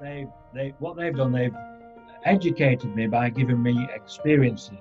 they they what they've done they've educated me by giving me experiences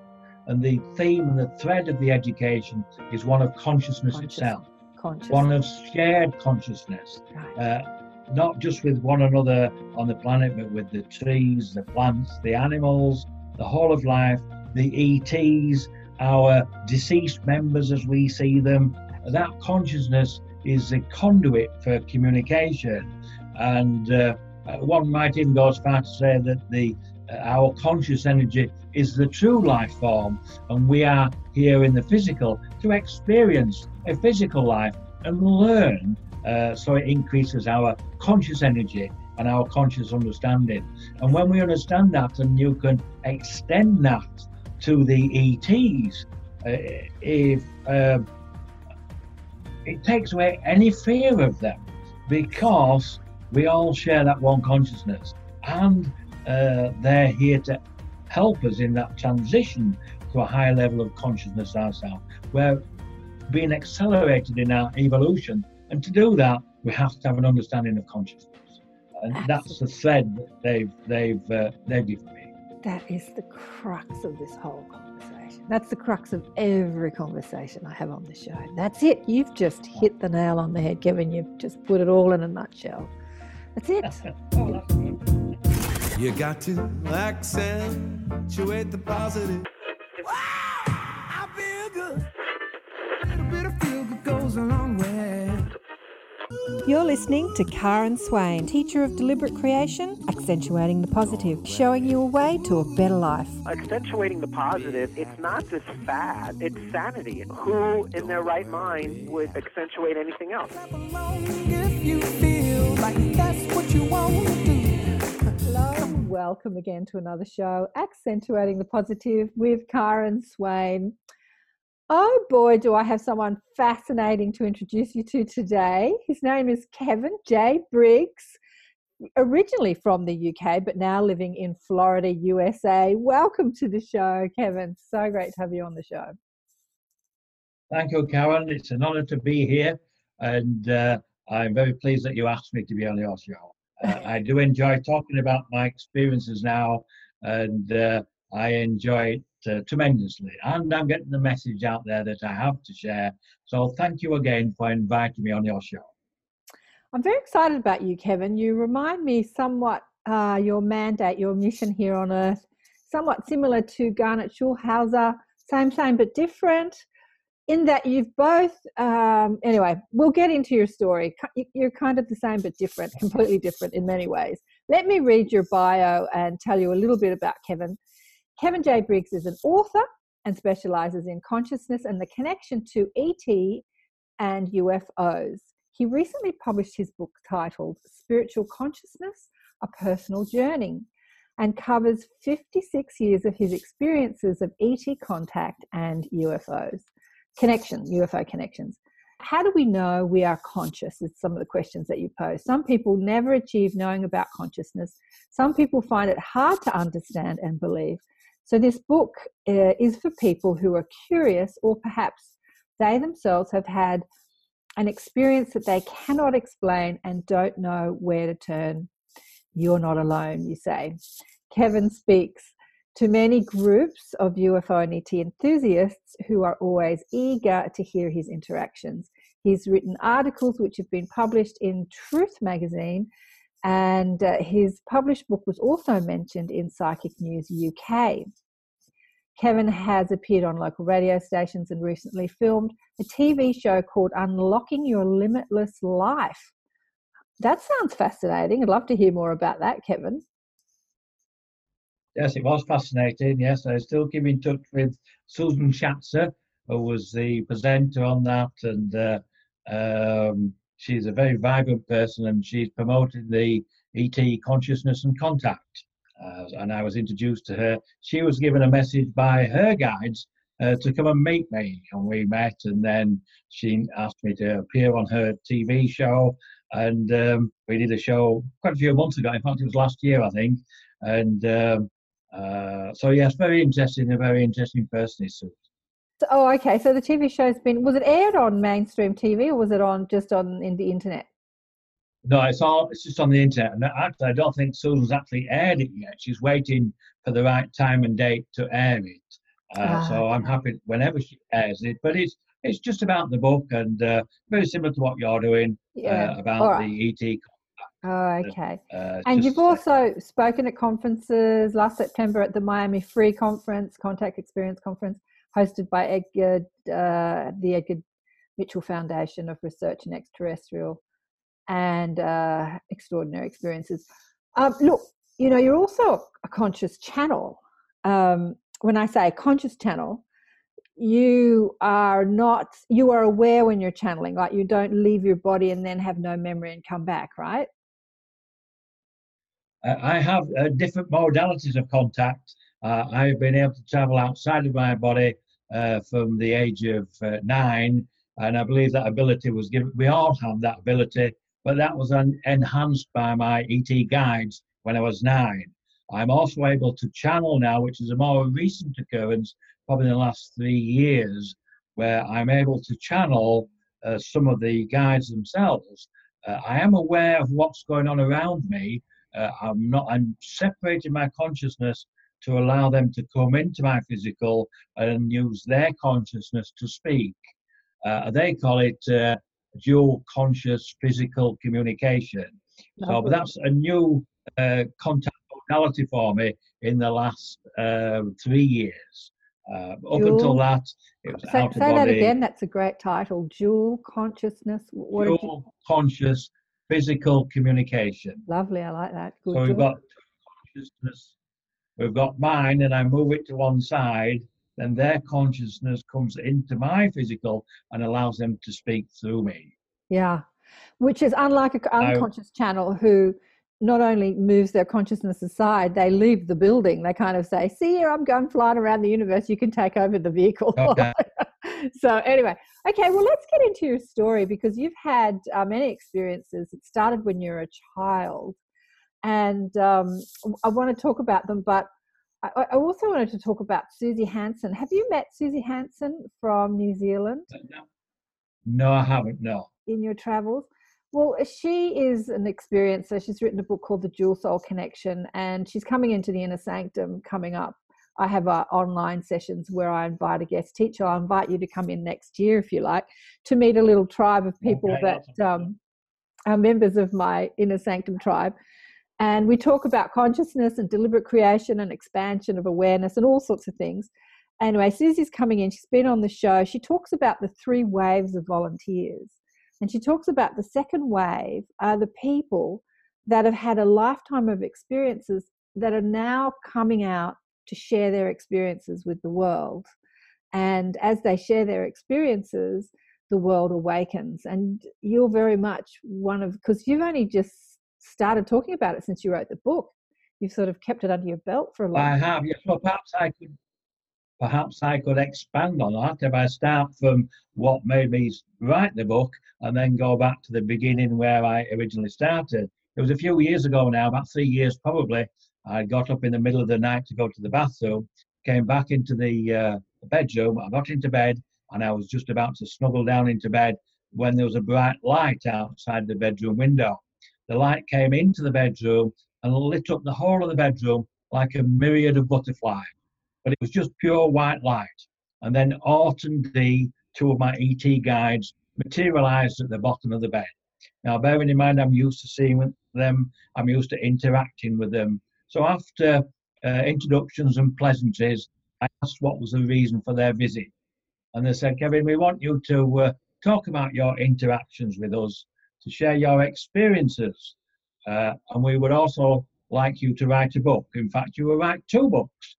and the theme and the thread of the education is one of consciousness, consciousness. itself consciousness. one of shared consciousness right. uh, not just with one another on the planet but with the trees the plants the animals the whole of life the ets our deceased members as we see them that consciousness is a conduit for communication and uh, uh, one might even go as far to say that the uh, our conscious energy is the true life form, and we are here in the physical to experience a physical life and learn. Uh, so it increases our conscious energy and our conscious understanding. And when we understand that, and you can extend that to the ETs, uh, if uh, it takes away any fear of them, because we all share that one consciousness, and uh, they're here to help us in that transition to a higher level of consciousness ourselves. We're being accelerated in our evolution, and to do that, we have to have an understanding of consciousness, and Absolutely. that's the thread that they've they've uh, they've given me. That is the crux of this whole conversation. That's the crux of every conversation I have on the show. That's it. You've just hit the nail on the head, Kevin. You've just put it all in a nutshell. That's it. you got to accentuate the positive. Wow, I feel good. A little bit of feel good goes a long way. You're listening to Karen Swain, teacher of deliberate creation, accentuating the positive, showing you a way to a better life. Accentuating the positive, it's not just fad, it's sanity. Who in their right mind would accentuate anything else? Hello and welcome again to another show, Accentuating the Positive with Karen Swain. Oh boy, do I have someone fascinating to introduce you to today. His name is Kevin J. Briggs, originally from the UK, but now living in Florida, USA. Welcome to the show, Kevin. So great to have you on the show. Thank you, Karen. It's an honor to be here, and uh, I'm very pleased that you asked me to be on your show. Uh, I do enjoy talking about my experiences now, and uh, I enjoy it uh, tremendously. And I'm getting the message out there that I have to share. So thank you again for inviting me on your show. I'm very excited about you, Kevin. You remind me somewhat uh, your mandate, your mission here on Earth, somewhat similar to Garnet Schulhauser, same, same, but different in that you've both um, anyway we'll get into your story. You're kind of the same but different completely different in many ways. Let me read your bio and tell you a little bit about kevin. Kevin j. Briggs is an author and specializes in consciousness and the connection to et and ufos he recently published his book titled spiritual consciousness a personal journey and covers 56 years of his experiences of et contact and ufos connection, UFO connections. How do we know we are conscious? Is some of the questions that you pose. Some people never achieve knowing about consciousness. Some people find it hard to understand and believe. So, this book uh, is for people who are curious or perhaps they themselves have had an experience that they cannot explain and don't know where to turn. You're not alone, you say. Kevin speaks to many groups of UFO and ET enthusiasts who are always eager to hear his interactions. He's written articles which have been published in Truth magazine, and uh, his published book was also mentioned in Psychic News UK. Kevin has appeared on local radio stations and recently filmed a TV show called Unlocking Your Limitless Life. That sounds fascinating. I'd love to hear more about that, Kevin yes, it was fascinating. Yes, I still keep in touch with Susan Schatzer, who was the presenter on that, and uh, um, she's a very vibrant person, and she's promoting the ET consciousness and contact. Uh, and I was introduced to her. She was given a message by her guides uh, to come and meet me, and we met. And then she asked me to appear on her TV show, and um, we did a show quite a few months ago. In fact, it was last year, I think. And um, uh, so yes, very interesting, a very interesting person. So, oh, okay. So the TV show's been was it aired on mainstream TV or was it on just on in the internet? No, it's all it's just on the internet. And actually, I don't think Susan's actually aired it yet. She's waiting for the right time and date to air it. Uh, Ah, so I'm happy whenever she airs it. But it's it's just about the book and uh, very similar to what you're doing Yeah. uh, about right. the ET. Oh, okay. Uh, And you've also spoken at conferences last September at the Miami Free Conference, Contact Experience Conference, hosted by Edgar, uh, the Edgar Mitchell Foundation of Research in Extraterrestrial and uh, Extraordinary Experiences. Um, look, you know, you're also a conscious channel. Um, when I say a conscious channel, you are not, you are aware when you're channeling, like you don't leave your body and then have no memory and come back, right? Uh, I have uh, different modalities of contact. Uh, I've been able to travel outside of my body uh, from the age of uh, nine, and I believe that ability was given. We all have that ability, but that was en- enhanced by my ET guides when I was nine. I'm also able to channel now, which is a more recent occurrence, probably in the last three years, where I'm able to channel uh, some of the guides themselves. I am aware of what's going on around me, uh, I'm not. I'm separating my consciousness to allow them to come into my physical and use their consciousness to speak. Uh, they call it uh, dual conscious physical communication. So, but that's a new uh, contact modality for me in the last uh, three years. Uh, up Dual- until that, it was Say, out of say that again. That's a great title. Dual consciousness. What did you, dual conscious physical communication. lovely. I like that. Good. So we've got consciousness, we've got mine, and I move it to one side, then their consciousness comes into my physical and allows them to speak through me. yeah, which is unlike an unconscious channel who not only moves their consciousness aside, they leave the building. They kind of say, "See here, I'm going flying around the universe. You can take over the vehicle." Okay. so anyway, okay. Well, let's get into your story because you've had uh, many experiences. It started when you were a child, and um, I want to talk about them, but. I I also wanted to talk about Suzy Hansen. Have you met Suzy Hansen from New Zealand? No, No, I haven't. No. in your travels? Well, she is an experiencer. She's written a book called The Dual Soul Connection, and she's coming into the inner sanctum coming up. I have uh, online sessions where I invite a guest teacher. I'll invite you to come in next year if you like to meet a little tribe of people Okay, that awesome. um, are members of my inner sanctum tribe. And we talk about consciousness and deliberate creation and expansion of awareness and all sorts of things. Anyway, Suzy's coming in. She's been on the show. She talks about the three waves of volunteers. And she talks about the second wave are the people that have had a lifetime of experiences that are now coming out to share their experiences with the world. And as they share their experiences, the world awakens. And you're very much one of, because you've only just started talking about it since you wrote the book. You've sort of kept it under your belt for a long I have, yes. Well, perhaps I could, perhaps I could expand on that if I start from what made me write the book and then go back to the beginning where I originally started. It was a few years ago now, about three years probably. I got up in the middle of the night to go to the bathroom, came back into the uh, bedroom. I got into bed and I was just about to snuggle down into bed when there was a bright light outside the bedroom window. The light came into the bedroom and lit up the whole of the bedroom like a myriad of butterflies. But it was just pure white light. And then Ort and D, two of my ET guides, materialized at the bottom of the bed. Now, bearing in mind, I'm used to seeing them, I'm used to interacting with them. So, after uh, introductions and pleasantries, I asked what was the reason for their visit. And they said, Kevin, we want you to uh, talk about your interactions with us, to share your experiences. Uh, and we would also like you to write a book. In fact, you will write two books.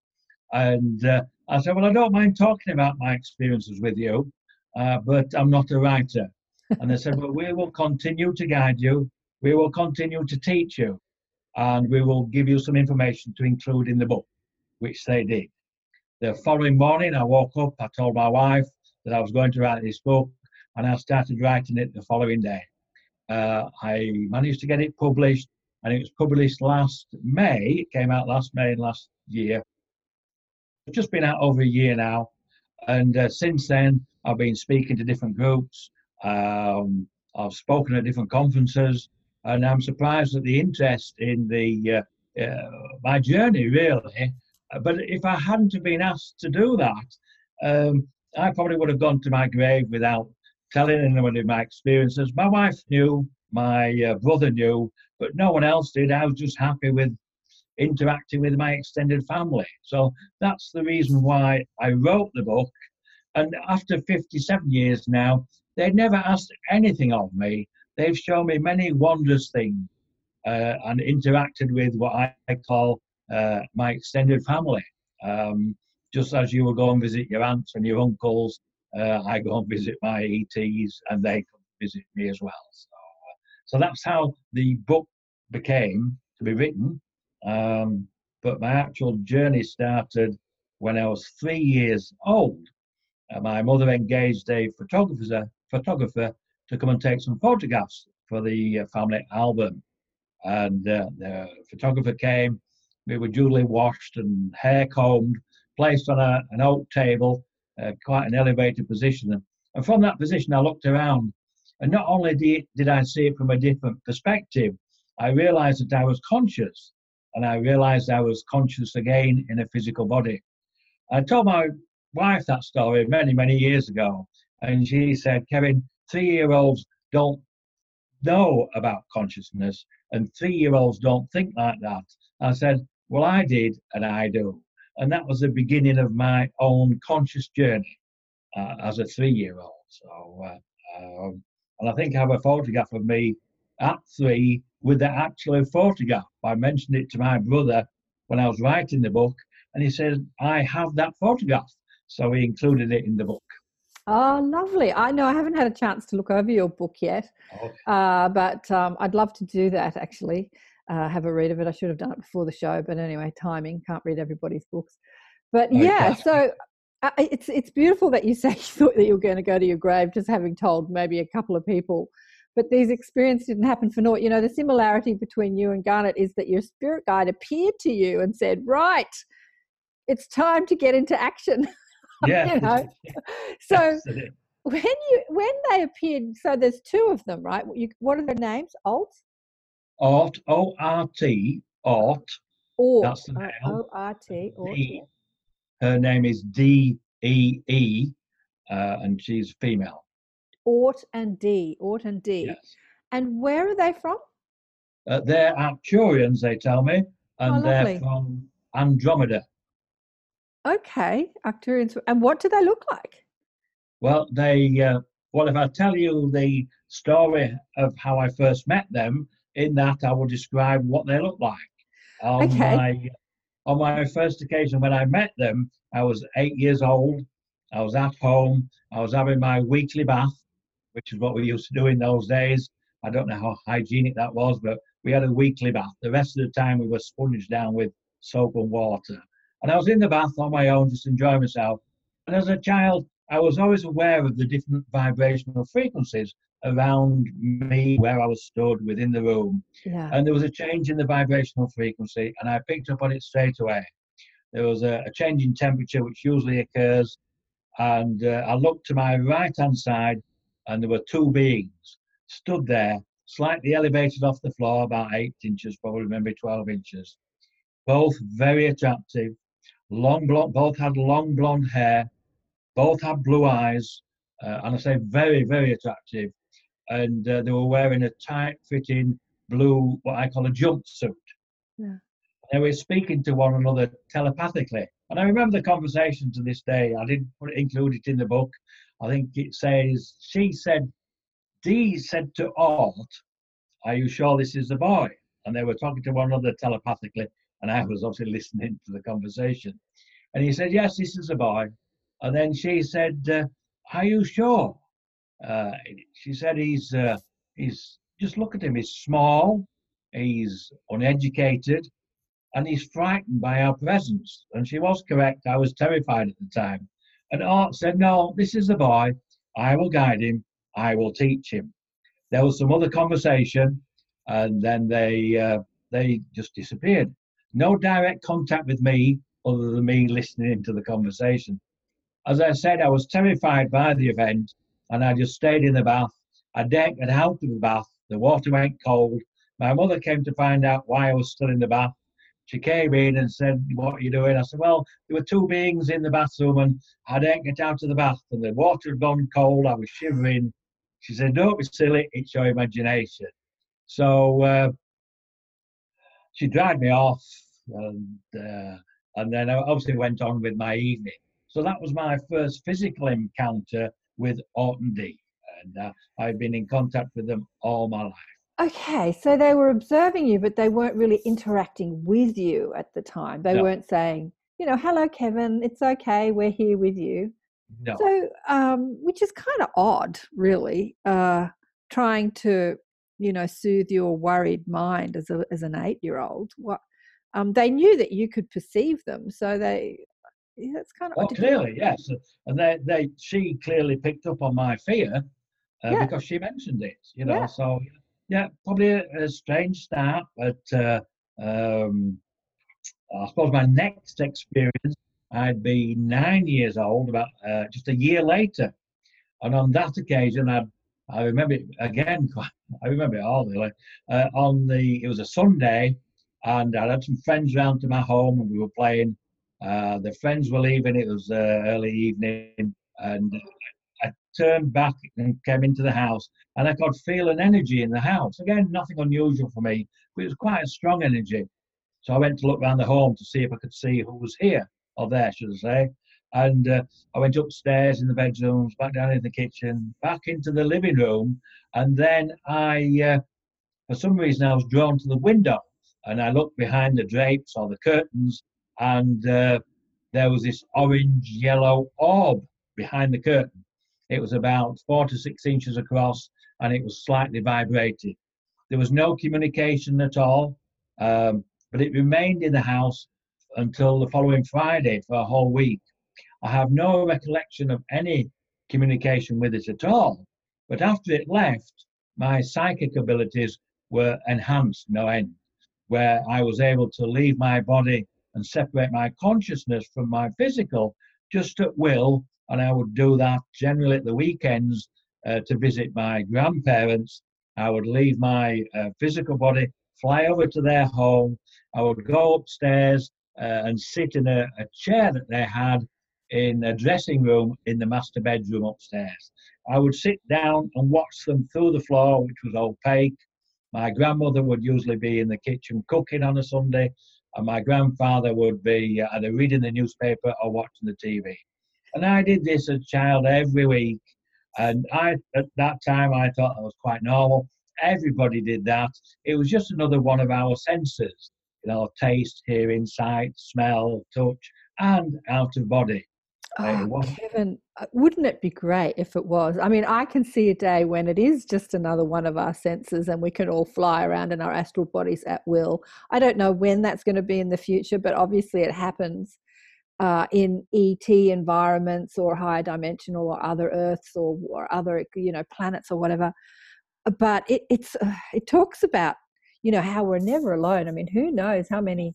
And uh, I said, Well, I don't mind talking about my experiences with you, uh, but I'm not a writer. And they said, Well, we will continue to guide you, we will continue to teach you, and we will give you some information to include in the book, which they did. The following morning, I woke up, I told my wife that I was going to write this book, and I started writing it the following day. Uh, I managed to get it published, and it was published last May. It came out last May last year. Just been out over a year now, and uh, since then I've been speaking to different groups. Um, I've spoken at different conferences. and I'm surprised at the interest in the uh, uh, my journey, really. But if I hadn't have been asked to do that, um, I probably would have gone to my grave without telling anyone of my experiences. My wife knew, my uh, brother knew, but no one else did. I was just happy with interacting with my extended family. So that's the reason why I wrote the book. And after 57 years now, they've never asked anything of me. They've shown me many wondrous things uh, and interacted with what I, call uh, my extended family. Um, just as you will go and visit your aunts and your uncles, uh, I go and visit my ETs and they come visit me as well. So, uh, so that's how the book became to be written. Um, but my actual journey started when I was three years old. Uh, my mother engaged a photographer, photographer to come and take some photographs for the uh, family album. And uh, the photographer came, we were duly washed and hair combed, placed on a, an oak table, uh, quite an elevated position. And from that position, I looked around. And not only did I see it from a different perspective, I realized that I was conscious and I realized I was conscious again in a physical body. I told my wife that story many, many years ago, and she said, Kevin, three year olds don't know about consciousness, and three year olds don't think like that. I said, Well, I did, and I do. And that was the beginning of my own conscious journey uh, as a three year old. So, uh, um, and I think I have a photograph of me at three with the actual photograph. I mentioned it to my brother when I was writing the book, and he said, I have that photograph. So he included it in the book. Oh, lovely. I know I haven't had a chance to look over your book yet, okay. uh, but um, I'd love to do that actually. Uh, have a read of it. I should have done it before the show, but anyway, timing. Can't read everybody's books. But yeah, so uh, it's it's beautiful that you say you thought that you were going to go to your grave just having told maybe a couple of people but these experiences didn't happen for naught. You know, the similarity between you and Garnet is that your spirit guide appeared to you and said, Right, it's time to get into action. Yeah. you know? So when you when they appeared, so there's two of them, right? You, what are their names? Alt? Art, O R T, Art. Ort. That's the name. O R T. Her name is D E E, uh, and she's female. Ort and D. Ort and D. Yes. And where are they from? Uh, they're Arcturians, they tell me, and Oh, they're from Andromeda. Okay, Arcturians. And what do they look like? Well, they. Uh, well, if I tell you the story of how I first met them, in that I will describe what they look like. On Okay. My, on my first occasion when I met them, I was eight years old. I was at home. I was having my weekly bath, which is what we used to do in those days. I don't know how hygienic that was, but we had a weekly bath. The rest of the time, we were sponged down with soap and water. And I was in the bath on my own, just enjoying myself. And as a child, I was always aware of the different vibrational frequencies around me where I was stood within the room. Yeah. And there was a change in the vibrational frequency, and I picked up on it straight away. There was a, a change in temperature, which usually occurs. And uh, I looked to my right hand side, and there were two beings stood there, slightly elevated off the floor, about eight inches, probably maybe 12 inches. Both very attractive, long blonde, both had long blonde hair, both had blue eyes, uh, and I say very, very attractive. And uh, they were wearing a tight fitting blue, what I call a jumpsuit. Yeah. They were speaking to one another telepathically. And I remember the conversation to this day. I didn't include it in the book. I think it says, she said, Dee said to Art, Are you sure this is the boy? And they were talking to one another telepathically. And I was obviously listening to the conversation. And he said, Yes, this is a boy. And then she said, uh, Are you sure? Uh, she said, He's, uh, he's, just look at him. He's small, he's uneducated, and he's frightened by our presence. And she was correct. I was terrified at the time. And Art said, No, this is the boy. I will guide him. I will teach him. There was some other conversation, and then they uh, they just disappeared. No direct contact with me other than me listening to the conversation. As I said, I was terrified by the event, and I just stayed in the bath. I get out of the bath. The water went cold, My mother came to find out why I was still in the bath. She came in and said, What are you doing? I said, Well, there were two beings in the bathroom and I didn't get out of the bath and the water had gone cold. I was shivering. She said, Don't be silly, it's your imagination. So uh, she dragged me off and, uh, and then I obviously went on with my evening. So that was my first physical encounter with Ort and D. And uh, I've been in contact with them all my life. Okay, so they were observing you, but they weren't really interacting with you at the time. They No. weren't saying, you know, hello, Kevin, it's okay, we're here with you. No. So, um, which is kind of odd, really, uh, trying to, you know, soothe your worried mind as a as an eight year old. What um, they knew that you could perceive them, so they. That's kind of Oh. You- clearly, yes. And they, they, she clearly picked up on my fear uh, Yeah. because she mentioned it, you know. Yeah. So, yeah, probably a, a strange start, but uh, um, I suppose my next experience, I'd be nine years old, about uh, just a year later, and on that occasion, I, I remember it again. I remember it all really. Uh, on the, it was a Sunday, and I had some friends round to my home, and we were playing. Uh, the friends were leaving. It was uh, early evening, and turned back and came into the house, and I could feel an energy in the house. Again, nothing unusual for me, but it was quite a strong energy. So I went to look around the home to see if I could see who was here or there, should I say. And uh, I went upstairs in the bedrooms, back down in the kitchen, back into the living room, and then I, uh, for some reason, I was drawn to the window, and I looked behind the drapes or the curtains, and uh, there was this orange yellow orb behind the curtain. It was about four to six inches across, and it was slightly vibrating. There was no communication at all, um, but it remained in the house until the following Friday for a whole week. I have no recollection of any communication with it at all. But after it left, my psychic abilities were enhanced no end, where I was able to leave my body and separate my consciousness from my physical just at will. And I would do that generally at the weekends uh, to visit my grandparents. I would leave my uh, physical body, fly over to their home. I would go upstairs uh, and sit in a, a chair that they had in a dressing room in the master bedroom upstairs. I would sit down and watch them through the floor, which was opaque. My grandmother would usually be in the kitchen cooking on a Sunday, and my grandfather would be uh, either reading the newspaper or watching the TV. And I did this as a child every week. And I, at that time, I thought that was quite normal. Everybody did that. It was just another one of our senses, you know, taste, hearing, sight, smell, touch, and out of body. Oh, Kevin, uh, wouldn't it be great if it was? I mean, I can see a day when it is just another one of our senses and we can all fly around in our astral bodies at will. I don't know when that's going to be in the future, but obviously it happens uh, in ET environments or higher dimensional or other Earths or, or other, you know, planets or whatever. But it, it's uh, it talks about, you know, how we're never alone. I mean, who knows how many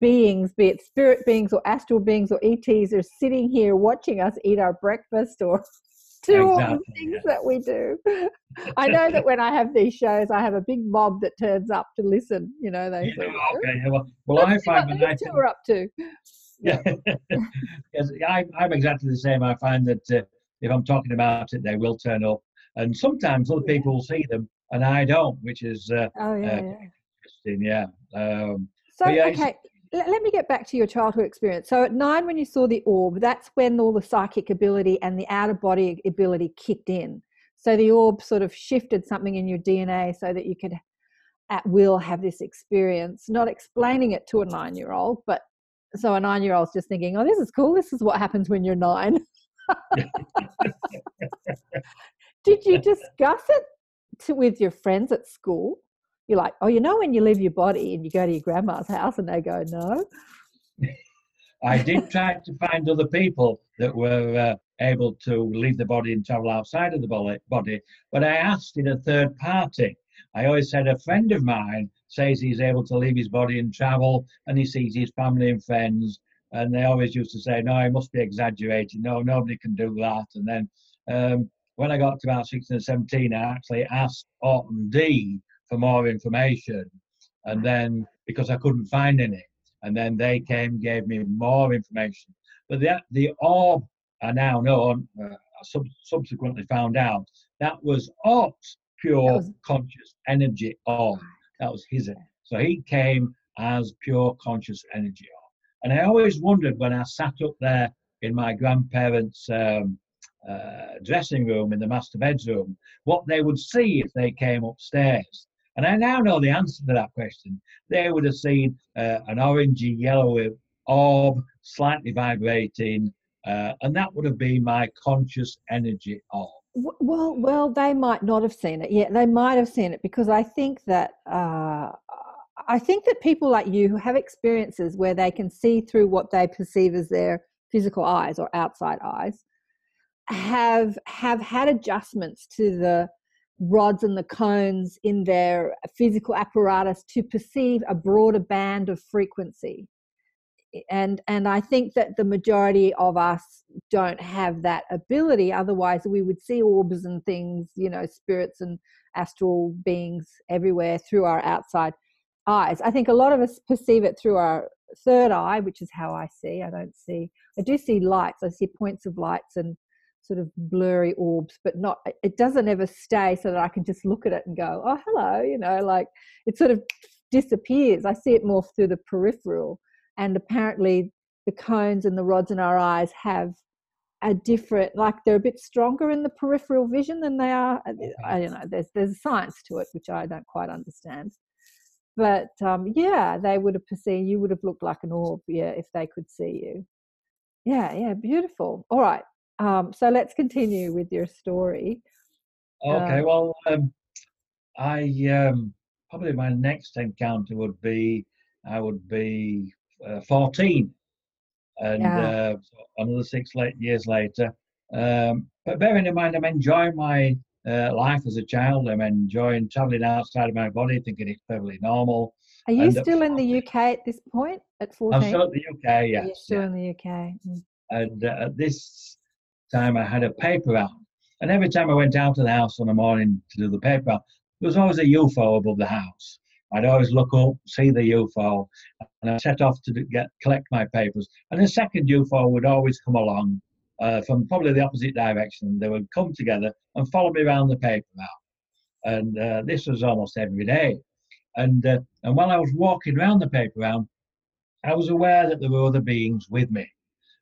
beings, be it spirit beings or astral beings or ETs, are sitting here watching us eat our breakfast or do all the Exactly, things that we do. I know that when I have these shows, I have a big mob that turns up to listen. You know, they Yeah, say, okay, well, well I "Let's see find what these two are up to. Yeah, yes, I, I'm exactly the same. I find that uh, if I'm talking about it, they will turn up, and sometimes other Yeah. people will see them and I don't, which is uh, Oh yeah. Uh, yeah. interesting. Yeah. Um, So yeah, okay, let, let me get back to your childhood experience. So at nine, when you saw the orb, that's when all the psychic ability and the out of body ability kicked in. So the orb sort of shifted something in your DNA so that you could at will have this experience, not explaining it to a nine year old, but so a nine year old's just thinking, oh, this is cool. This is what happens when you're nine. Did you discuss it to, with your friends at school? You're like, oh, you know, when you leave your body and you go to your grandma's house and they go, no. I did try to find other people that were uh, able to leave the body and travel outside of the body, body, but I asked in a third party. I always said a friend of mine says he's able to leave his body and travel, and he sees his family and friends, and they always used to say, "No, he must be exaggerating. No, nobody can do that." And then um, when I got to about 16 or 17, I actually asked Ort and D for more information, and then because I couldn't find any, and then they came gave me more information. But the the orb I now know, uh, sub- subsequently found out that was Orb's pure was- conscious energy orb. That was his. So he came as pure conscious energy orb. And I always wondered when I sat up there in my grandparents' um, uh, dressing room in the master bedroom, what they would see if they came upstairs. And I now know the answer to that question. They would have seen uh, an orangey yellow orb, slightly vibrating, uh, and that would have been my conscious energy orb. Well, well, they might not have seen it. Yeah, they might have seen it because I think that uh, I think that people like you who have experiences where they can see through what they perceive as their physical eyes or outside eyes have have had adjustments to the rods and the cones in their physical apparatus to perceive a broader band of frequency and and i think that the majority of us don't have that ability otherwise we would see orbs and things you know spirits and astral beings everywhere through our outside eyes. I think a lot of us perceive it through our third eye which is how i see. I don't see i do see lights. I see points of lights and sort of blurry orbs but not it doesn't ever stay so that i can just look at it and go oh hello you know like it sort of disappears. I see it more through the peripheral and apparently the cones and the rods in our eyes have a different like they're a bit stronger in the peripheral vision than they are i don't know there's there's a science to it which i don't quite understand. But um, yeah they would have perceived you would have looked like an orb yeah if they could see you. Yeah yeah beautiful. All right um, so let's continue with your story. Okay, Um, well, um, I um, probably my next encounter would be I would be uh, 14, and Yeah. uh, another six late years later. Um, but bearing in mind, I'm enjoying my uh, life as a child. I'm enjoying traveling outside of my body, thinking it's perfectly normal. are you And still in the uk at this point at 14 I'm still at the UK, yes. you're still yeah. in the uk Mm. and uh, at this time I had a paper out. And every time I went out of the house on the morning to do the paper there was always a UFO above the house. I'd always look up, see the UFO, and I set off to get collect my papers. And a second UFO would always come along uh, from probably the opposite direction. They would come together and follow me around the paper round. And uh, this was almost every day. And uh, and while I was walking around the paper round, I was aware that there were other beings with me.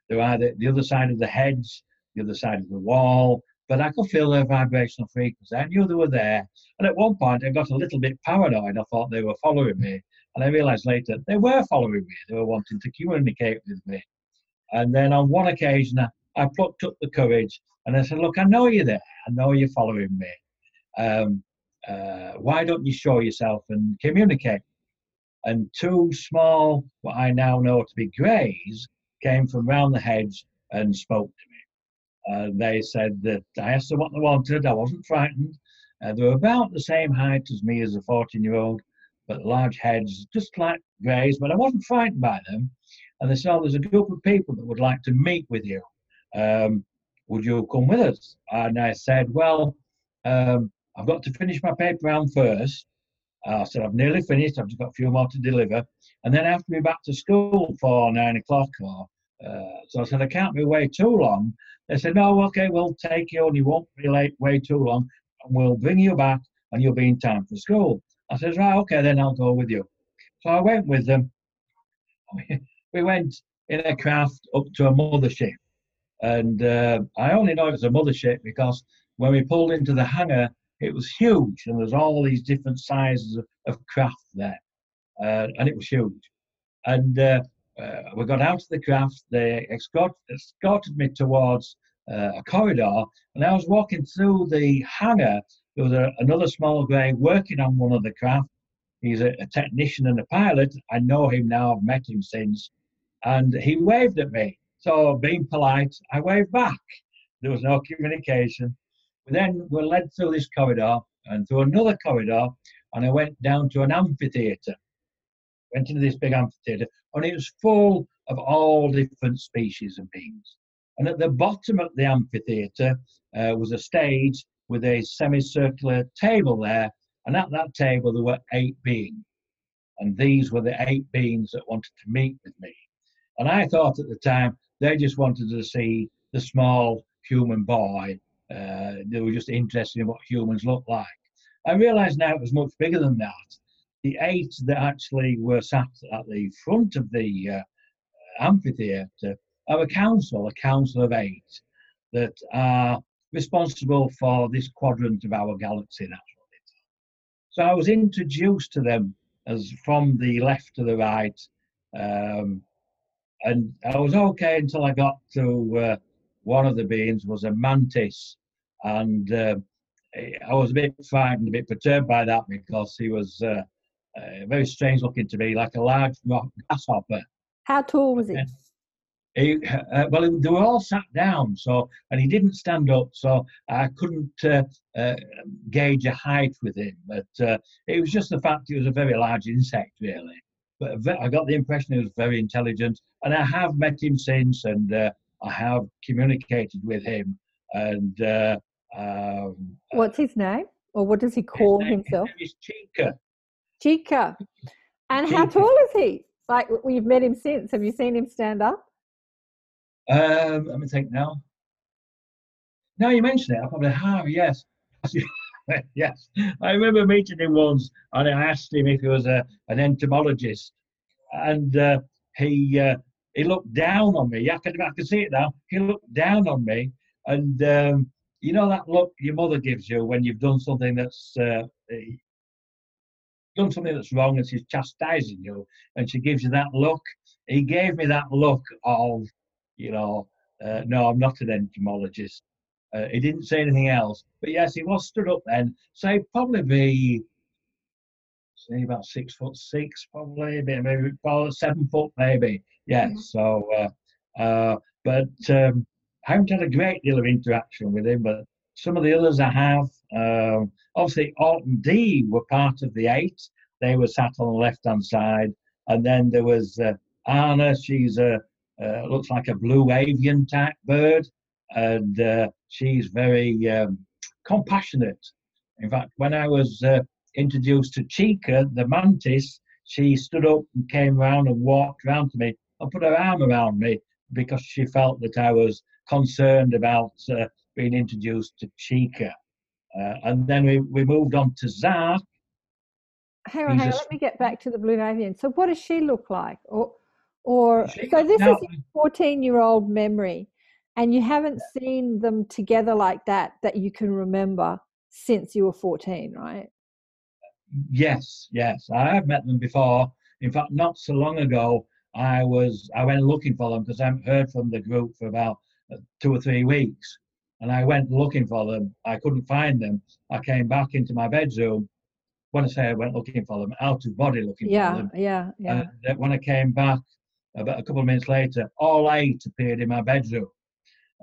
They were either the other side of the hedge, the other side of the wall, but I could feel their vibrational frequency. I knew they were there. And at one point, I got a little bit paranoid. I thought they were following me. And I realized later they were following me. They were wanting to communicate with me. And then on one occasion, I, I plucked up the courage and I said, Look, I know you're there. I know you're following me. Um, uh, why don't you show yourself and communicate? And two small, what I now know to be greys, came from round the hedge and spoke to me. Uh, they said that I asked them what they wanted. I wasn't frightened. Uh, they were about the same height as me as a 14 year old, but large heads, just like greys, but I wasn't frightened by them. And they said, oh, there's a group of people that would like to meet with you. Um, would you come with us? And I said, well, um, I've got to finish my paper round first. I said, I've nearly finished. I've just got a few more to deliver. And then I have to be back to school for nine o'clock. Or, uh, so I said, I can't be away too long. They said, no, okay, we'll take you and you won't be late way too long. And we'll bring you back and you'll be in time for school. I said, right, okay, then I'll go with you. So I went with them. We went in a craft up to a mothership. And uh, I only know it was a mothership because when we pulled into the hangar, it was huge and there's all these different sizes of, of craft there. Uh, and it was huge. And uh, we got out of the craft, they escort, escorted me towards uh, a corridor, and I was walking through the hangar. There was a, another small grey working on one of the craft. He's a, a technician and a pilot. I know him now, I've met him since. And he waved at me. So, being polite, I waved back. There was no communication. We then were led through this corridor and through another corridor, and I went down to an amphitheatre. Went into this big amphitheatre, and it was full of all different species of beings. And at the bottom of the amphitheatre uh, was a stage with a semicircular table there, And at that table, there were eight beings. And these were the eight beings that wanted to meet with me. And I thought at the time they just wanted to see the small human boy. Uh, they were just interested in what humans look like. I realised now it was much bigger than that. The eight that actually were sat at the front of the uh, amphitheatre are a council, a council of eight, that are responsible for this quadrant of our galaxy. So I was introduced to them as from the left to the right, um, and I was okay until I got to uh, one of the beings was a mantis, and uh, I was a bit frightened, a bit perturbed by that because he was uh, uh very strange looking to me, like a large grasshopper. How tall was he? He, uh, well, they were all sat down, so and he didn't stand up, so I couldn't uh, uh, gauge a height with him. But uh, it was just the fact he was a very large insect, really. But I got the impression he was very intelligent, and I have met him since, and uh, I have communicated with him. And uh, um, what's his name, or what does he call his name, himself? His Chica. Chica. And Chica. how tall is he? Like we've met him since. Have you seen him stand up? Um, let me think now. Now you mention it, I probably have, yes. yes. I remember meeting him once and I asked him if he was a, an entomologist. And uh, he uh, he looked down on me. I can, I can see it now. He looked down on me. And um, you know that look your mother gives you when you've done something that's uh, done something that's wrong and she's chastising you and she gives you that look. He gave me that look of you know, uh, no, I'm not an entomologist. Uh, he didn't say anything else. But yes, he was stood up then. So he'd probably be, say, about six foot six, probably, maybe probably seven foot, maybe. Yes. Mm-hmm. So, uh, uh, but um, I haven't had a great deal of interaction with him, but some of the others I have. Um, obviously, Ort and D were part of the eight. They were sat on the left hand side. And then there was uh, Anna, she's a uh, looks like a blue avian type bird, and uh, she's very um, compassionate. In fact, when I was uh, introduced to Chica, the mantis, she stood up and came around and walked around to me and put her arm around me because she felt that I was concerned about uh, being introduced to Chica. Uh, and then we, we moved on to Zark. Hang on, hang on. Let me get back to the blue avian. So, what does she look like? Or or so this now, is your 14 year old memory and you haven't seen them together like that that you can remember since you were 14 right yes yes i have met them before in fact not so long ago i was i went looking for them because i haven't heard from the group for about uh, two or three weeks and i went looking for them i couldn't find them i came back into my bedroom when i say i went looking for them out of body looking yeah, for them yeah yeah uh, when i came back about a couple of minutes later, all eight appeared in my bedroom,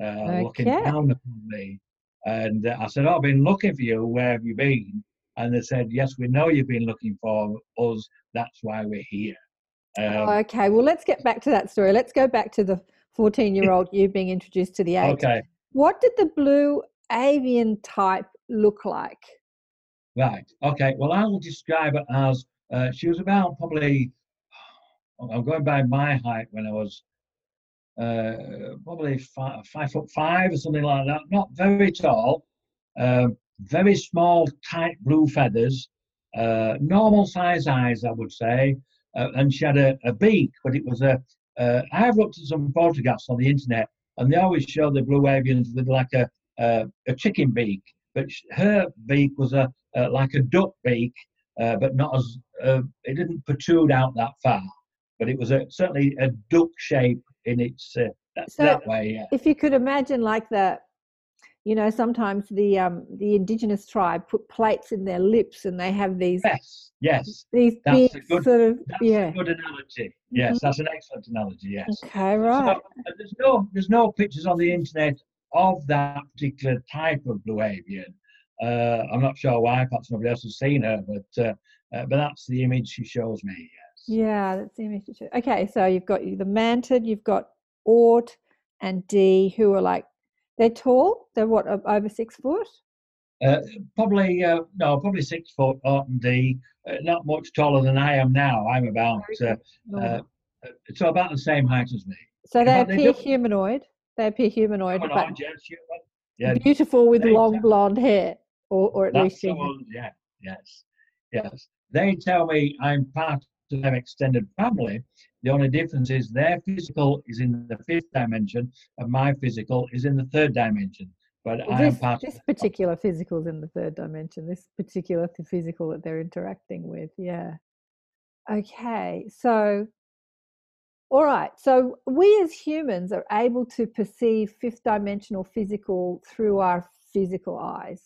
uh, okay. looking down upon me. And uh, I said, oh, I've been looking for you. Where have you been? And they said, Yes, we know you've been looking for us. That's why we're here. Um, okay, well, let's get back to that story. Let's go back to the 14 year old you being introduced to the eight. Okay. What did the blue avian type look like? Right. Okay. Well, I will describe it as uh, she was about probably I'm going by my height when I was uh, probably five, five, foot five or something like that. Not very tall, um, very small, tight blue feathers, uh, normal size eyes, I would say. Uh, and she had a, a, beak, but it was a. Uh, I've looked at some photographs on the internet, and they always show the blue avians with like a a chicken beak, but her beak was a like a duck beak, uh, but not as uh, it didn't protrude out that far but it was a, certainly a duck shape in its uh, that, so that way. Yeah. If you could imagine, like the, you know, sometimes the um, the indigenous tribe put plates in their lips, and they have these. Yes, yes. These that's big good, sort of yeah. good analogy. Yes, mm-hmm. that's an excellent analogy. Yes. Okay, right. So, there's no there's no pictures on the internet of that particular type of blue avian. Uh, I'm not sure why, perhaps nobody else has seen her, but uh, uh, but that's the image she shows me. Yes. Yeah, that's the image. Okay, so you've got the mantid, you've got Ort and D, who are like they're tall. They're what over six foot. Uh, probably uh, no, probably six foot. Ort and D. Uh, not much taller than I am now. I'm about uh, uh, so about the same height as me. so they but they appear do- humanoid. They appear humanoid, Humanoid, but yes, human. Yeah, beautiful with they- long blonde hair, or, or at That's least the she. one, yeah, yes, yes. They tell me I'm part of their extended family. The only difference is their physical is in the fifth dimension, and my physical is in the third dimension. But Well, I am this, this particular physical is in the third dimension. This particular physical that they're interacting with, yeah. Okay, so all right. So we as humans are able to perceive fifth dimensional physical through our physical eyes.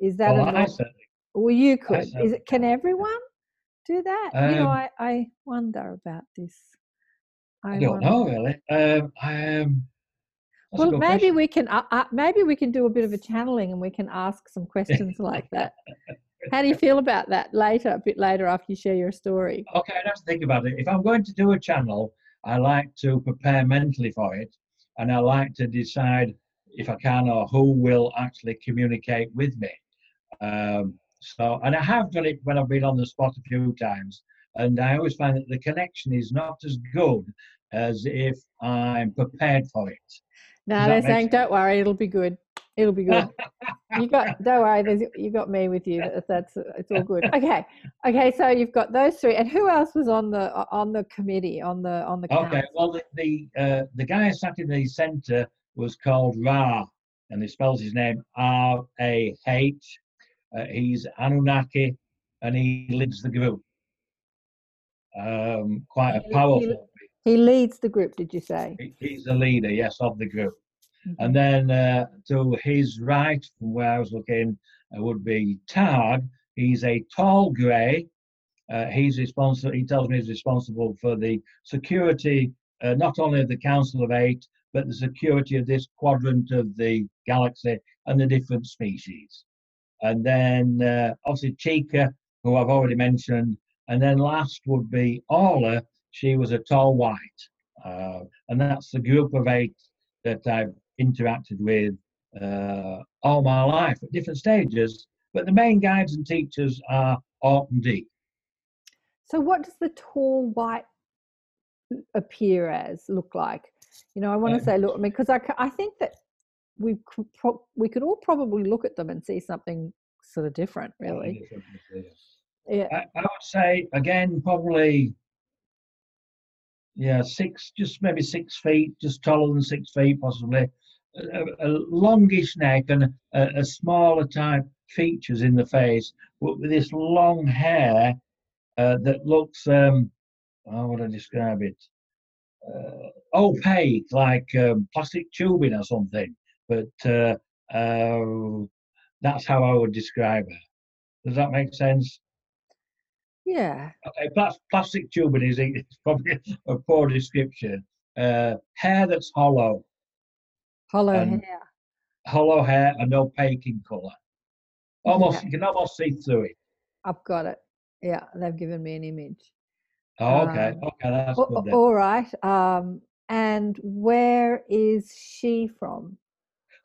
Is that Well, a I norm- well? You could. Is it? Can everyone do that? you know, Um, I I wonder about this. I don't wonder. know really. Um, I, um, Well, maybe question. we can. Uh, uh, maybe we can do a bit of a channeling, and we can ask some questions like that. How do you feel about that later? A bit later, after you share your story. Okay, I'd have to think about it. If I'm going to do a channel, I like to prepare mentally for it, and I like to decide if I can or who will actually communicate with me. Um, so, and I have done it when I've been on the spot a few times, and I always find that the connection is not as good as if I'm prepared for it. No, they're saying, "Don't worry, it'll be good. It'll be good." you got. Don't worry, there's, you got me with you. That, that's it's all good. Okay, okay. So you've got those three, and who else was on the on the committee on the on the Okay, well, the the, uh, the guy sat in the centre was called Ra, and he spells his name R A H. Uh, he's Anunnaki, and he leads the group. Um, quite a he- powerful. He leads the group. Did you say? he- He's the leader, yes, of the group. Mhm. And then uh, to his right, from where I was looking, uh, would be Tag. He's a tall grey. Uh, he's responsible. He tells me he's responsible for the security, uh, not only of the Council of Eight, but the security of this quadrant of the galaxy and the different species. And then uh, obviously Chica, who I've already mentioned. And then last would be Orla. She was a tall white. Uh, and that's the group of eight that I've interacted with uh, all my life at different stages. But the main guides and teachers are Ort and D. So what does the tall white appear as? Look like? You know, I want to say look. I mean, because I I think that we could pro- we could all probably look at them and see something sort of different. Really. Yeah. I, I would say again probably yeah six just maybe six feet just taller than six feet possibly a, a- longish neck and a, a smaller type features in the face but with this long hair uh, that looks um how would i describe it uh, opaque like um, plastic tubing or something but uh, uh, that's how i would describe her does that make sense Yeah. Okay, plas- plastic tubing is probably a poor description. Uh, hair that's hollow, Hollow Um, hair. hollow hair and opaque in colour. Almost, Okay. you can almost see through it. I've got it. Yeah, they've given me an image. Oh, okay, Um, okay, that's good then. all right. Um, and where is she from?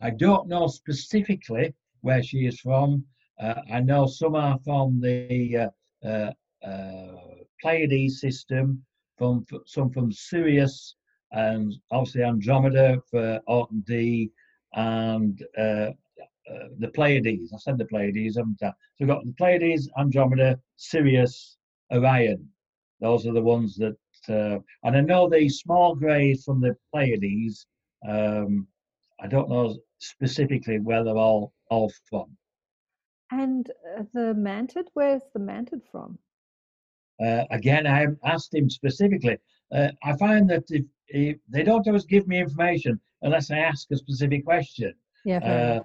I don't know specifically where she is from. Uh, I know some are from the uh, uh, uh, Pleiades system, from some from Sirius, and obviously Andromeda for Ort and D, and uh, the Pleiades. I said the Pleiades, haven't I? So we've got the Pleiades, Andromeda, Sirius, Orion. Those are the ones that, uh, and I know the small greys from the Pleiades. Um, I don't know specifically where they're all all from. And uh, the mantid, where's the mantid from? Uh, again, I asked him specifically. Uh, I find that if, if they don't always give me information unless I ask a specific question. Yeah, Uh,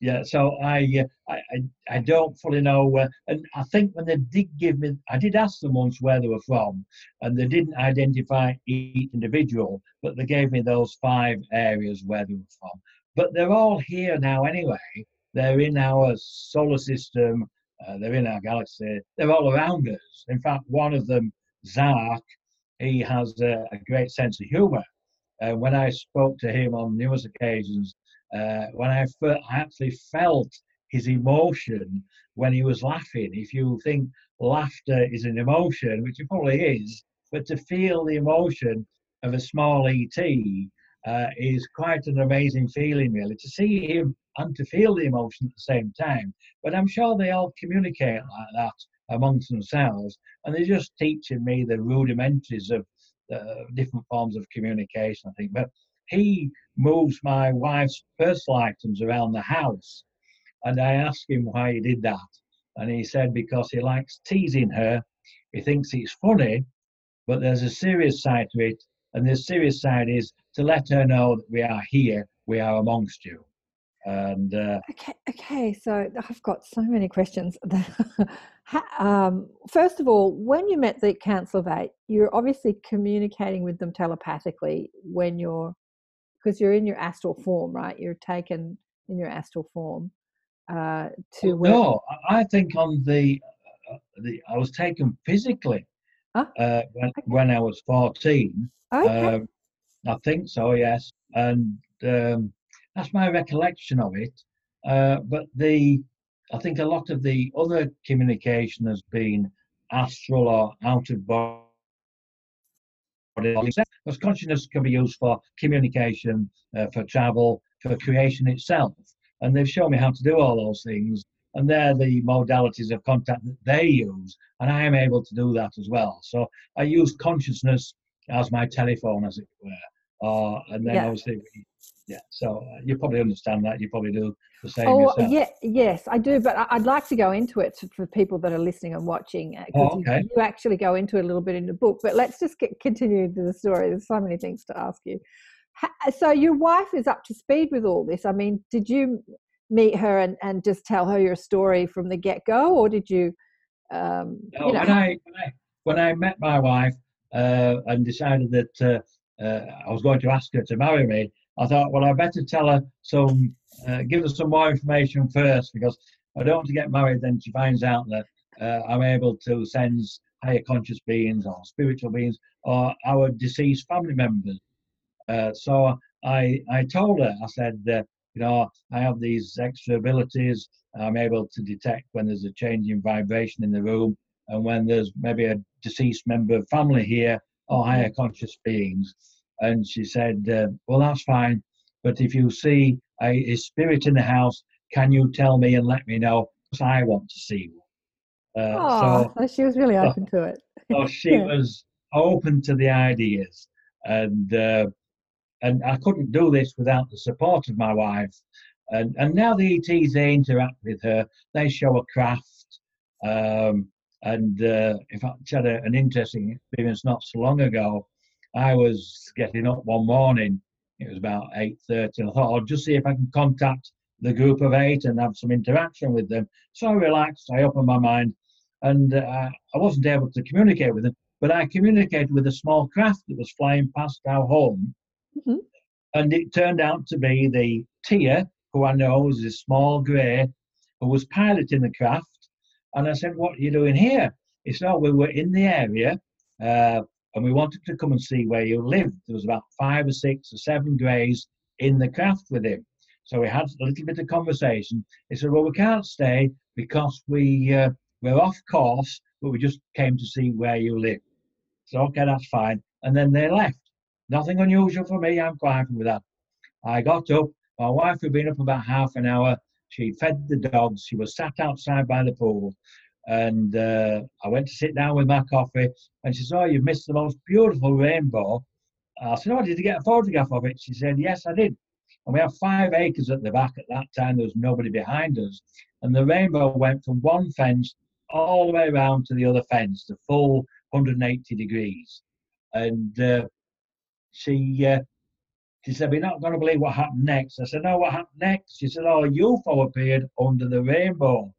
yeah, so I, uh, I I I don't fully know. And I think when they did give me, I did ask them once where they were from, and they didn't identify each individual, but they gave me those five areas where they were from. But they're all here now anyway. They're in our solar system. Uh, they're in our galaxy. They're all around us. In fact, one of them, Zark, he has a, a great sense of humor. Uh, when I spoke to him on numerous occasions, uh, when I, fir- I actually felt his emotion when he was laughing. If you think laughter is an emotion, which it probably is, but to feel the emotion of a small ET uh, is quite an amazing feeling, really. To see him and to feel the emotion at the same time. But I'm sure they all communicate like that amongst themselves, and they're just teaching me the rudimentaries of uh, different forms of communication, I think. But he moves my wife's personal items around the house. And I asked him why he did that. And he said because he likes teasing her. He thinks it's funny, but there's a serious side to it. And the serious side is to let her know that we are here, we are amongst you. And uh, Okay, okay. So I've got so many questions. Um, first of all, when you met the Council of Eight, you're obviously communicating with them telepathically when you're, because you're in your astral form, right? You're taken in your astral form uh, to where. no, I I think on the, uh, the I was taken physically Uh, when, Okay. when I was 14. Okay. Um, I think so, yes. And um, that's my recollection of it. Uh, but the, I think a lot of the other communication has been astral or out of body. Because consciousness can be used for communication, uh, for travel, for creation itself. And they've shown me how to do all those things. And they're the modalities of contact that they use. And I am able to do that as well. So I use consciousness as my telephone, as it were. Uh, and then Yeah. obviously, we- yeah. So uh, you probably understand that. You probably do the same Oh yourself. yeah, yes, I do. But I'd like to go into it for people that are listening and watching. uh, Oh, you- okay. you, actually go into it a little bit in the book. But let's just get, continue the story. There's so many things to ask you. So your wife is up to speed with all this. I mean, did you meet her and, and just tell her your story from the get go, or did you? Um, No, you know, when I when I when I met my wife uh, and decided that uh, uh, I was going to ask her to marry me, I thought, well, I better tell her some, uh, give her some more information first because I don't want to get married. Then she finds out that uh, I'm able to sense higher conscious beings or spiritual beings or our deceased family members. Uh, so I I told her, I said, uh, you know, I have these extra abilities. I'm able to detect when there's a change in vibration in the room and when there's maybe a deceased member of family here or higher conscious beings. And she said, uh, well, that's fine. But if you see a, a spirit in the house, can you tell me and let me know? Because I want to see one. Uh, oh, so so she was really so- open to it. so she Yeah. was open to the ideas and uh, and I couldn't do this without the support of my wife. And and now the ETs they interact with her they show a craft um, and uh, in fact she had a, an interesting experience not so long ago. I was getting up one morning it was about 8.30 and I thought I'll just see if I can contact the group of eight and have some interaction with them. So I relaxed I opened my mind and uh, I wasn't able to communicate with them, but I communicated with a small craft that was flying past our home, Mhm. and it turned out to be the Tia, who I know is a small grey, who was piloting the craft. And I said, "What are you doing here?" He said, "Oh, we were in the area, uh, and we wanted to come and see where you lived. There was about five or six or seven greys in the craft with him." So we had a little bit of conversation. He said, "Well, we can't stay because we." Uh, we're off course, but we just came to see where you live. So, okay, that's fine. And then they left. Nothing unusual for me. I'm quite happy with that. I got up. My wife had been up about half an hour. She fed the dogs. She was sat outside by the pool. And uh, I went to sit down with my coffee. And she said, Oh, you've missed the most beautiful rainbow. I said, Oh, did you get a photograph of it? She said, Yes, I did. And we have five acres at the back. At that time, there was nobody behind us. And the rainbow went from one fence all the way around to the other fence, the full 180 degrees. And uh, she uh, she said, We're not going to believe what happened next. I said, No, what happened next? She said, Oh, a UFO appeared under the rainbow.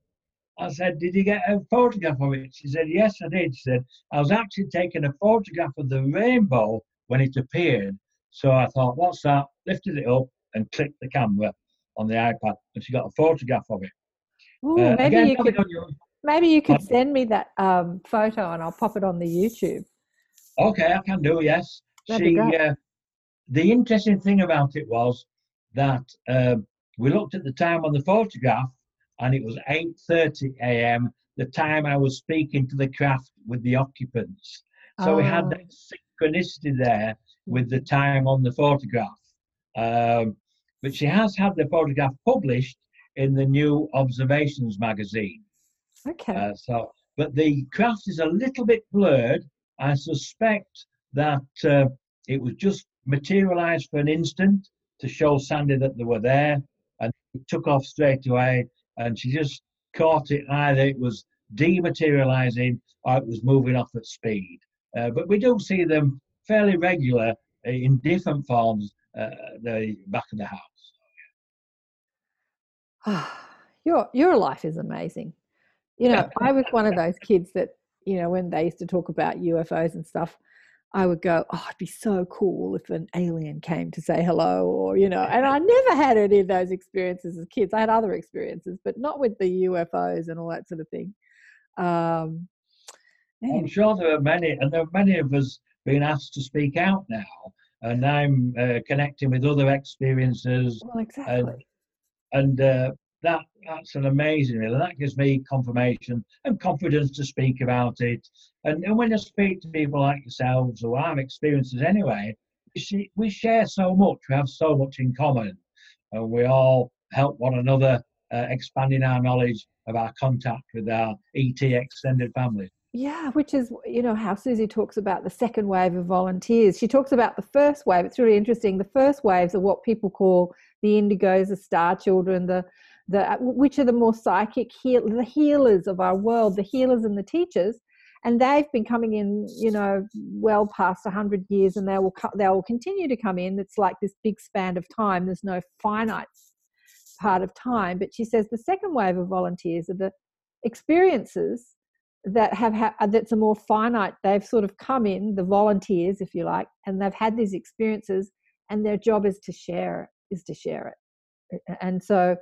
I said, Did you get a photograph of it? She said, Yes, I did. She said, I was actually taking a photograph of the rainbow when it appeared. So I thought, What's that? Lifted it up and clicked the camera on the iPad, and she got a photograph of it. Ooh, Uh, maybe again, you could unusual. maybe you could send me that um, photo and I'll pop it on the YouTube. Okay, I can do, yes. That'd she, uh, the interesting thing about it was that um we looked at the time on the photograph and it was 8:30 a.m. The time I was speaking to the craft with the occupants. So we had Oh. that synchronicity there with the time on the photograph. Um, but she has had the photograph published in the New Observations magazine. Okay. Uh, so, but the craft is a little bit blurred. I suspect that uh, it was just materialized for an instant to show Sandy that they were there, and it took off straight away. And she just caught it either it was dematerializing or it was moving off at speed. Uh, but we do see them fairly regular uh, in different forms uh, the back of the house. your your life is amazing. You know, I was one of those kids that you know when they used to talk about UFOs and stuff. I would go, oh, it'd be so cool if an alien came to say hello, or you know. And I never had any of those experiences as kids. I had other experiences, but not with the UFOs and all that sort of thing. Um, I'm sure there are many, and there are many of us being asked to speak out now, and I'm uh, connecting with other experiences, well, exactly. and uh, that that's an amazing, really. That gives me confirmation and confidence to speak about it. And, and when I speak to people like yourselves who have experiences anyway, we, see, we share so much. We have so much in common, and we all help one another, uh, expanding our knowledge of our contact with our ET extended family. Yeah, which is, you know, how Suzy talks about the second wave of volunteers. She talks about the first wave. It's really interesting. The first waves are what people call the indigos, the star children, the the which are the more psychic heal, the healers of our world, the healers and the teachers, and they've been coming in, you know, well past hundred years, and they will they will continue to come in. It's like this big span of time. There's no finite part of time. But she says the second wave of volunteers are the experiences that have ha- that's a more finite they've sort of come in the volunteers if you like and they've had these experiences and their job is to share is to share it and so uh,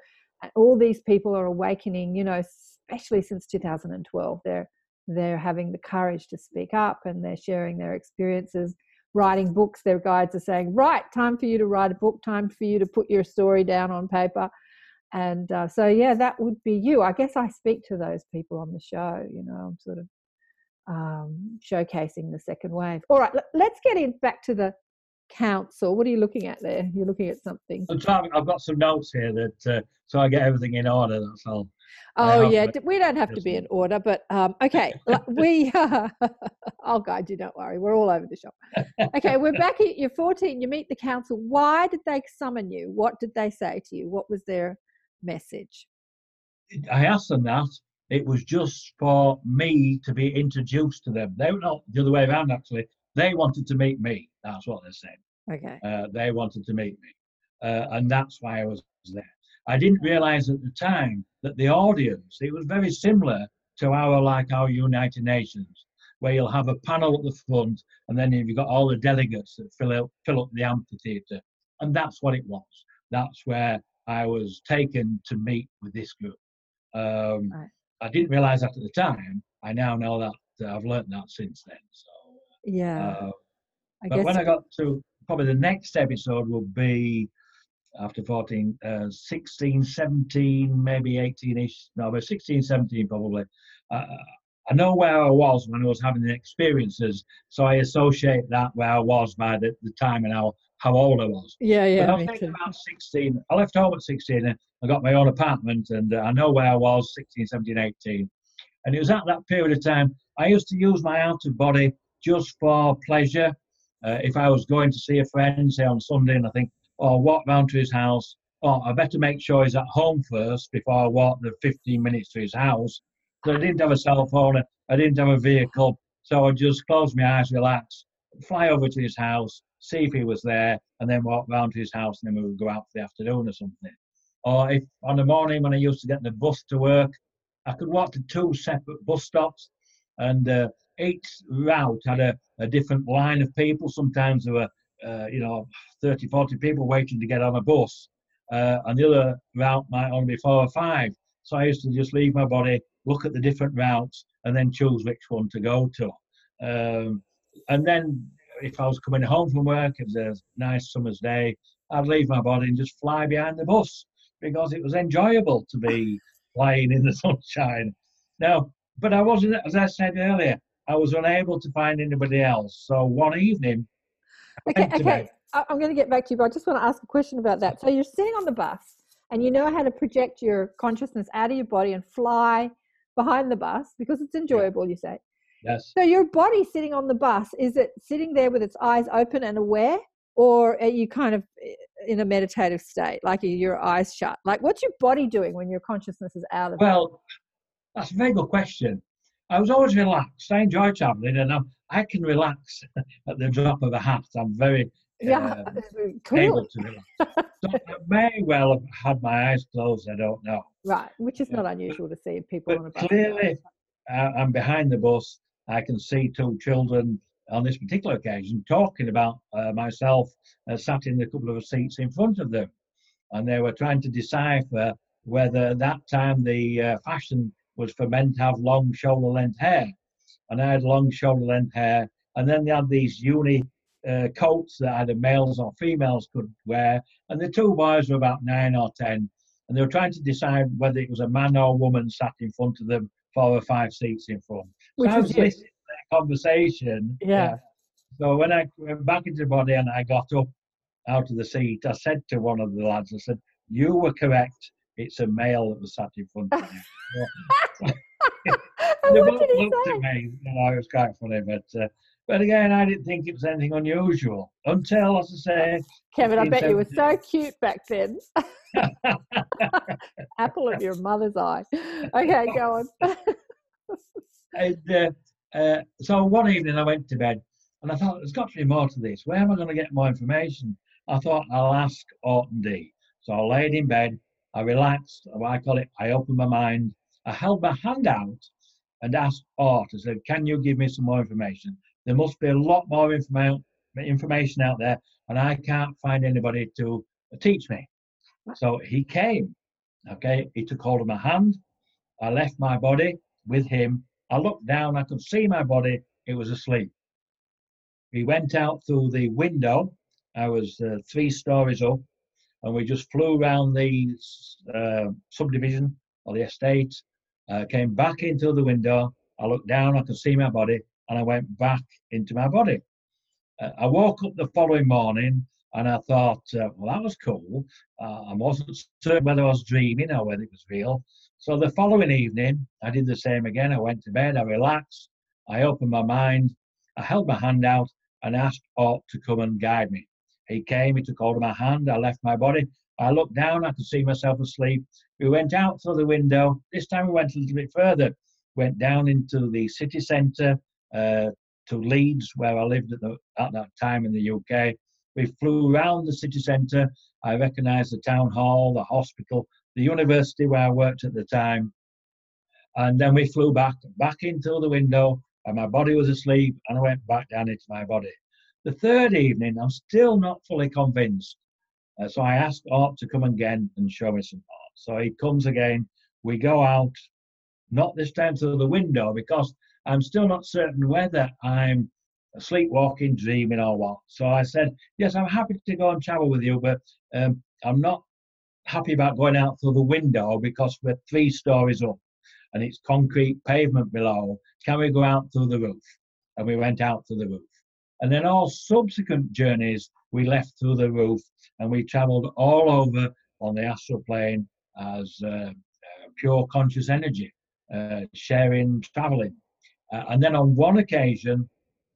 all these people are awakening you know especially since 2012 they're they're having the courage to speak up and they're sharing their experiences writing books their guides are saying right time for you to write a book time for you to put your story down on paper. And uh, so yeah that would be you. I guess i speak to those people on the show you know i'm sort of um, showcasing the second wave. All right let's get in back to the council what are you looking at there you're looking at something I'm trying, I've got some notes here that uh, so I get everything in order. That's all. Oh yeah we don't have to be in order but um, okay we i'll guide you don't worry we're all over the shop okay we're back at you're 14 you meet the council why did they summon you what did they say to you what was their message I asked them that. It was just for me to be introduced to them. They were not the other way around. Actually, they wanted to meet me. That's what they said. okay Uh, they wanted to meet me, uh, and that's why I was there. I didn't realise at the time that the audience it was very similar to our like our United Nations, where you'll have a panel at the front, and then you've got all the delegates that fill out fill up the amphitheatre, and that's what it was. That's where I was taken to meet with this group. Um, Right. I didn't realise that at the time. I now know that uh, I've learnt that since then. So. Yeah Uh, i but guess when I got to probably the next episode will be after 14, uh, 16, 17, maybe 18 ish, no, but 16, 17 probably. Uh, I know where I was when I was having the experiences, so I associate that where I was by the, the time and how, how old I was. Yeah, But yeah, I me think about 16, I left home at 16 and I got my own apartment and uh, I know where I was 16, 17, 18. And it was at that period of time I used to use my out of body just for pleasure. Uh, if I was going to see a friend, say on Sunday, and I think, oh, I'll walk round to his house, oh, I better make sure he's at home first before I walk the 15 minutes to his house. So I didn't have a cell phone, I didn't have a vehicle, so I just closed my eyes, relax, fly over to his house, see if he was there, and then walk round to his house, and then we would go out for the afternoon or something. Or if on the morning when I used to get the bus to work, I could walk to two separate bus stops, and uh, each route had a, a different line of people. Sometimes there were, uh, you know, 30, 40 people waiting to get on a bus, uh, and the other route might only be four or five. So I used to just leave my body, look at the different routes, and then choose which one to go to. Um, and then if I was coming home from work, it was a nice summer's day, I'd leave my body and just fly behind the bus because it was enjoyable to be flying in the sunshine. Now, but I wasn't, as I said earlier, I was unable to find anybody else. So one evening, Okay, okay. I- I'm going to get back to you, but I just want to ask a question about that. So you're sitting on the bus and you know how to project your consciousness out of your body and fly behind the bus because it's enjoyable, you say. Yes. So your body sitting on the bus, is it sitting there with its eyes open and aware? Or are you kind of eh, in a meditative state, like your eyes shut? Like what's your body doing when your consciousness is out of Well, that's a very good question. I was always relaxed. I enjoy traveling and I'm, I can relax at the drop of a hat. I'm very Yeah, clearly. able to relax. so I may well have had my eyes closed, I don't know. Right, which is not unusual to see people on a bus. clearly, uh, I'm behind the bus. I can see two children on this particular occasion talking about uh, myself uh, sat in a couple of seats in front of them. And they were trying to decipher whether at that time the uh, fashion was for men to have long shoulder length hair. And I had long shoulder length hair. And then they had these uni uh, coats that either males or females could wear. And the two boys were about nine or ten. And they were trying to decide whether it was a man or a woman sat in front of them, four or five seats in front. Which so I was listening to their conversation. Yeah. So when I went back into the body and I got up out of the seat, I said to one of the lads, I said, You were correct. It's a male that was sat in front of. And they both looked at me. You know, it was quite funny, but uh, but again, I didn't think it was anything unusual until, as I say, Kevin, I bet you were so cute back then. Apple of your mother's eye. Okay, go on. And, uh, uh, so one evening I went to bed and I thought there's got to be more to this. Where am I going to get more information? I thought I'll ask Ort and D. So I laid in bed, I relaxed, I call it, I opened my mind, I held my hand out and asked Ort, I said, Can you give me some more information? There must be a lot more informa- information out there, and I can't find anybody to teach me. So he came, okay, he took hold of my hand, I left my body with him. I looked down, I could see my body, it was asleep. He went out through the window. I was uh, three stories up, and we just flew around the uh, subdivision or the estate. Uh, came back into the window. I looked down, I could see my body, and I went back into my body. Uh, I woke up the following morning, and I thought, uh, well, that was cool. Uh, I wasn't certain whether I was dreaming or whether it was real. So the following evening, I did the same again. I went to bed, I relaxed, I opened my mind, I held my hand out and asked Ort to come and guide me. He came, he took hold of my hand, I left my body. I looked down, I could see myself asleep. We went out through the window. This time we went a little bit further, went down into the city centre uh, to Leeds, where I lived at, the, at that time in the UK. We flew around the city centre. I recognised the town hall, the hospital, the university where I worked at the time. And then we flew back, back into the window, and my body was asleep, and I went back down into my body. The third evening, I'm still not fully convinced. Uh, so I asked Ort to come again and show me some art. So he comes again. We go out, not this time through the window, because I'm still not certain whether I'm sleepwalking, dreaming, or what. So I said, Yes, I'm happy to go and travel with you, but um, I'm not happy about going out through the window because we're three stories up and it's concrete pavement below. Can we go out through the roof? And we went out through the roof. And then all subsequent journeys, we left through the roof and we traveled all over on the astral plane as uh, uh, pure conscious energy, uh, sharing, traveling. Uh, and then on one occasion,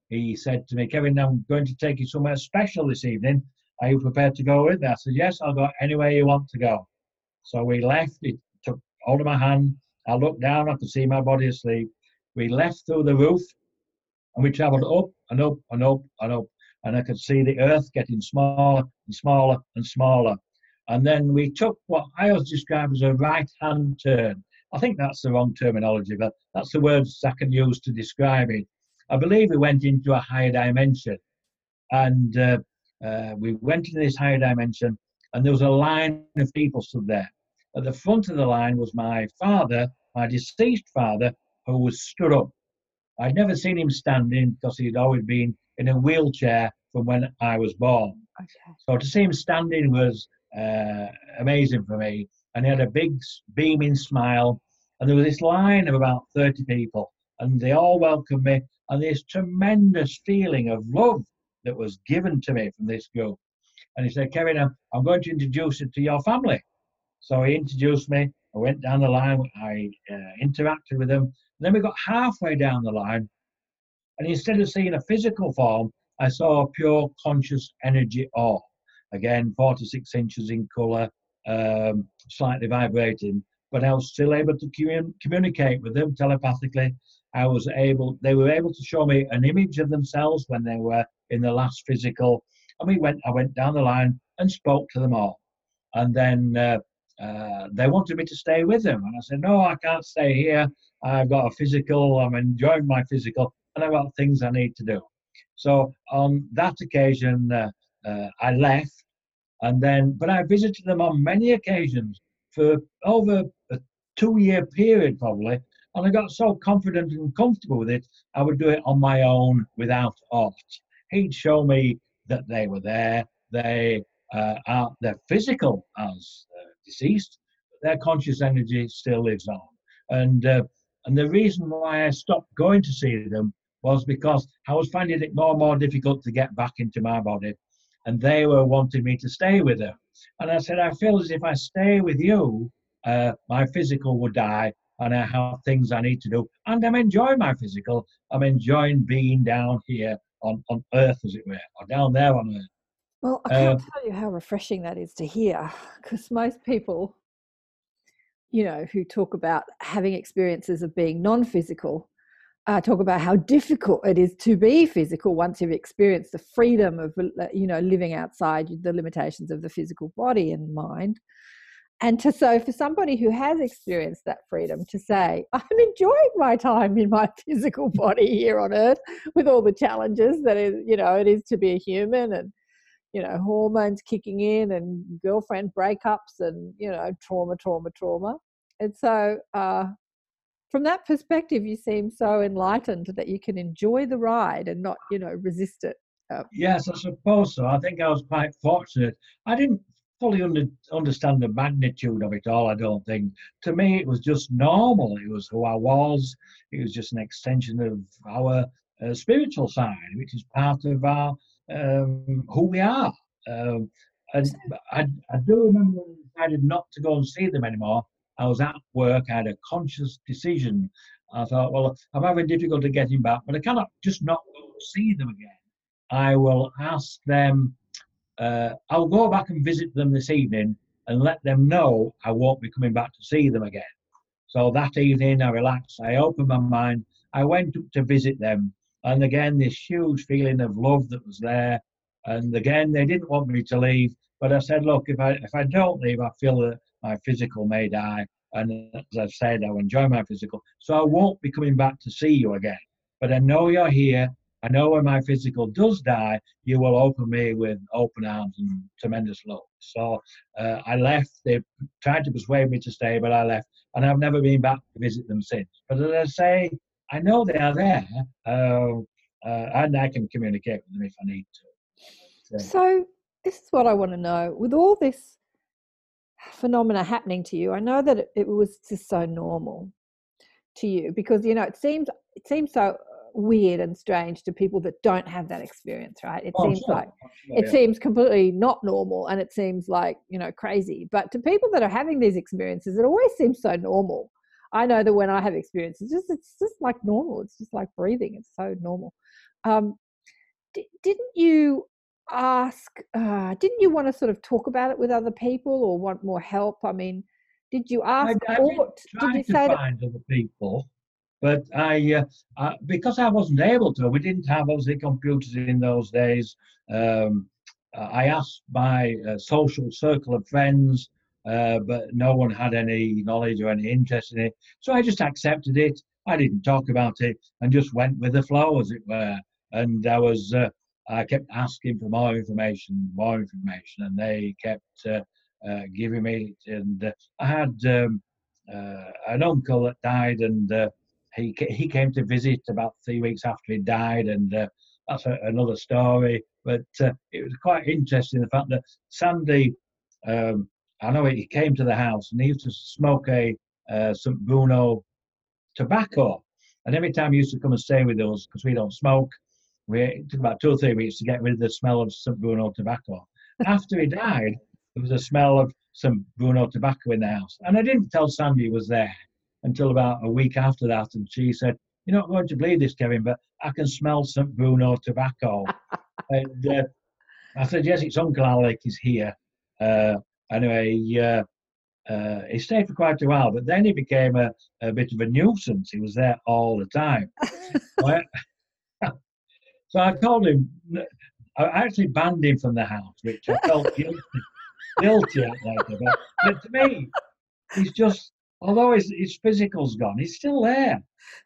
he said to me, Kevin, I'm going to take you somewhere special this evening. Are you prepared to go with me? I said, Yes, I'll go anywhere you want to go. So we left. He took hold of my hand. I looked down. I could see my body asleep. We left through the roof and we traveled up and up and up and up. And I could see the earth getting smaller and smaller and smaller. And then we took what I always describe as a right hand turn. I think that's the wrong terminology, but that's the words I can use to describe it. I believe we went into a higher dimension. And uh, uh, we went into this higher dimension, and there was a line of people stood there. At the front of the line was my father, my deceased father, who was stood up. I'd never seen him standing because he'd always been in a wheelchair from when I was born. Okay. So to see him standing was uh, amazing for me. and he had a big beaming smile. And there was this line of about 30 people, and they all welcomed me, and this tremendous feeling of love that was given to me from this group. And he said, Kevin, I'm going to introduce you to your family. So he introduced me. I went down the line. I uh, interacted with them. Then we got halfway down the line. And instead of seeing a physical form, I saw a pure conscious energy orb. Again, four to six inches in colour, um, slightly vibrating. But I was still able to commun- communicate with them telepathically. I was able, they were able to show me an image of themselves when they were in the last physical. And we went, I went down the line and spoke to them all. And then uh, uh, they wanted me to stay with them. And I said, no, I can't stay here. I've got a physical, I'm enjoying my physical, and I've got things I need to do. So on that occasion, uh, uh, I left. And then, but I visited them on many occasions for over a two year period, probably. And I got so confident and comfortable with it, I would do it on my own without Ort. He'd show me that they were there. They uh, are they're physical as deceased, but their conscious energy still lives on. And uh, and the reason why I stopped going to see them was because I was finding it more and more difficult to get back into my body, and they were wanting me to stay with them. And I said, I feel as if I stay with you, uh, my physical would die, and I have things I need to do. And I'm enjoying my physical. I'm enjoying being down here on, on earth, as it were, or down there on earth. Well, I can't um, tell you how refreshing that is to hear because most people, you know, who talk about having experiences of being non physical, uh, talk about how difficult it is to be physical once you've experienced the freedom of, uh, you know, living outside the limitations of the physical body and mind. And to so for somebody who has experienced that freedom to say, I'm enjoying my time in my physical body here on earth with all the challenges that is, you know, it is to be a human and you know, hormones kicking in and girlfriend breakups and, you know, trauma, trauma, trauma. And so, uh, from that perspective, you seem so enlightened that you can enjoy the ride and not, you know, resist it. Uh, yes, I suppose so. I think I was quite fortunate. I didn't fully under, understand the magnitude of it all, I don't think. To me, it was just normal. It was who I was, it was just an extension of our uh, spiritual side, which is part of our um, who we are. Um, and I, I do remember when I decided not to go and see them anymore. I was at work, I had a conscious decision. I thought, well, I'm having difficulty getting back, but I cannot just not go see them again. I will ask them, uh, I'll go back and visit them this evening and let them know I won't be coming back to see them again. So that evening, I relaxed, I opened my mind, I went up to visit them, and again, this huge feeling of love that was there. And again, they didn't want me to leave, but I said, look, if I if I don't leave, I feel that my physical may die. And as I've said, I'll enjoy my physical, so I won't be coming back to see you again. But I know you're here. I know when my physical does die, you will open me with open arms and tremendous love. So uh, I left. They tried to persuade me to stay, but I left, and I've never been back to visit them since. But as I say, I know they are there, uh, uh, and I can communicate with them if I need to. So, so this is what I want to know. With all this phenomena happening to you, I know that it, it was just so normal to you because you know it seems it seems so weird and strange to people that don't have that experience right it oh, seems sure. like sure, it yeah. seems completely not normal and it seems like you know crazy but to people that are having these experiences it always seems so normal I know that when I have experience, it's just it's just like normal. It's just like breathing. It's so normal. Um, d- didn't you ask? Uh, didn't you want to sort of talk about it with other people or want more help? I mean, did you ask? I, I did, did you say to find that- other people? But I, uh, I, because I wasn't able to, we didn't have obviously computers in those days. Um, I asked my uh, social circle of friends uh, but no one had any knowledge or any interest in it. So I just accepted it. I didn't talk about it and just went with the flow, as it were. And I was, uh, I kept asking for more information, more information, and they kept uh, uh giving me it. And uh, I had um, an uncle that died, and he he came to visit about three weeks after he died, and that's a, another story. But it was quite interesting the fact that Sandy um, I know he came to the house and he used to smoke a uh, St. Bruno tobacco. And every time he used to come and stay with us, because we don't smoke, we it took about two or three weeks to get rid of the smell of St. Bruno tobacco. After he died, there was a smell of St. Bruno tobacco in the house. And I didn't tell Sandy he was there until about a week after that. And she said, You're not going to believe this, Kevin, but I can smell St. Bruno tobacco. and uh, I said, Yes, it's Uncle Alec, he's here. Uh, anyway, uh, uh, he stayed for quite a while, but then he became a, a bit of a nuisance. He was there all the time. so I told him, I actually banned him from the house, which I felt guilty, guilty at later. But, but to me, he's just, although his, his physical's gone, he's still there.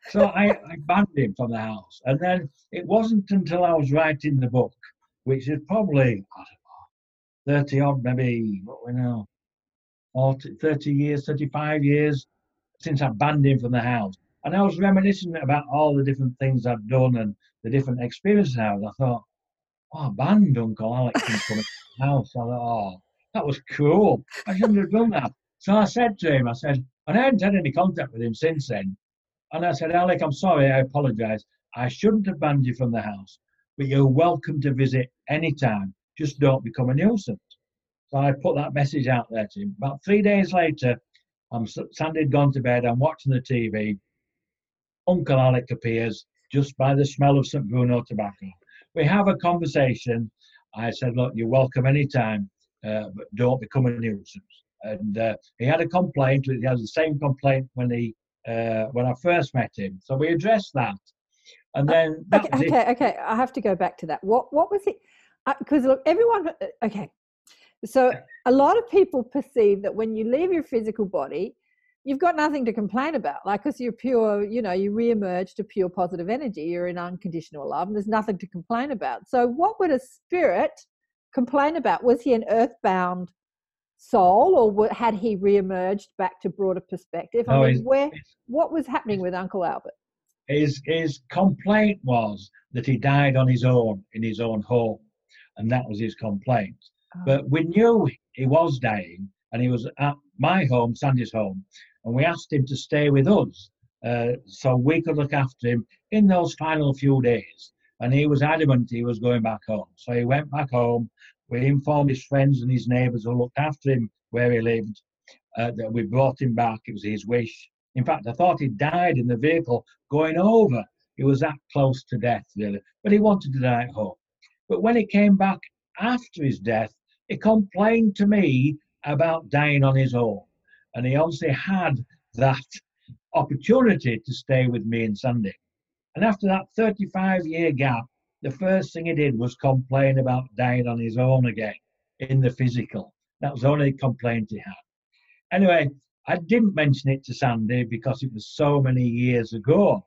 So I, I banned him from the house. And then it wasn't until I was writing the book, which is probably, I don't know, 30 odd, maybe, what we know, 40, 30 years, 35 years since I banned him from the house. And I was reminiscing about all the different things I've done and the different experiences I had. I thought, oh, I banned Uncle Alex from the house. I thought, oh, that was cool. I shouldn't have done that. So I said to him, I said, and I hadn't had any contact with him since then. And I said, Alec, I'm sorry, I apologize. I shouldn't have banned you from the house, but you're welcome to visit anytime. Just don't become a nuisance. So I put that message out there to him. About three days later, I'm Sandy had gone to bed. I'm watching the TV. Uncle Alec appears just by the smell of St. Bruno tobacco. We have a conversation. I said, Look, you're welcome anytime, uh, but don't become a nuisance. And uh, he had a complaint. He has the same complaint when he uh, when I first met him. So we addressed that. And then okay, okay, okay, I have to go back to that. What what was it? Because uh, look, everyone. Uh, okay, so a lot of people perceive that when you leave your physical body, you've got nothing to complain about. Like, because you're pure, you know, you re-emerge to pure positive energy. You're in unconditional love, and there's nothing to complain about. So, what would a spirit complain about? Was he an earthbound soul, or had he re-emerged back to broader perspective? I mean, where what was happening with Uncle Albert? His his complaint was that he died on his own in his own home, and that was his complaint. But oh. we knew he was dying, and he was at my home, Sandy's home, and we asked him to stay with us uh, so we could look after him in those final few days. And he was adamant he was going back home. So he went back home. We informed his friends and his neighbours who looked after him where he lived uh, that we brought him back. It was his wish. In fact, I thought he died in the vehicle going over. He was that close to death, really. But he wanted to die at home. But when he came back after his death, he complained to me about dying on his own. And he obviously had that opportunity to stay with me and Sandy. And after that 35 year gap, the first thing he did was complain about dying on his own again in the physical. That was the only complaint he had. Anyway, I didn't mention it to Sandy because it was so many years ago.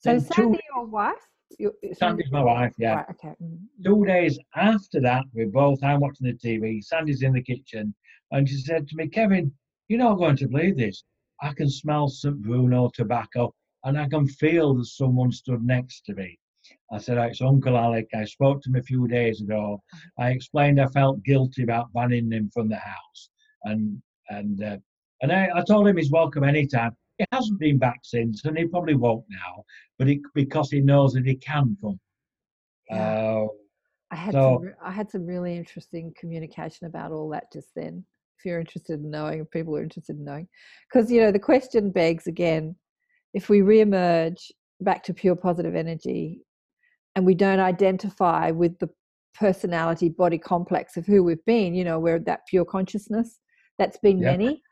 So, Sandy, two, your wife? Sandy's my wife, yeah. Right, okay. Mm. Two days after that, we're both, I'm watching the TV, Sandy's in the kitchen, and she said to me, Kevin, you're not going to believe this. I can smell St. Bruno tobacco and I can feel that someone stood next to me. I said, It's Uncle Alec. I spoke to him a few days ago. I explained I felt guilty about banning him from the house. And and uh, and I, I told him he's welcome anytime. He hasn't been back since, and he probably won't now. But it, because he knows that he can come. Yeah. Uh, I had so, some, I had some really interesting communication about all that just then. If you're interested in knowing, if people are interested in knowing, because you know the question begs again: if we re-emerge back to pure positive energy, and we don't identify with the personality body complex of who we've been, you know, we're that pure consciousness that's been yeah. many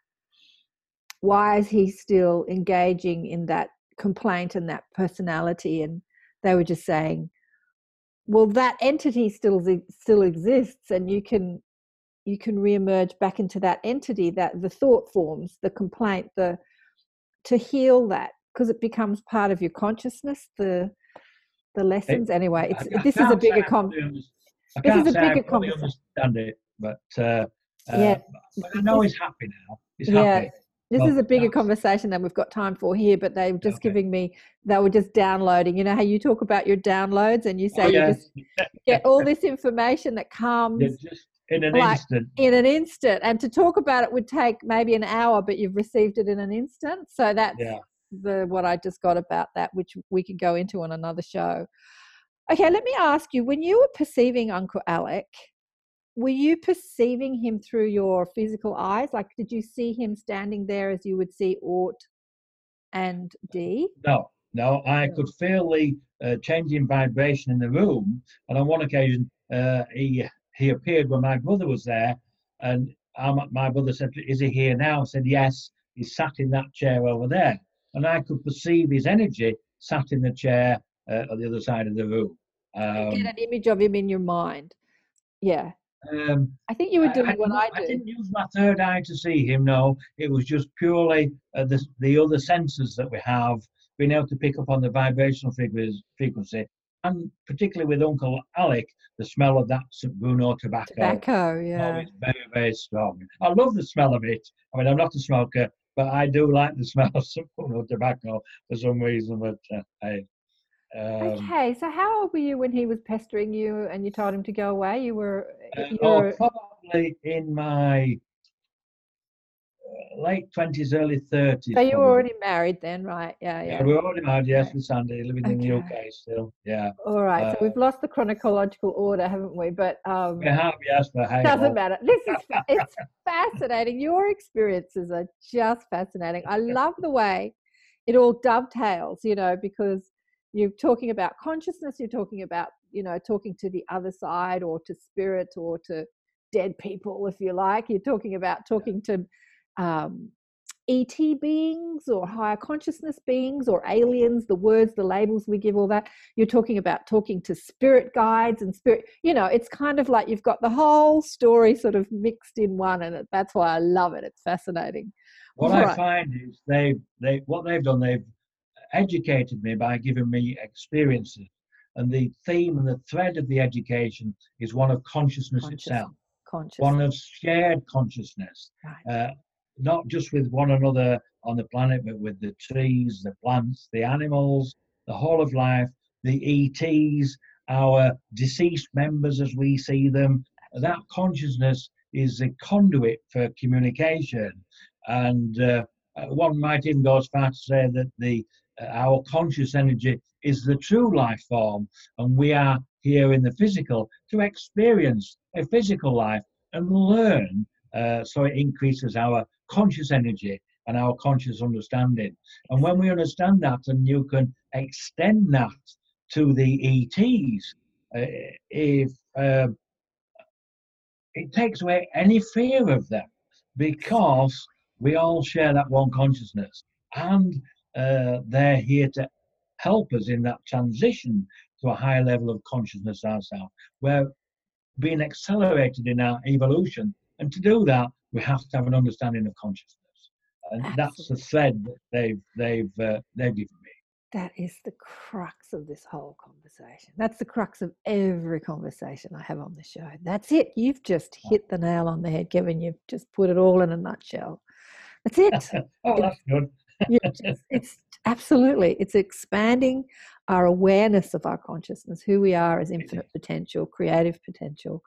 why is he still engaging in that complaint and that personality? And they were just saying well that entity still still exists and you can you can reemerge back into that entity that the thought forms the complaint the to heal that because it becomes part of your consciousness the the lessons. It, anyway it's I, this is a bigger com- this is a bigger conversation. understand it but uh, uh, yeah but i know he's happy now he's yeah. happy this well, is a bigger conversation than we've got time for here, but they were just okay. giving me, they were just downloading. You know how you talk about your downloads and you oh, say oh, yeah. you just get all this information that comes. Just, in an Like, instant. in an instant. And to talk about it would take maybe an hour, but you've received it in an instant. So that's Yeah. the what I just got about that, which we could go into on another show. Okay, let me ask you: when you were perceiving Uncle Alec, were you perceiving him through your physical eyes? Like, did you see him standing there as you would see Ort and D? No, no, I could feel the uh, changing vibration in the room. And on one occasion, uh, he he appeared when my brother was there, and um, my brother said, "Is he here now?" I said, "Yes." He sat in that chair over there, and I could perceive his energy sat in the chair uh, on the other side of the room. Um, get an image of him in your mind. Yeah, um, I think you were doing what didn't- I I didn't use my third eye to see him. No, it was just purely uh, the the other senses that we have, being able to pick up on the vibrational frequency, frequency, and particularly with Uncle Alec, the smell of that St. Bruno tobacco. Tobacco, Oh, yeah. it's very, very strong. I love the smell of it. I mean, I'm not a smoker, but I do like the smell of St. Bruno tobacco for some reason. But uh, I, um, Okay, so how old were you when he was pestering you and you told him to go away? You were, uh, you oh, were probably in my uh, late 20s, early 30s. so you were already married then, right? Yeah, Yeah, yeah. we were already married, yes, Okay. with Sandy, living in the UK still. Yeah. All right, so uh, we've lost the chronological order, haven't we? But um, We have, yes, but hey. doesn't ho. matter. This is it's fascinating. Your experiences are just fascinating. I love the way it all dovetails, you know, because you're talking about consciousness, you're talking about, you know, talking to the other side or to spirit or to dead people, if you like. You're talking about talking to um, ET beings or higher consciousness beings or aliens, the words, the labels we give, all that. You're talking about talking to spirit guides and spirit, you know, it's kind of like you've got the whole story sort of mixed in one, and that's why I love it. It's fascinating. What I find is they, they, what they've done, they've educated me by giving me experiences. And the theme and the thread of the education is one of consciousness Conscious, itself, one of shared consciousness. right. uh, not just with one another on the planet, but with the trees, the plants, the animals, the whole of life, the ETs, our deceased members as we see them. That consciousness is a conduit for communication. And uh, one might even go as far to say that the our conscious energy is the true life form, and we are here in the physical to experience a physical life and learn uh, so it increases our conscious energy and our conscious understanding. And when we understand that, and you can extend that to the ETs, uh, if um it takes away any fear of them, because we all share that one consciousness, and uh, they're here to help us in that transition to a higher level of consciousness ourselves. We're being accelerated in our evolution and to do that, we have to have an understanding of consciousness, and that's the thread that they've they've uh, they've given me. That is the crux of this whole conversation. That's the crux of every conversation I have on the show. That's it. You've just hit the nail on the head, Kevin. You've just put it all in a nutshell. That's it. oh, that's good. Just, it's absolutely it's expanding our awareness of our consciousness who we are as infinite potential creative potential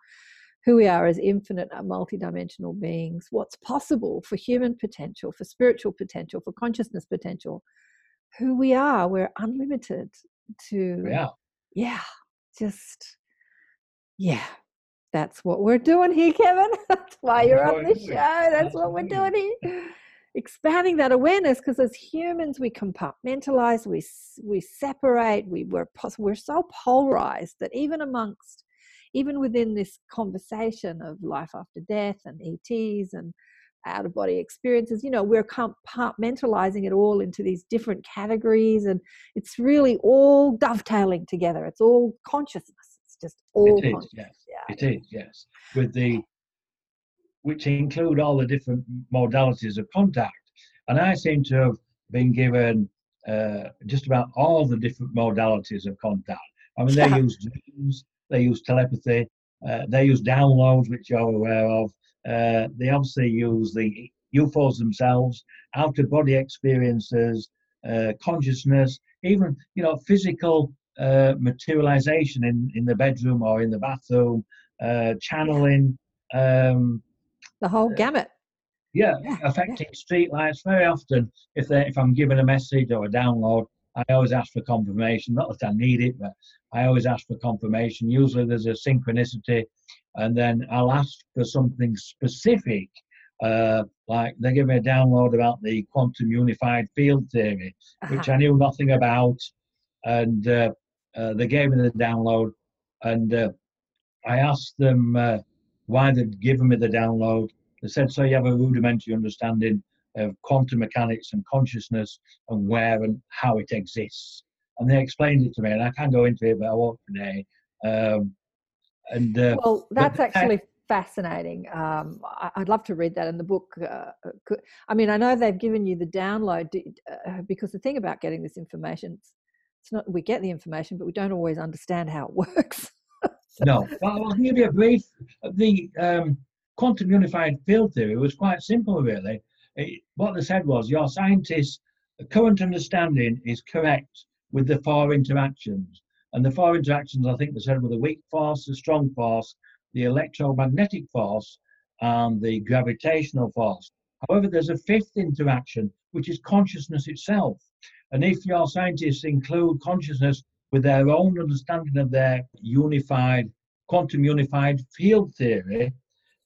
who we are as infinite uh, multidimensional beings what's possible for human potential for spiritual potential for consciousness potential who we are we're unlimited to Yeah, yeah just yeah that's what we're doing here kevin. That's why you're on the show that's what we're doing here expanding that awareness because as humans we compartmentalize we we separate we we're, we're so polarized that even amongst even within this conversation of life after death and ets and out of body experiences you know we're compartmentalizing it all into these different categories and it's really all dovetailing together it's all consciousness it's just all it is. Yes, yeah it is. Yes, with the which include all the different modalities of contact, and I seem to have been given uh, just about all the different modalities of contact. I mean, they use dreams, they use telepathy, uh, they use downloads, which you're aware of. Uh, they obviously use the UFOs themselves, out of body experiences, uh, consciousness, even you know physical uh, materialization in in the bedroom or in the bathroom, uh, channeling. um, The whole gamut. yeah, Yeah, affecting streetlights. Very often, if they, if I'm given a message or a download, I always ask for confirmation. Not that I need it, but I always ask for confirmation. Usually, there's a synchronicity, and then I'll ask for something specific. Uh, like they give me a download about the quantum unified field theory, which Uh-huh. I knew nothing about, and uh, uh, they gave me the download, and uh, I asked them uh, why they'd given me the download. They said, "So you have a rudimentary understanding of quantum mechanics and consciousness and where and how it exists." And they explained it to me, and I can't go into it, but I won't today. Um, and uh, well, that's actually fascinating. Um, I'd love to read that in the book. Uh, I mean, I know they've given you the download uh, because the thing about getting this information, it's not we get the information, but we don't always understand how it works. No, I'll give you a brief. The um, quantum unified field theory was quite simple, really. It, what they said was your scientists' current understanding is correct with the four interactions. And the four interactions, I think they said, were the weak force, the strong force, the electromagnetic force, and the gravitational force. However, there's a fifth interaction, which is consciousness itself. And if your scientists include consciousness with their own understanding of their unified, quantum unified field theory,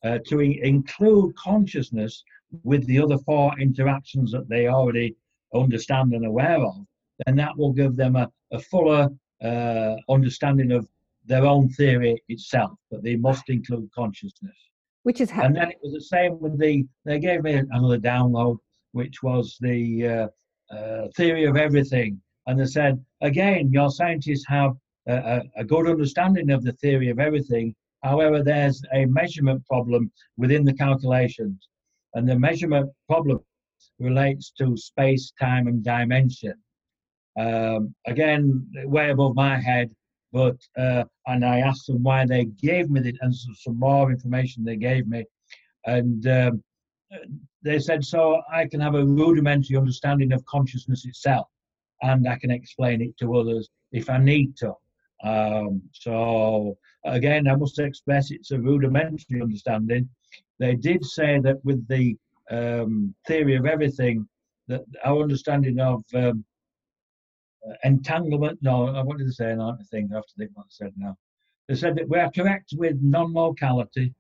uh, to in- include consciousness with the other four interactions that they already understand and aware of, then that will give them a, a fuller uh, understanding of their own theory itself, but they must include consciousness. Which is And then it was the same with the, they gave me another download, which was the uh, uh, theory of everything. And they said, again, your scientists have a, a, good understanding of the theory of everything. However, there's a measurement problem within the calculations. And the measurement problem relates to space, time, and dimension. Um, again, way above my head, but uh, and I asked them why they gave me the and some, some more information they gave me, and um, they said so I can have a rudimentary understanding of consciousness itself, and I can explain it to others if I need to. Um, so again, I must express it's a rudimentary understanding. They did say that with the um, theory of everything, that our understanding of um, uh, entanglement. No, I wanted to say another thing. I have to think what I said now. They said that we are correct with non-locality,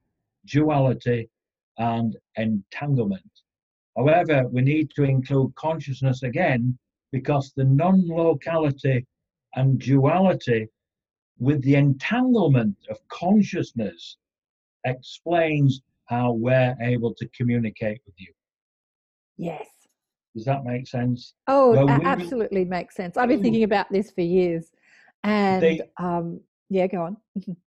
duality, and entanglement. However, we need to include consciousness again because the non-locality and duality with the entanglement of consciousness explains how we're able to communicate with you. Yes. Does that make sense? Oh, Well, absolutely makes sense. I've been Oh. thinking about this for years. And They- um, yeah, go on.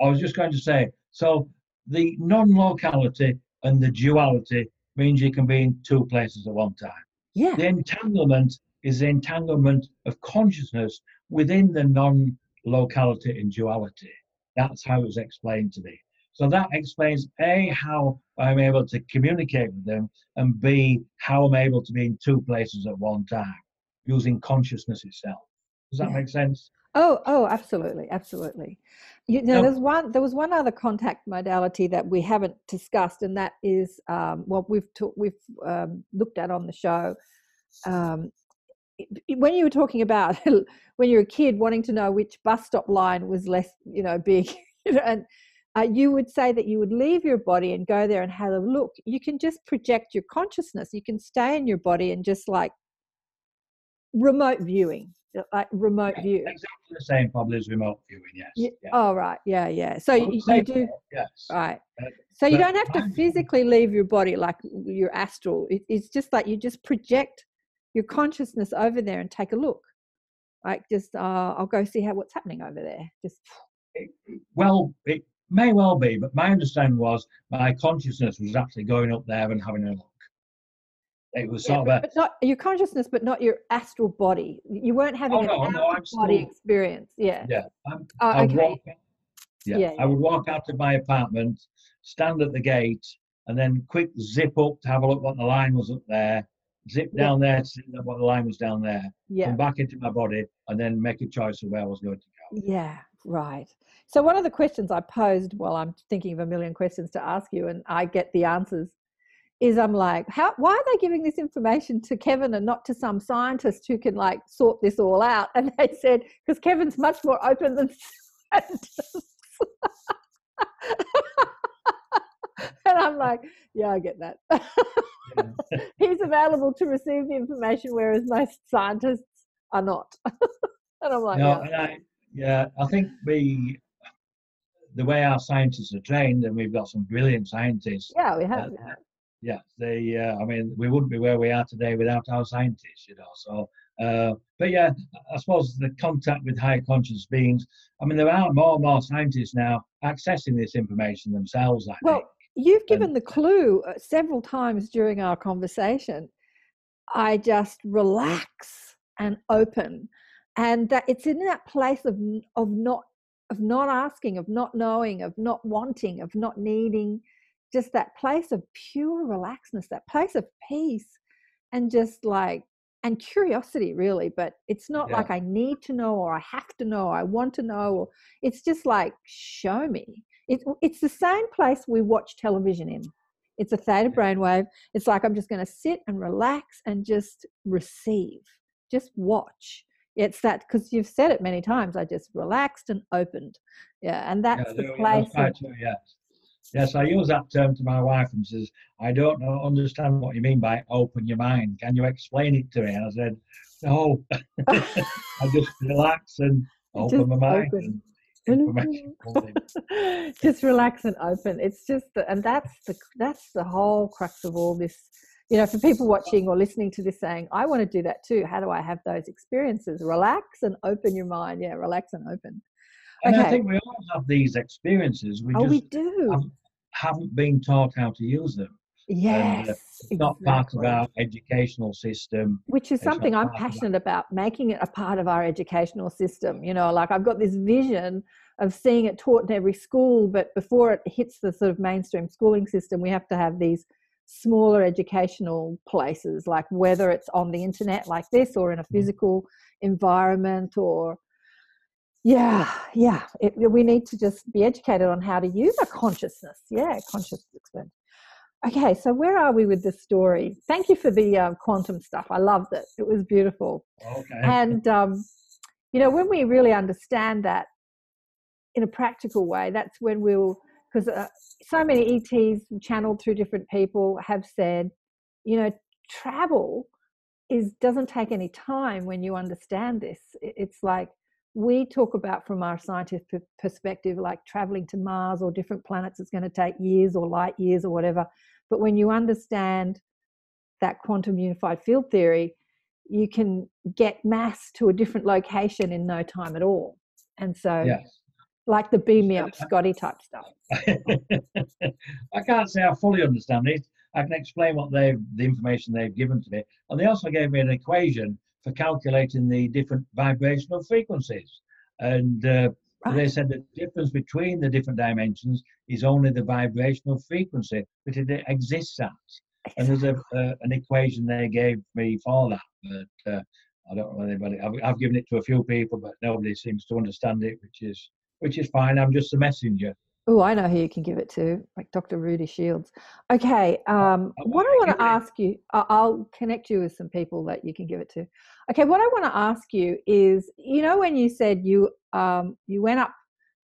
I was just going to say, so the non-locality and the duality means you can be in two places at one time. Yeah. The entanglement is the entanglement of consciousness within the non-locality and duality. That's how it was explained to me. So that explains A, how I'm able to communicate with them, and B, how I'm able to be in two places at one time using consciousness itself. Does that Yeah. make sense? Oh, oh, absolutely, absolutely. You know, Now- there's one. There was one other contact modality that we haven't discussed, and that is um, what we've ta- we've um, looked at on the show. Um, when you were talking about when you're a kid wanting to know which bus stop line was less, you know, big, you know, and uh, you would say that you would leave your body and go there and have a look. You can just project your consciousness. You can stay in your body and just like remote viewing, uh, like remote view. Exactly the same probably as remote viewing, yes. Yeah. yeah. Oh, right. Yeah, yeah. So you, you do, Yes. right. Uh, So you don't have to physically leave your body like your astral. It, it's just like you just project your consciousness over there and take a look. Like just, uh, I'll go see how what's happening over there. Just, Well, it may well be, but my understanding was my consciousness was actually going up there and having a look. It was yeah, sort but, of a, but not your consciousness, but not your astral body. You weren't having Oh, an no, no, body still- experience. Yeah. yeah. I'm, Oh, I would okay. walk, yeah, Yeah, I would walk out of my apartment, stand at the gate, and then quick zip up to have a look what the line was up there, zip Yeah. down there to see what the line was down there, Yeah. come back into my body, and then make a choice of where I was going to go. Yeah. Right. So one of the questions I posed while I'm thinking of a million questions to ask you, and I get the answers, is I'm like, how? Why are they giving this information to Kevin and not to some scientist who can like sort this all out? And they said because Kevin's much more open than scientists. and I'm like, yeah, I get that. He's available to receive the information, whereas most scientists are not. and I'm like, no, yeah. I, yeah, I think we, the way our scientists are trained, and we've got some brilliant scientists. yeah, we have. Uh, yeah, they. Uh, I mean, we wouldn't be where we are today without our scientists, you know. So, uh, but yeah, I suppose the contact with higher conscious beings. I mean, there are more and more scientists now accessing this information themselves. I Well, think. You've given the clue uh, several times during our conversation. I just relax and open, and that it's in that place of of not of not asking, of not knowing, of not wanting, of not needing, just that place of pure relaxedness, that place of peace, and just like and curiosity really but it's not Yeah. like i need to know or i have to know or i want to know or it's just like show me it, it's the same place we watch television in it's a theta brainwave it's like i'm just going to sit and relax and just receive just watch it's that because you've said it many times i just relaxed and opened yeah and that's Yeah, the place that's of, too, yes. Yes, I use that term to my wife and says, I don't know, understand what you mean by open your mind. Can you explain it to me? And I said, No. I just relax and open Just my mind. open. And information comes in. just relax and open it's just the, and that's the that's the whole crux of all this. You know for people watching or listening to this saying i want to do that too. How do i have those experiences? Relax and open your mind. Yeah relax and open. And I think we all have these experiences. We oh just we do. haven't, haven't been taught how to use them. Uh, yes It's not part of our educational system. which is something I'm part of that. passionate about, making it a part of our educational system. You know, like I've got this vision of seeing it taught in every school, but before it hits the sort of mainstream schooling system, we have to have these smaller educational places, like whether it's on the internet like this or in a mm-hmm. physical environment or yeah yeah it, we need to just be educated on how to use our consciousness yeah conscious experience okay so where are we with the story? Thank you for the uh, quantum stuff. I loved it. It was beautiful. Okay. and um, you know when we really understand that in a practical way that's when we'll because uh, so many ets channeled through different people have said you know travel is doesn't take any time when you understand this. It's like we talk about from our scientific perspective like traveling to mars or different planets it's going to take years or light years or whatever but when you understand that quantum unified field theory you can get mass to a different location in no time at all and so yes. like the beam me up scotty type stuff I can't say I fully understand it. I can explain what they've the information they've given to me, and they also gave me an equation for calculating the different vibrational frequencies. And uh, they said the difference between the different dimensions is only the vibrational frequency that it exists at. And there's a, uh, an equation they gave me for that, but uh, I don't know anybody. I've, I've given it to a few people, but nobody seems to understand it, which is which is fine. I'm just a messenger. Oh, I know who you can give it to, like Dr. Rudy Schild. Okay, um, oh, what I want to ask you, I'll connect you with some people that you can give it to. Okay, what I want to ask you is, you know, when you said you um, you went up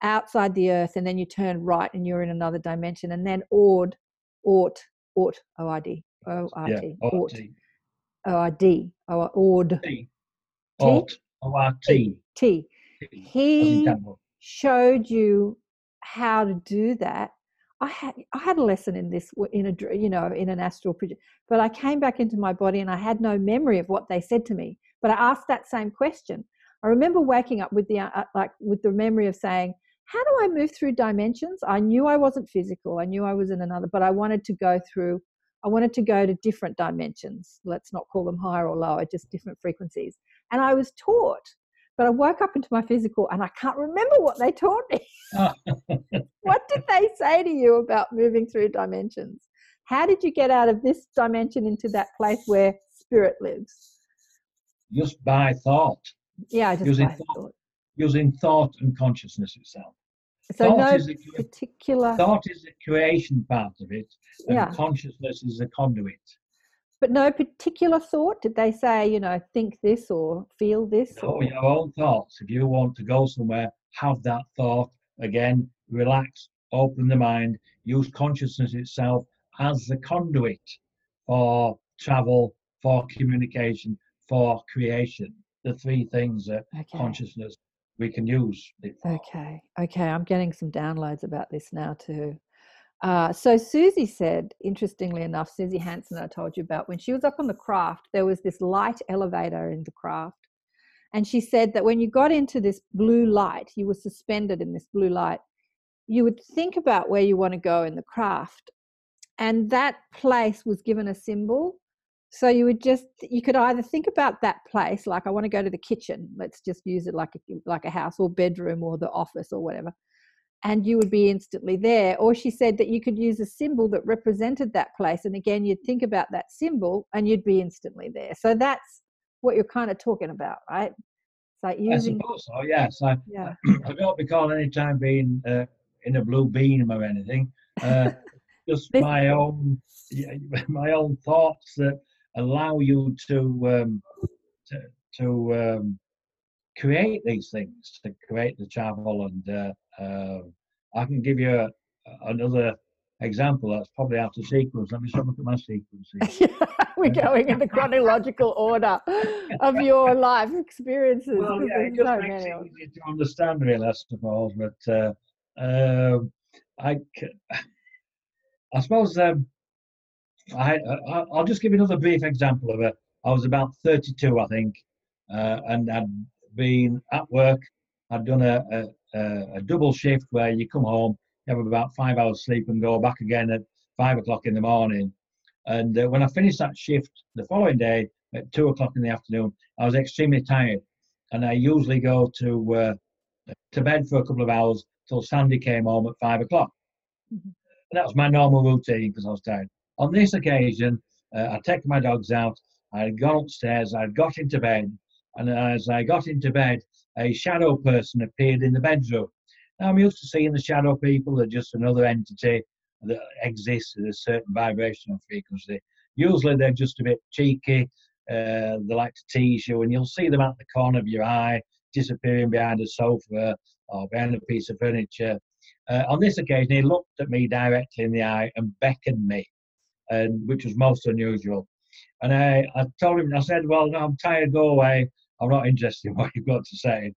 outside the Earth and then you turned right and you're in another dimension, and then ord, ort, ort, o r d, o r t, ort, T. o r d, o r ord, T. Alt. O R T. t. T. As in He showed you how to do that. I had i had a lesson in this in a you know in an astral projection but i came back into my body and i had no memory of what they said to me but i asked that same question. I remember waking up with the uh, like with the memory of saying how do i move through dimensions? I knew i wasn't physical i knew i was in another but i wanted to go through i wanted to go to different dimensions let's not call them higher or lower just different frequencies and i was taught but I woke up into my physical and I can't remember what they taught me. what did they say to you about moving through dimensions? How did you get out of this dimension into that place where spirit lives? Just by thought. Yeah, I just Using by thought. thought. using thought and consciousness itself. So thought no is the, particular, thought is the creation part of it, and Yeah. consciousness is the conduit. But no particular thought. Did they say, you know, think this or feel this? Or- your own thoughts. If you want to go somewhere, have that thought. Again, relax, open the mind, use consciousness itself as the conduit for travel, for communication, for creation. The three things that Okay. consciousness we can use it for. Okay. Okay. I'm getting some downloads about this now too. Uh, so Suzy said, interestingly enough, Suzy Hansen, I told you about, when she was up on the craft, there was this light elevator in the craft. And she said that when you got into this blue light, you were suspended in this blue light, you would think about where you want to go in the craft. And that place was given a symbol. So you would just you could either think about that place, like I want to go to the kitchen. Let's just use it like a like a house or bedroom or the office or whatever, and you would be instantly there. Or she said that you could use a symbol that represented that place, and again you'd think about that symbol and you'd be instantly there. So that's what you're kind of talking about, right? It's like I using suppose so, yes. I, yeah. I don't recall any time being uh, in a blue beam or anything. Uh, just This- my own, yeah, my own thoughts that allow you to um, to, to um, create these things, to create the travel. And uh, uh, I can give you a, another example that's probably out of sequence. Let me just look at my sequence. We're going in the chronological order of your life experiences. well, yeah, it just so makes many it of them. easy to understand, really, I suppose. But uh, um I, I suppose um, I, I, I'll just give you another brief example of it. I was about 32, I think, uh, and I'd been at work. I'd done a, a, a, double shift where you come home, you have about five hours sleep, and go back again at five o'clock in the morning. And uh, when I finished that shift the following day at two o'clock in the afternoon, I was extremely tired, and I usually go to uh, to bed for a couple of hours till Sandy came home at five o'clock. Mhm. And that was my normal routine because I was tired. On this occasion, uh, I'd taken my dogs out. I'd gone upstairs. I'd got into bed, and as I got into bed, a shadow person appeared in the bedroom. Now I'm used to seeing the shadow people. They're just another entity that exists at a certain vibrational frequency. Usually they're just a bit cheeky. Uh, they like to tease you, and you'll see them out the corner of your eye, disappearing behind a sofa or behind a piece of furniture. Uh, on this occasion, he looked at me directly in the eye and beckoned me, and which was most unusual. And I, I told him, I said, "Well, no, I'm tired. Go away. I'm not interested in what you've got to say."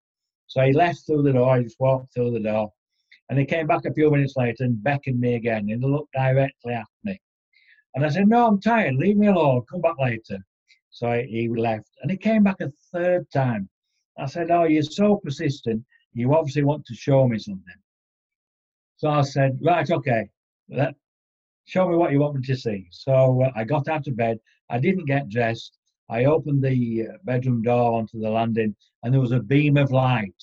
So he left through the door. He just walked through the door, and he came back a few minutes later and beckoned me again, and looked directly at me. And I said, "No, I'm tired. Leave me alone. Come back later." So he left, and he came back a third time. I said, "Oh, you're so persistent. You obviously want to show me something." So I said, "Right, okay. Show me what you want me to see." So uh, I got out of bed. I didn't get dressed. I opened the uh, bedroom door onto the landing, and there was a beam of light.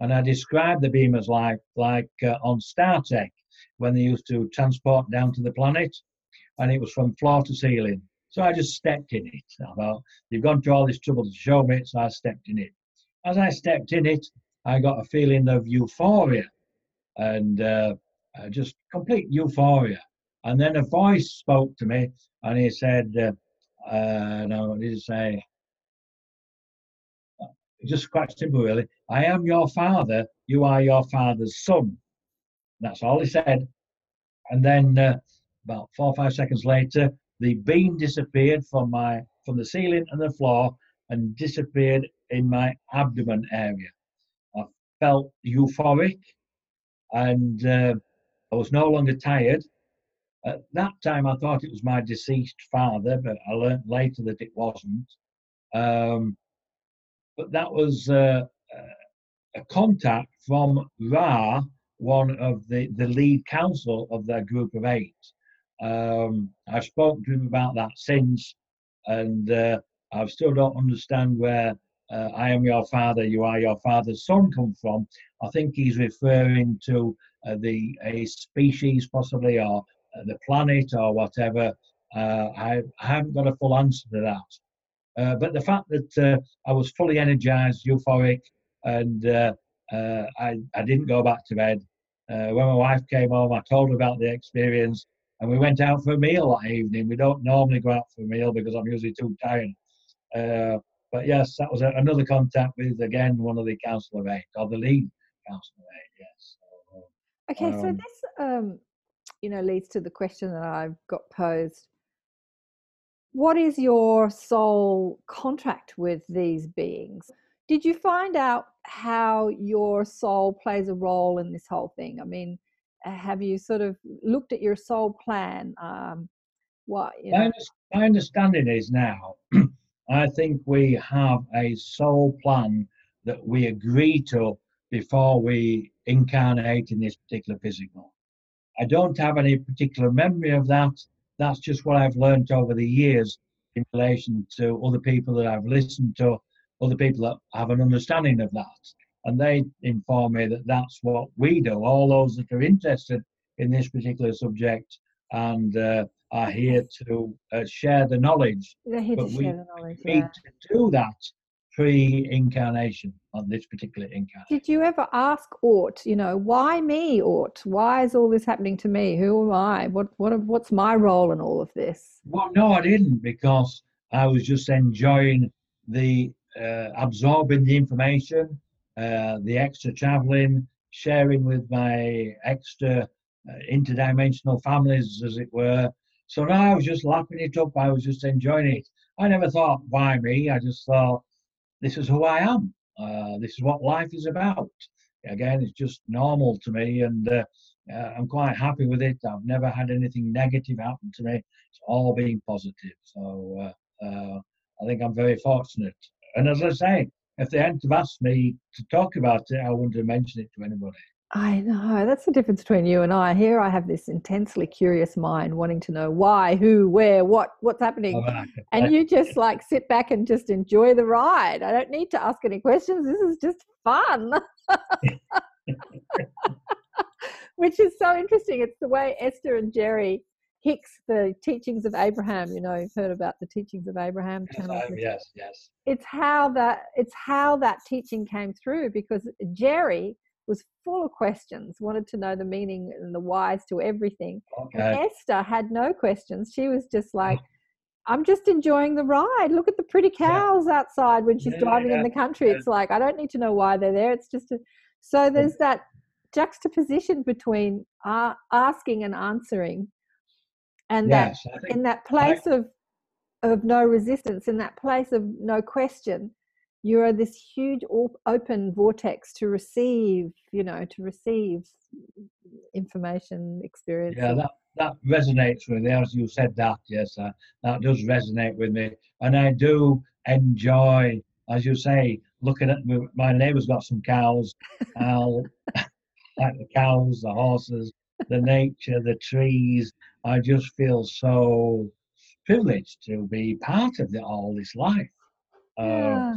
And I described the beam as light like uh, on Star Trek when they used to transport down to the planet, and it was from floor to ceiling. So I just stepped in it. I thought, you've gone to all this trouble to show me so I stepped in it. As I stepped in it, I got a feeling of euphoria and uh, just complete euphoria. And then a voice spoke to me, and he said, uh, uh, "No, what did he say? Uh, Just quite simple, really. I am your father. You are your father's son. That's all he said. And then, uh, about four or five seconds later, the beam disappeared from my from the ceiling and the floor, and disappeared in my abdomen area. I felt euphoric, and uh, I was no longer tired. At that time, I thought it was my deceased father, but I learnt later that it wasn't. Um, but that was uh, uh, a contact from Ra, one of the, the lead council of their group of eight. Um, I've spoken to him about that since, and uh, I still don't understand where uh, I am your father, you are your father's son come from. I think he's referring to uh, the a species possibly, or the planet, or whatever. Uh, I, I haven't got a full answer to that. Uh, but the fact that uh, I was fully energized, euphoric, and uh, uh, I, I didn't go back to bed. Uh, when my wife came home, I told her about the experience, and we went out for a meal that evening. We don't normally go out for a meal because I'm usually too tired. Uh, but yes, that was a, another contact with again one of the council of eight or the lead council of eight. Yes. Okay, so Um, this, um, you know, leads to the question that I've got posed. What is your soul contract with these beings? Did you find out how your soul plays a role in this whole thing? I mean, uh, have you sort of looked at your soul plan? Um, what you know? my understanding is now, I think we have a soul plan that we agree to before we incarnate in this particular physical. I don't have any particular memory of that. That's just what I've learned over the years in relation to other people that I've listened to, other people that have an understanding of that. And they inform me that that's what we do. All those that are interested in this particular subject and uh, are here to uh, share the knowledge. They're here to but we share the knowledge. Need Yeah. to do that pre-incarnation on this particular incarnation. Did you ever ask Ort, you know, why me, Ort? Why is all this happening to me? Who am I? What what what's my role in all of this? Well, no, I didn't because I was just enjoying the uh, absorbing the information, uh, the extra traveling, sharing with my extra uh, interdimensional families, as it were. So no, I was just lapping it up. I was just enjoying it. I never thought, why me? I just thought, this is who I am. Uh, this is what life is about. Again, it's just normal to me, and uh, uh, I'm quite happy with it. I've never had anything negative happen to me it's all been positive. So uh, uh, I think I'm very fortunate. And as I say, if they hadn't have asked me to talk about it, I wouldn't have mentioned it to anybody. I know that's the difference between you and I. Here, I have this intensely curious mind, wanting to know why, who, where, what, what's happening, Oh, and you just like sit back and just enjoy the ride. I don't need to ask any questions. This is just fun. Which is so interesting. It's the way Esther and Jerry Hicks, the teachings of Abraham. You know, you've heard about the teachings of Abraham. yes, channels I- yes, yes. it's how that it's how that teaching came through because Jerry was full of questions, wanted to know the meaning and the whys to everything. Okay. Esther had no questions. She was just like, I'm just enjoying the ride. Look at the pretty Yeah. cows outside when she's Yeah, driving in the country. It's like, I don't need to know why they're there. It's just a... so there's that juxtaposition between uh, asking and answering and that Yes, I think in that place of of no resistance in that place of no question you are this huge op- open vortex to receive you know to receive information experience yeah, that that resonates with me. As you said that, yes, uh, that does resonate with me, and I do enjoy, as you say, looking at my- my neighbour's got some cows. I'll like the cows, the horses, the nature, the trees. I just feel so privileged to be part of the, all this life. Uh, yeah.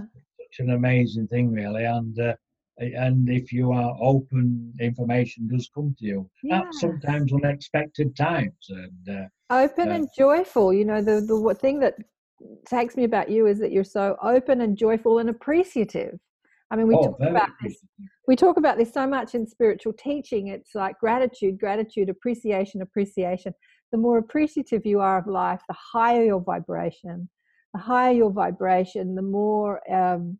Such an amazing thing, really. And uh, and if you are open, information does come to you Yeah. at sometimes unexpected times. And uh, open Yeah. and joyful you know the the thing that takes me about you is that you're so open and joyful and appreciative i mean we oh, talk about this we talk about this so much in spiritual teaching it's like gratitude gratitude appreciation appreciation the more appreciative you are of life the higher your vibration the higher your vibration the more um,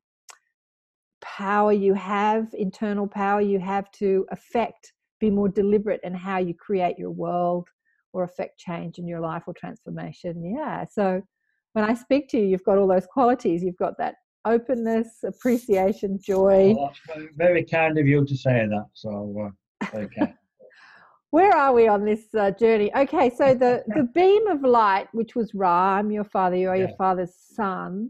power you have internal power you have to affect be more deliberate in how you create your world or affect change in your life or transformation yeah so when i speak to you you've got all those qualities you've got that openness appreciation joy that's very, kind of you to say that. So, uh, kind. Where are we on this uh, journey okay so the the beam of light which was ram your father you are your father's son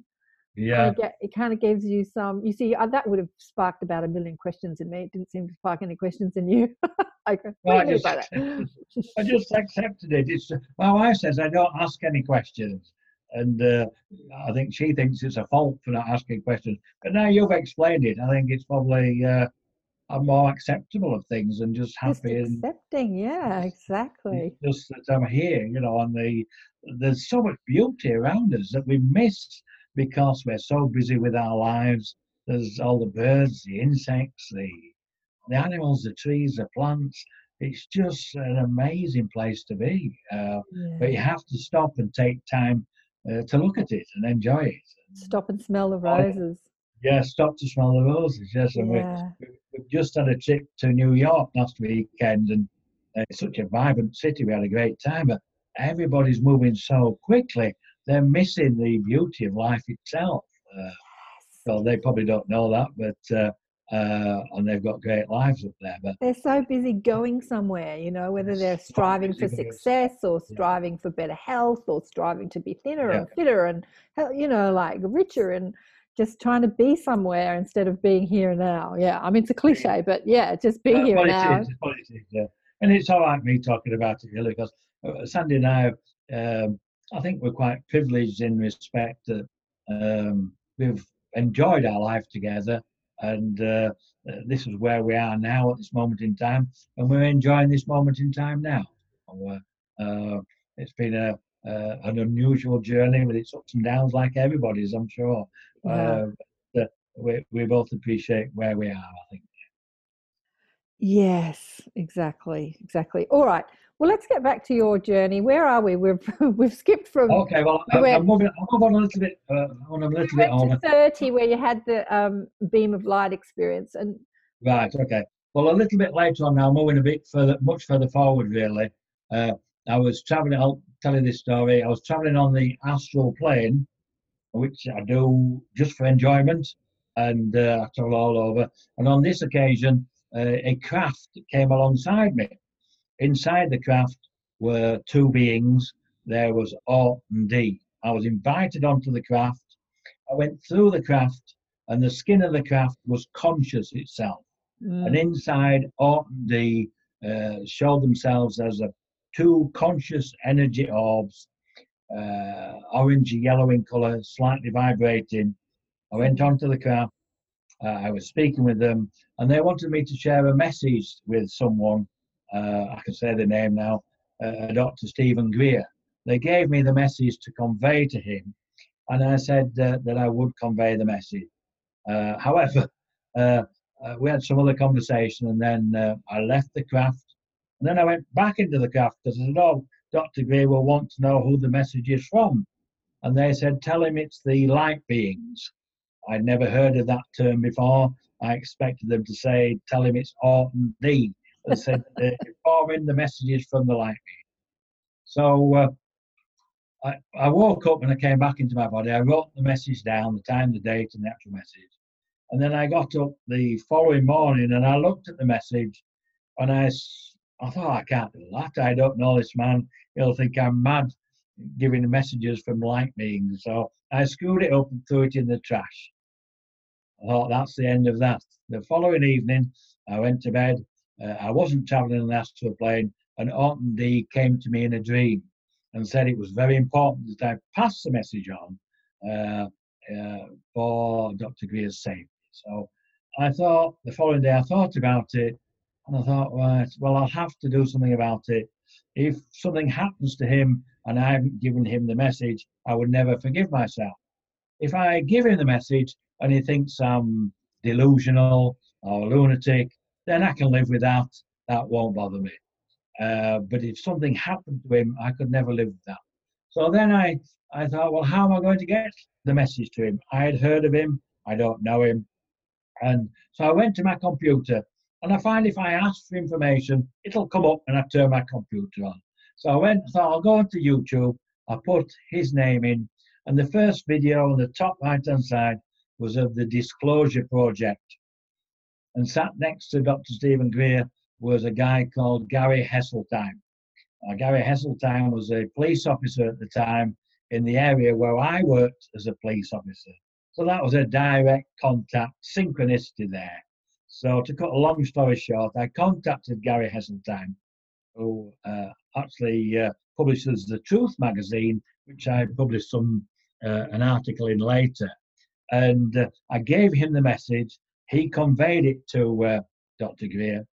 yeah. get, it kind of gives you some you see uh, that would have sparked about a million questions in me it didn't seem to spark any questions in you okay Well, I just, that? I just accepted it. It's my wife says I don't ask any questions, and uh, I think she thinks it's a fault for not asking questions. But now you've explained it, I think it's probably uh, I'm more acceptable of things and just just happy and accepting yeah exactly just that I'm here, you know, and the there's so much beauty around us that we miss because we're so busy with our lives there's all the birds, the insects, the the animals, the trees, the plants. It's just an amazing place to be. Uh, But you have to stop and take time uh, to look at it and enjoy it. Stop and smell the roses. Yeah, stop to smell the roses. Yes, and we, Yeah. we've just had a trip to New York last weekend, and uh, it's such a vibrant city. We had a great time, but everybody's moving so quickly. They're missing the beauty of life itself. Uh, well, they probably don't know that, but uh, uh, and they've got great lives up there. But They're so busy going somewhere, you know, whether they're striving for success or Yeah. striving for better health or striving to be thinner Yeah. and fitter and, you know, like richer and just trying to be somewhere instead of being here and now. Yeah. I mean, it's a cliche, but yeah, just be Uh, here well, and now. is, it's what it is, yeah. And it's all right me talking about it really because uh, Sandy and I, um, I think we're quite privileged in respect that um, we've enjoyed our life together, and uh, uh, this is where we are now at this moment in time, and we're enjoying this moment in time now. Uh, uh, it's been a uh, an unusual journey with its ups and downs, like everybody's, I'm sure. Yeah. Uh, we, we both appreciate where we are, I think. Yes, exactly. Exactly. All right. Well, let's get back to your journey. Where are we? We've we've skipped from Okay, well, We I, went- I'm moving. I'll move on a little bit. Uh, on a little bit over. 30 where you had the um, beam of light experience and Right. Okay. Well, a little bit later on now, moving a bit further, much further forward, really. Uh, I was traveling. I'll tell you this story. I was traveling on the astral plane, which I do just for enjoyment, and uh, I travel all over. And on this occasion, uh, a craft came alongside me. Inside the craft were two beings. There was Ort and D. I was invited onto the craft. I went through the craft, and the skin of the craft was conscious itself. And Mm, inside, Ort and D uh, showed themselves as a two conscious energy orbs, uh, orange yellow in colour, slightly vibrating. I went onto the craft. Uh, I was speaking with them, and they wanted me to share a message with someone. Uh, I can say the name now, uh, Dr. Stephen Greer. They gave me the message to convey to him, and I said uh, that I would convey the message. Uh, however, uh, we had some other conversation, and then I left the craft, and then I went back into the craft because I said, "Oh, Dr. Greer will want to know who the message is from," and they said, "Tell him it's the light beings." I'd never heard of that term before. I expected them to say, "Tell him it's and D." They said, "Informing the messages from the light being." So uh, I, I woke up and I came back into my body. I wrote the message down, the time, the date, and the actual message. And then I got up the following morning and I looked at the message and I, I thought, I can't do that. I don't know this man. He'll think I'm mad giving messages from lightning. So I screwed it up and threw it in the trash. I thought that's the end of that. The following evening, I went to bed. Uh, I wasn't traveling on the astral plane, and Ort and D came to me in a dream and said it was very important that I pass the message on uh, uh, for Dr. Greer's safety. So I thought the following day I thought about it and I thought, right, well, I'll have to do something about it. If something happens to him and I haven't given him the message, I would never forgive myself. If I give him the message and he thinks I'm delusional or lunatic, then I can live with that. That won't bother me. Uh, but if something happened to him, I could never live with that. So then I, I thought, well, how am I going to get the message to him? I had heard of him, I don't know him. And so I went to my computer, and I find if I ask for information, it'll come up and I turn my computer on. So I went, I thought I'll go onto YouTube, I put his name in, and the first video on the top right hand side was of the Disclosure Project. And sat next to Dr. Stephen Greer was a guy called Gary Heseltine. Uh, Gary Heseltine was a police officer at the time in the area where I worked as a police officer. So that was a direct contact, synchronicity there. So to cut a long story short, I contacted Gary Heseltine, who uh, actually uh, publishes the Truth magazine, which I published some uh, an article in later. And uh, I gave him the message. He conveyed it to uh, Dr. Greer.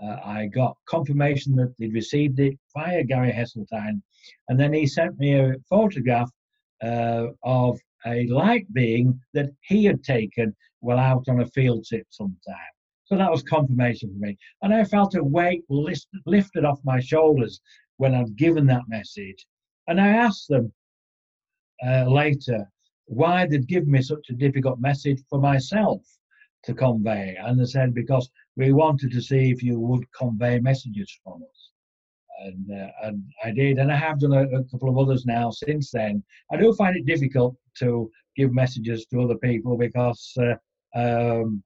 Uh, I got confirmation that he'd received it via Gary Heseltine, and then he sent me a photograph of a light being that he had taken while out on a field trip sometime. So that was confirmation for me. And I felt a weight list, lifted off my shoulders when I'd given that message. And I asked them uh, later why they'd given me such a difficult message for myself to convey. And they said, because we wanted to see if you would convey messages from us. And, uh, and I did, and I have done a, a, couple of others now since then. I do find it difficult to give messages to other people because uh, um,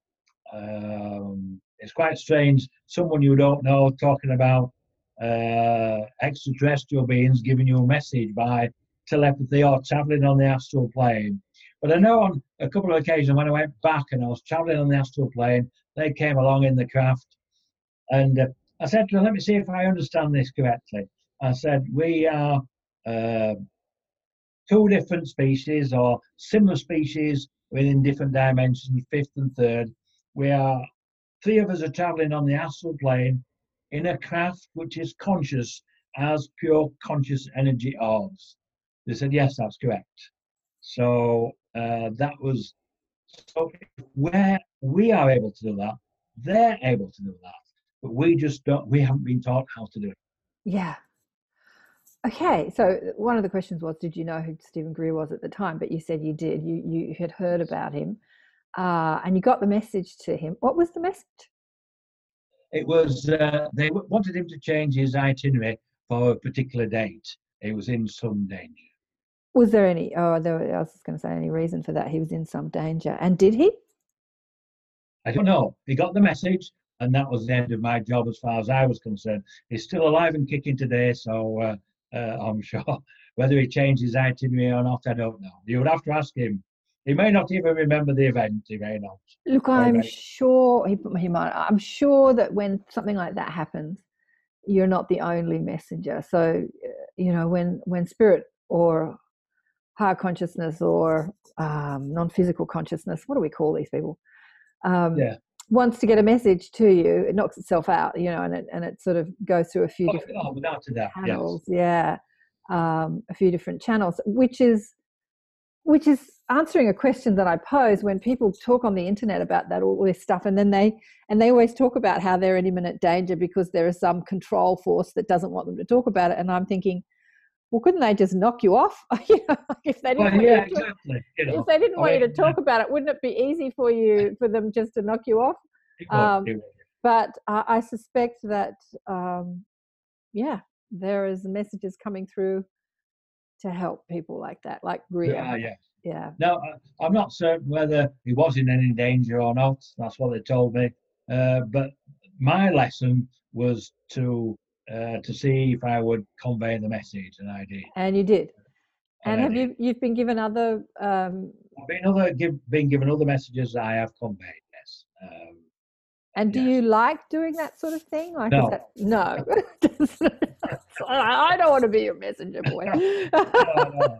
um, it's quite strange. Someone you don't know talking about uh, extraterrestrial beings giving you a message by telepathy or traveling on the astral plane. But I know on a couple of occasions when I went back and I was traveling on the astral plane, they came along in the craft. And uh, I said to them, let me see if I understand this correctly. I said, we are uh, two different species or similar species within different dimensions, fifth and third. We are, three of us are traveling on the astral plane in a craft which is conscious as pure conscious energy orbs. They said, yes, that's correct. So uh, that was, so where we are able to do that, they're able to do that. But we just don't, we haven't been taught how to do it. Yeah. Okay, so one of the questions was, did you know who Stephen Greer was at the time? But you said you did. You you had heard about him, uh, and you got the message to him. What was the message? It was uh, they wanted him to change his itinerary for a particular date. He was in some danger. Was there any? Oh, there, I was going to say any reason for that. He was in some danger, and did he? I don't know. He got the message, and that was the end of my job as far as I was concerned. He's still alive and kicking today, so uh, uh, I'm sure. Whether he changed his itinerary or not, I don't know. You would have to ask him. He may not even remember the event. He may not. Look, I'm sure he, he might. I'm sure that when something like that happens, you're not the only messenger. So, uh, you know, when when spirit or higher consciousness or um, non-physical consciousness, what do we call these people? Um, yeah. Wants to get a message to you, it knocks itself out, you know, and it and it sort of goes through a few oh, different oh, without doubt, channels. Yes. Yeah, um, a few different channels, which is which is answering a question that I pose when people talk on the internet about that all this stuff, and then they and they always talk about how they're in imminent danger because there is some control force that doesn't want them to talk about it, and I'm thinking, well, couldn't they just knock you off? you know, if they didn't Well, want you to, exactly. You know, if they didn't want you to talk about it, wouldn't it be easy for you for them just to knock you off? um. But I I suspect that, um, yeah, there is messages coming through to help people like that, like Greer. Yeah, yeah. Yeah. No, I- I'm not certain whether he was in any danger or not. That's what they told me. Uh, but my lesson was to uh, to see if I would convey the message, and I did. And you did. And I have did. you you've been given other um, I've been other give, been given other messages I have conveyed. Yes. Um, and do Yes. you like doing that sort of thing? Like No. that, no. I I don't want to be your messenger boy. no,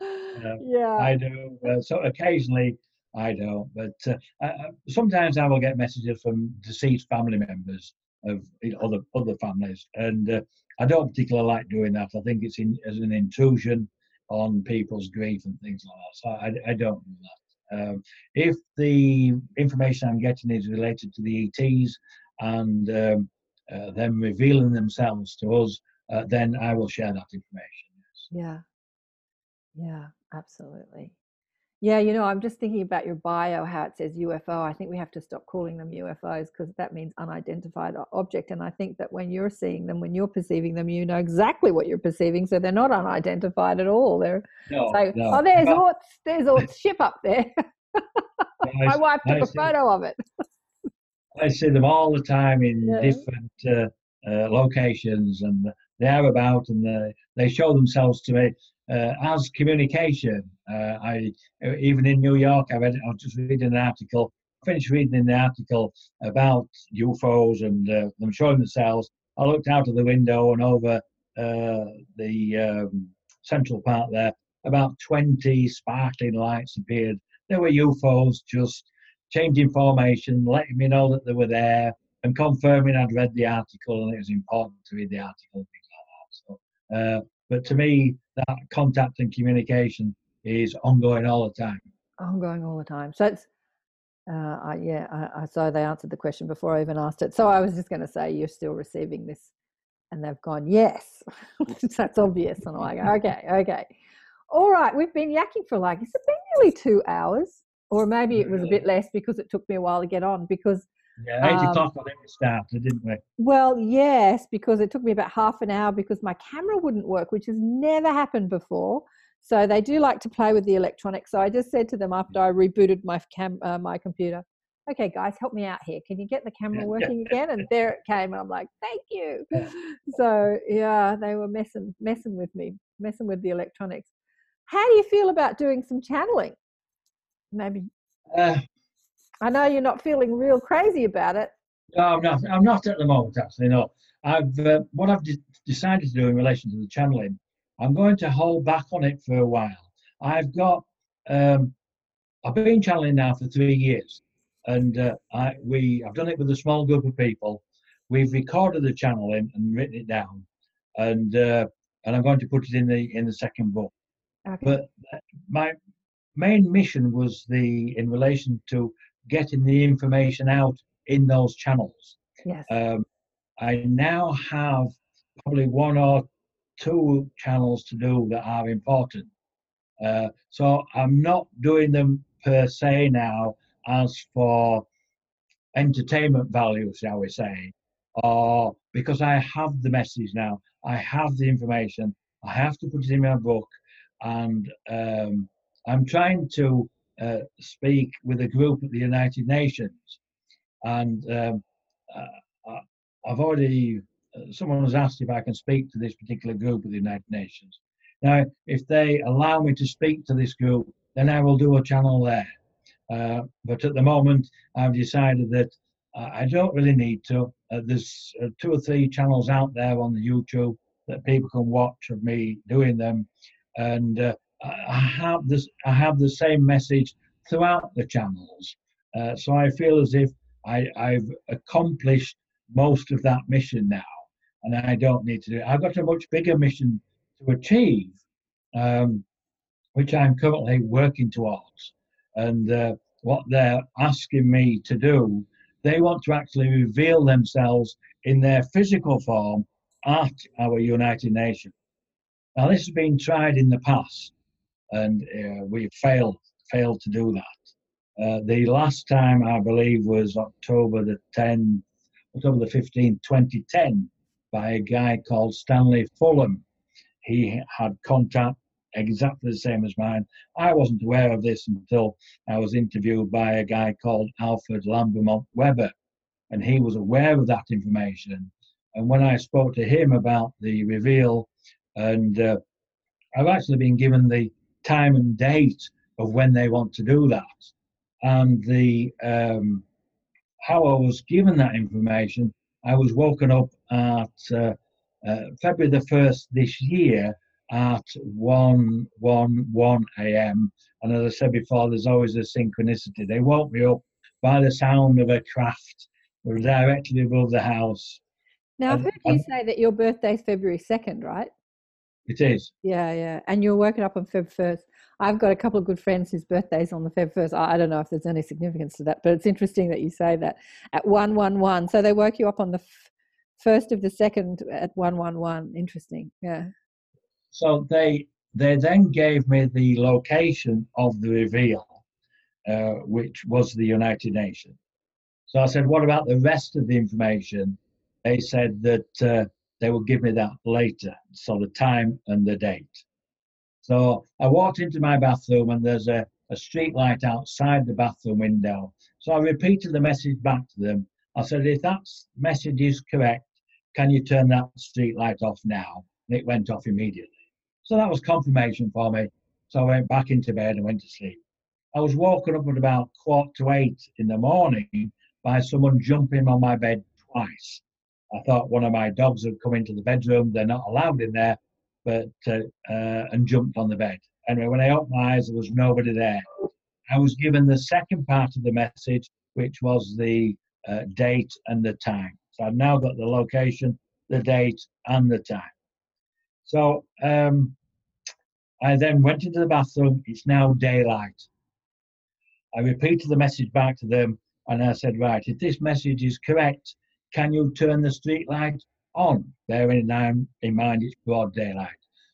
no. yeah. I do. Uh, so occasionally I don't, but uh, I- sometimes I will get messages from deceased family members of you know, other other families, and uh, I don't particularly like doing that. I think it's in, as an intrusion on people's grief and things like that. So I, I don't do that. Um, if the information I'm getting is related to the ETs and um, uh, them revealing themselves to us, uh, then I will share that information. Yes. Yeah. Yeah, absolutely. Yeah, you know, I'm just thinking about your bio, how it says UFO. I think we have to stop calling them UFOs because that means unidentified object. And I think that when you're seeing them, when you're perceiving them, you know exactly what you're perceiving. So they're not unidentified at all. They're No, like, no. oh, there's But Ort's, there's Ort's ship up there. I My wife took a see- photo of it. I see them all the time in Yeah. different uh, uh, locations, and they are about, and they, they show themselves to me uh, as communication. Uh, I even in New York, I read. I was just reading an article. Finished reading the article about UFOs and uh, them showing themselves. I looked out of the window and over uh, the um, central part there. About 20 sparkling lights appeared. There were UFOs just changing formation, letting me know that they were there, and confirming I'd read the article and it was important to read the article, uh, but to me, that contact and communication is ongoing all the time. Ongoing all the time. So it's, uh, I, yeah, I, I, so they answered the question before I even asked it. So I was just going to say, you're still receiving this. And they've gone, yes. That's obvious. And I'm like, okay, okay. All right, we've been yakking for like, it's been nearly two hours, or maybe it was a bit less because it took me a while to get on because Yeah, eight Um, o'clock I think we started, didn't we? Well, yes, because it took me about half an hour because my camera wouldn't work, which has never happened before. So they do like to play with the electronics. So I just said to them after I rebooted my cam, uh, my computer, "Okay, guys, help me out here. Can you get the camera working again?" And there it came, and I'm like, "Thank you." So yeah, they were messing messing with me, messing with the electronics. How do you feel about doing some channeling? Maybe Uh, I know you're not feeling real crazy about it. no, I'm not. I'm not at the moment. Actually, no. I've uh, what I've de- decided to do in relation to the channeling. I'm going to hold back on it for a while. I've got. Um, I've been channeling now for three years, and uh, I we I've done it with a small group of people. We've recorded the channeling and written it down, and uh, and I'm going to put it in the in the second book. Okay. But uh, my main mission was the in relation to getting the information out in those channels. yes. Um, I now have probably one or two channels to do that are important. Uh, so I'm not doing them per se now as for entertainment value, shall we say, or because I have the message now, I have the information, I have to put it in my book, and um, I'm trying to uh, speak with a group at the United Nations, and um, uh, I- I've already. Uh, someone has asked if I can speak to this particular group of the United Nations. Now, if they allow me to speak to this group, then I will do a channel there. Uh, but at the moment, I've decided that uh, I don't really need to. Uh, there's uh, two or three channels out there on the YouTube that people can watch of me doing them, and uh, I have this. I have the same message throughout the channels. Uh, so I feel as if I, I've accomplished most of that mission now, and I don't need to do it. I've got a much bigger mission to achieve, um, which I'm currently working towards. And uh, what they're asking me to do, they want to actually reveal themselves in their physical form at our United Nations. Now, this has been tried in the past, and uh, we failed failed to do that. Uh, the last time I believe was October the 10th, October the 15th, 2010, by a guy called Stanley Fulham. He had contact exactly the same as mine. I wasn't aware of this until I was interviewed by a guy called Alfred Lambremont Webre, and he was aware of that information. And when I spoke to him about the reveal, and uh, I've actually been given the time and date of when they want to do that, and the um, how I was given that information. I was woken up at uh, uh, February the first this year at 1 1 1 a.m. And as I said before, there's always a synchronicity. They woke me up by the sound of a craft directly above the house. Now, I've heard you say that your birthday's February 2nd, right? It is. Yeah, yeah. And you're working up on Feb 1st. I've got a couple of good friends whose birthdays on the Feb 1st. I don't know if there's any significance to that, but it's interesting that you say that at 111. So they woke you up on the f- first of the second at 111. Interesting. Yeah. So they they then gave me the location of the reveal, uh, which was the United Nations. So I said, "What about the rest of the information?" They said that uh, they will give me that later, so the time and the date. So I walked into my bathroom and there's a, a street light outside the bathroom window. So I repeated the message back to them. I said, if that message is correct, can you turn that street light off now? And it went off immediately. So that was confirmation for me. So I went back into bed and went to sleep. I was woken up at about quarter to eight in the morning by someone jumping on my bed twice. I thought one of my dogs had come into the bedroom. They're not allowed in there, but uh, uh, and jumped on the bed. Anyway, when I opened my eyes, there was nobody there. I was given the second part of the message, which was the uh, date and the time. So I've now got the location, the date, and the time. So um, I then went into the bathroom. It's now daylight. I repeated the message back to them and I said, right, if this message is correct, can you turn the street light on? Bearing in mind it's broad daylight.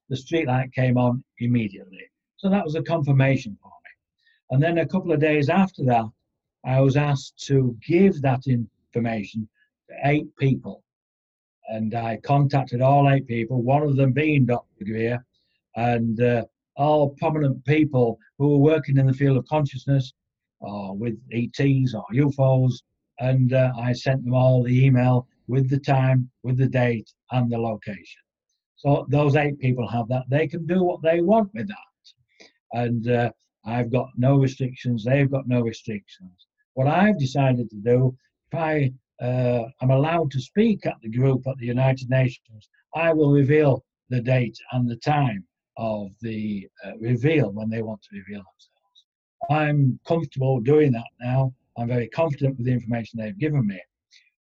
The street light came on immediately. So that was a confirmation for me. And then a couple of days after that, I was asked to give that information to eight people. And I contacted all eight people, one of them being Dr. Greer, and uh, all prominent people who were working in the field of consciousness or with ETs or UFOs. And uh, I sent them all the email with the time, with the date, and the location. So those eight people have that. They can do what they want with that. And uh, I've got no restrictions. They've got no restrictions. What I've decided to do, if I uh, am allowed to speak at the group at the United Nations, I will reveal the date and the time of the uh, reveal when they want to reveal themselves. I'm comfortable doing that now. I'm very confident with the information they've given me.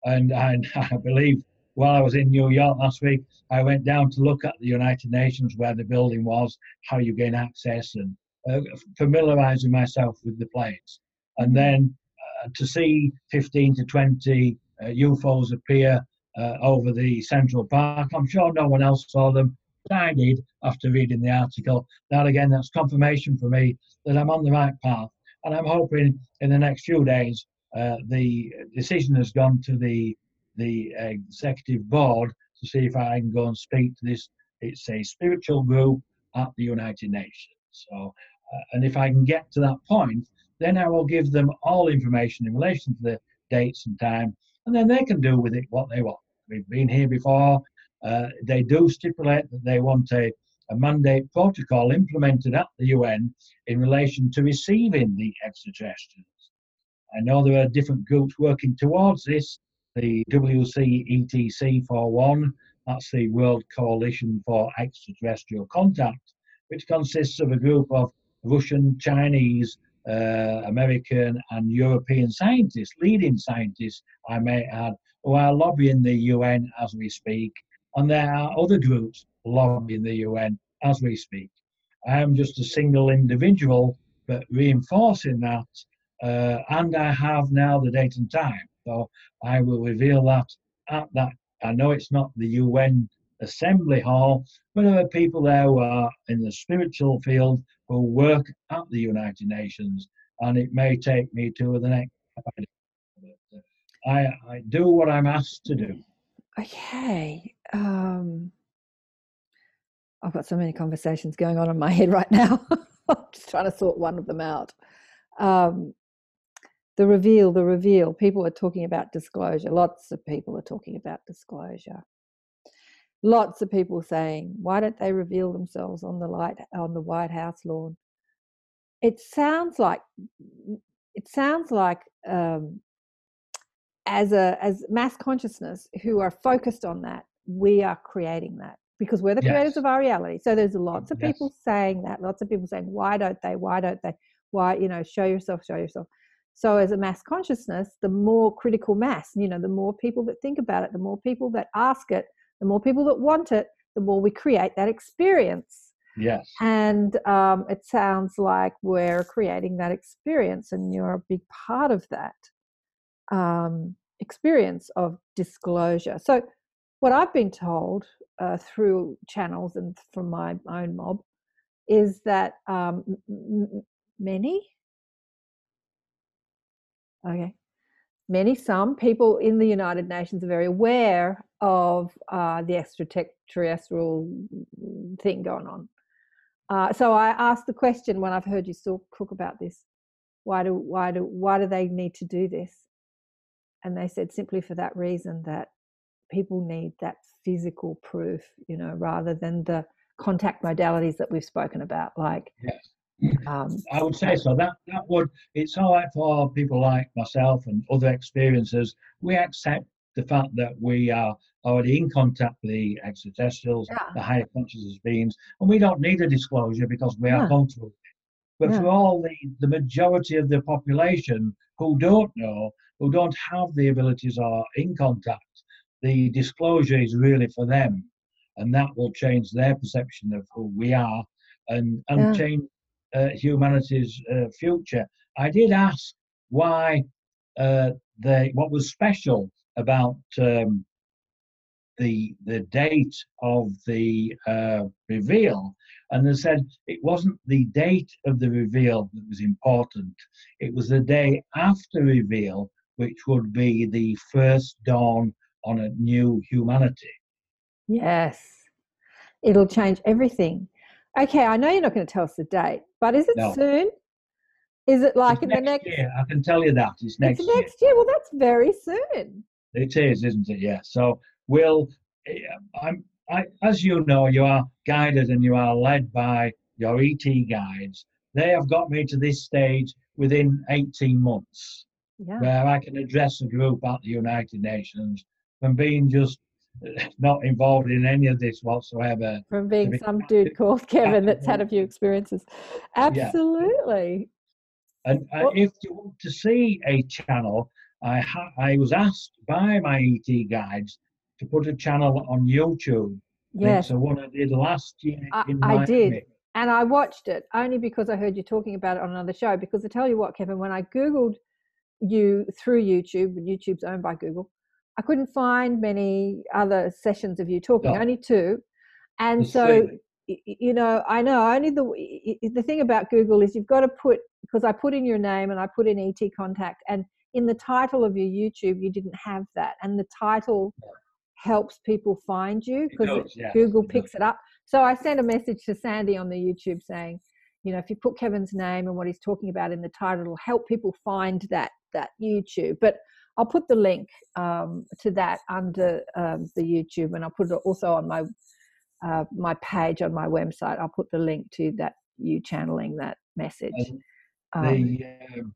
And I, I believe while I was in New York last week, I went down to look at the United Nations where the building was, how you gain access, and uh, familiarizing myself with the place. And then uh, to see 15 to 20 uh, UFOs appear uh, over the Central Park, I'm sure no one else saw them. I did after reading the article. That again, that's confirmation for me that I'm on the right path. And I'm hoping in the next few days uh, the decision has gone to the the executive board to see if I can go and speak to this. It's a spiritual group at the United Nations. So, uh, and if I can get to that point, then I will give them all information in relation to the dates and time, and then they can do with it what they want. We've been here before. Uh, they do stipulate that they want a, a mandate protocol implemented at the UN in relation to receiving the extraterrestrials. I know there are different groups working towards this, the WCETC for one, that's the World Coalition for Extraterrestrial Contact, which consists of a group of Russian, Chinese, uh, American, and European scientists, leading scientists, I may add, who are lobbying the UN as we speak. And there are other groups lobbying the UN as we speak. I am just a single individual, but reinforcing that. Uh, and I have now the date and time. So I will reveal that at that. I know it's not the UN Assembly Hall, but there are people there who are in the spiritual field who work at the United Nations, and it may take me to the next. I, I do what I'm asked to do. Okay. Um, I've got so many conversations going on in my head right now. I'm just trying to sort one of them out. Um, the reveal, the reveal. People are talking about disclosure. Lots of people are talking about disclosure. Lots of people saying, "Why don't they reveal themselves on the light on the White House lawn?" It sounds like it sounds like um, as a as mass consciousness who are focused on that, we are creating that because we're the yes. creators of our reality. So there's lots of yes. people saying that. Lots of people saying, "Why don't they? Why don't they? Why you know? Show yourself. Show yourself." So, as a mass consciousness, the more critical mass, you know, the more people that think about it, the more people that ask it, the more people that want it, the more we create that experience. Yes. And um, it sounds like we're creating that experience, and you're a big part of that um, experience of disclosure. So, what I've been told uh, through channels and from my own mob is that um, m- many Okay. Many, some people in the United Nations are very aware of uh, the extraterrestrial thing going on. Uh, so I asked the question when I've heard you talk about this: Why do why do why do they need to do this? And they said simply for that reason that people need that physical proof, you know, rather than the contact modalities that we've spoken about, like yes. Um, I would say so. That that would it's all right for people like myself and other experiences. We accept the fact that we are already in contact with the extraterrestrials, yeah. the higher consciousness beings, and we don't need a disclosure because we are comfortable. But yeah. for all the, the majority of the population who don't know, who don't have the abilities or in contact, the disclosure is really for them. And that will change their perception of who we are and and Yeah. change uh, humanity's uh, future. I did ask why uh, they what was special about um, the the date of the uh, reveal, and they said it wasn't the date of the reveal that was important. It was the day after reveal, which would be the first dawn on a new humanity. Yes. It'll change everything. Okay, I know you're not going to tell us the date, but is it No. soon? Is it like It's in the next? year. I can tell you that it's next, year. it's next year. Well, that's very soon. It is, isn't it? Yeah. So we'll. eh, I'm. I, as you know, you are guided and you are led by your ET guides. They have got me to this stage within 18 months, Yeah. where I can address a group at the United Nations from being just eh, not involved in any of this whatsoever. From being be some dude called Kevin that's had a few experiences. Absolutely. And uh, if you want to see a channel, I ha- I was asked by my ET guides to put a channel on YouTube. Yes. So one I did last year I- in I did. And I watched it only because I heard you talking about it on another show. Because I tell you what, Kevin, when I Googled you through YouTube, and YouTube's owned by Google, I couldn't find many other sessions of you talking, No. only two. And so, you know, I know only the the thing about Google is you've got to put because I put in your name and I put in ET contact, and in the title of your YouTube, you didn't have that, and the title helps people find you because Google it picks it up. So I sent a message to Sandy on the YouTube saying, you know, if you put Kevin's name and what he's talking about in the title, it'll help people find that that YouTube. But I'll put the link um, to that under um, the YouTube, and I'll put it also on my uh, my page on my website. I'll put the link to that you channeling that message. And Um, the um,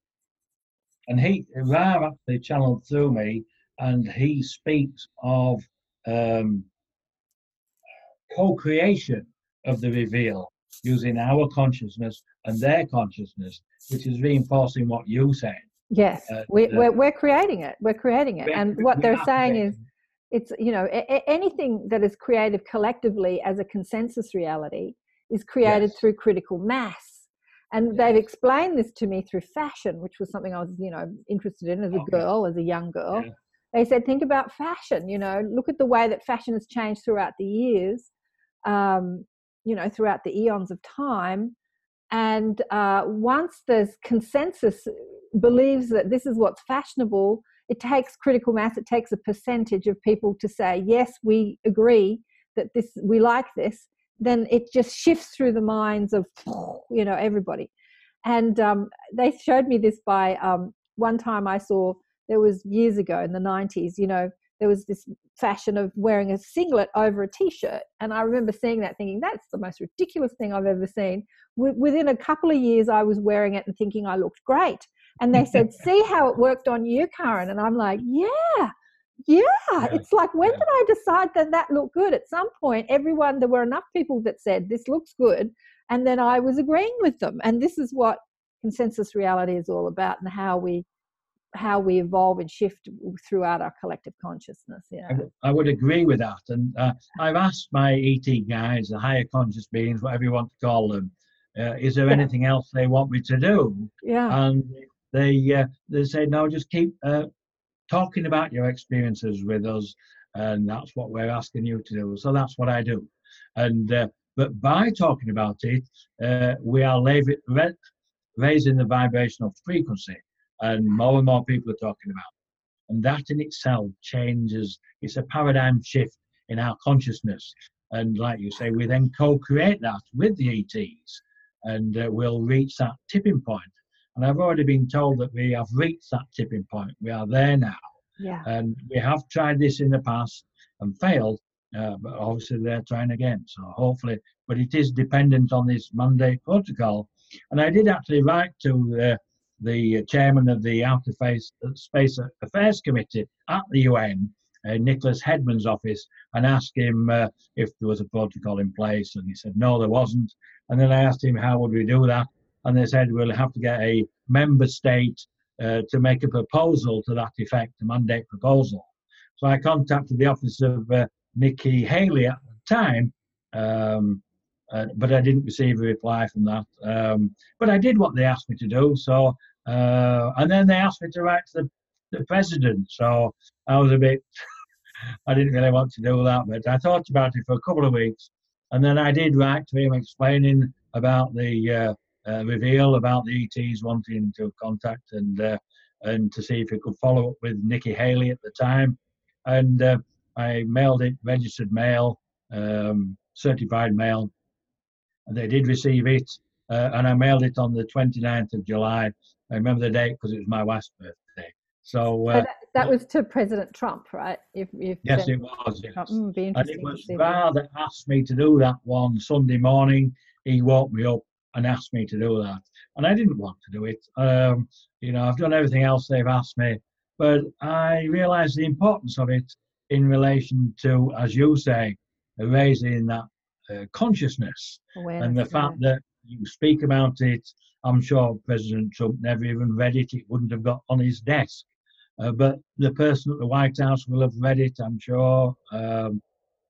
and he Rav actually channeled through me, and he speaks of um, co-creation of the reveal using our consciousness and their consciousness, which is reinforcing what you said. Yes, uh, we, the- we're, we're creating it. We're creating it, and what they're saying creating is it's you know a- anything that is created collectively as a consensus reality is created Yes. through critical mass and they've explained this to me through fashion which was something i was you know interested in as a Okay. girl as a young girl they said think about fashion you know look at the way that fashion has changed throughout the years um, you know throughout the eons of time and uh, once there's consensus believes that this is what's fashionable it takes critical mass it takes a percentage of people to say yes we agree that this we like this then it just shifts through the minds of you know everybody. And um, they showed me this by um, one time i saw there was years ago in the 90s you know there was this fashion of wearing a singlet over a t-shirt. And i remember seeing that thinking that's the most ridiculous thing i've ever seen. Wi- within a couple of years i was wearing it and thinking i looked great. And they said see how it worked on you karen? And i'm like yeah yeah, it's like when did I decide that that looked good? At some point, everyone there were enough people that said this looks good, and then I was agreeing with them. And this is what consensus reality is all about, and how we how we evolve and shift throughout our collective consciousness. Yeah, I w- I would agree with that. And uh, I've asked my ET guys, the higher conscious beings, whatever you want to call them, uh, is there Yeah. anything else they want me to do? yeah, And they uh, they say, no, just keep uh, talking about your experiences with us, and that's what we're asking you to do. So that's what I do. And uh, but by talking about it, uh, we are raising the vibrational frequency, and more and more people are talking about. And that in itself changes. It's a paradigm shift in our consciousness. And like you say, we then co-create that with the ETs, and uh, we'll reach that tipping point. And I've already been told that we have reached that tipping point. We are there now. yeah, And we have tried this in the past and failed, uh, but obviously they're trying again. So hopefully, but it is dependent on this mandate protocol. And I did actually write to uh, the chairman of the Outer Space, Space Affairs Committee at the UN, uh, Nicholas Hedman's office, and asked him uh, if there was a protocol in place. And he said, no, there wasn't. And then I asked him, how would we do that? And they said, we'll have to get a member state uh, to make a proposal to that effect, a mandate proposal. So I contacted the office of uh, Nikki Haley at the time, um, uh, but I didn't receive a reply from that. Um, but I did what they asked me to do. So, uh, and then they asked me to write to the, the president. So I was a bit, I didn't really want to do that, but I thought about it for a couple of weeks. And then I did write to him explaining about the uh, uh, reveal about the ETs wanting to contact and uh, and to see if he could follow up with Nikki Haley at the time. And uh, I mailed it, registered mail, um, certified mail. And they did receive it, uh, and I mailed it on the 29th of July. I remember the date because it was my wife's birthday. So, uh, So that, that was to President Trump, right? If, if yes, it was. Yes. Mm, be And interesting it to was see. rather asked me to do that one Sunday morning. He woke me up and asked me to do that. And I didn't want to do it. Um, you know, I've done everything else they've asked me. But I realised the importance of it in relation to, as you say, raising that uh, consciousness Awareness, and the yeah. fact that you speak about it. I'm sure President Trump never even read it. It wouldn't have got on his desk. Uh, but the person at the White House will have read it, I'm sure. Um,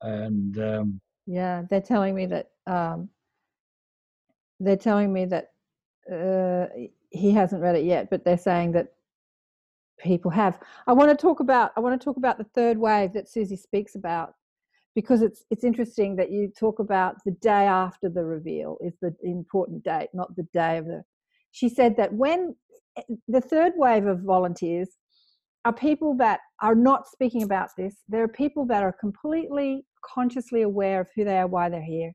and um, Yeah, they're telling me that um, they're telling me that uh, he hasn't read it yet, but they're saying that people have. I want to talk about. I want to talk about the third wave that Suzy speaks about because it's it's interesting that you talk about the day after the reveal is the important date, not the day of the. She said that when eh, the third wave of volunteers are people that are not speaking about this. There are people that are completely consciously aware of who they are, why they're here,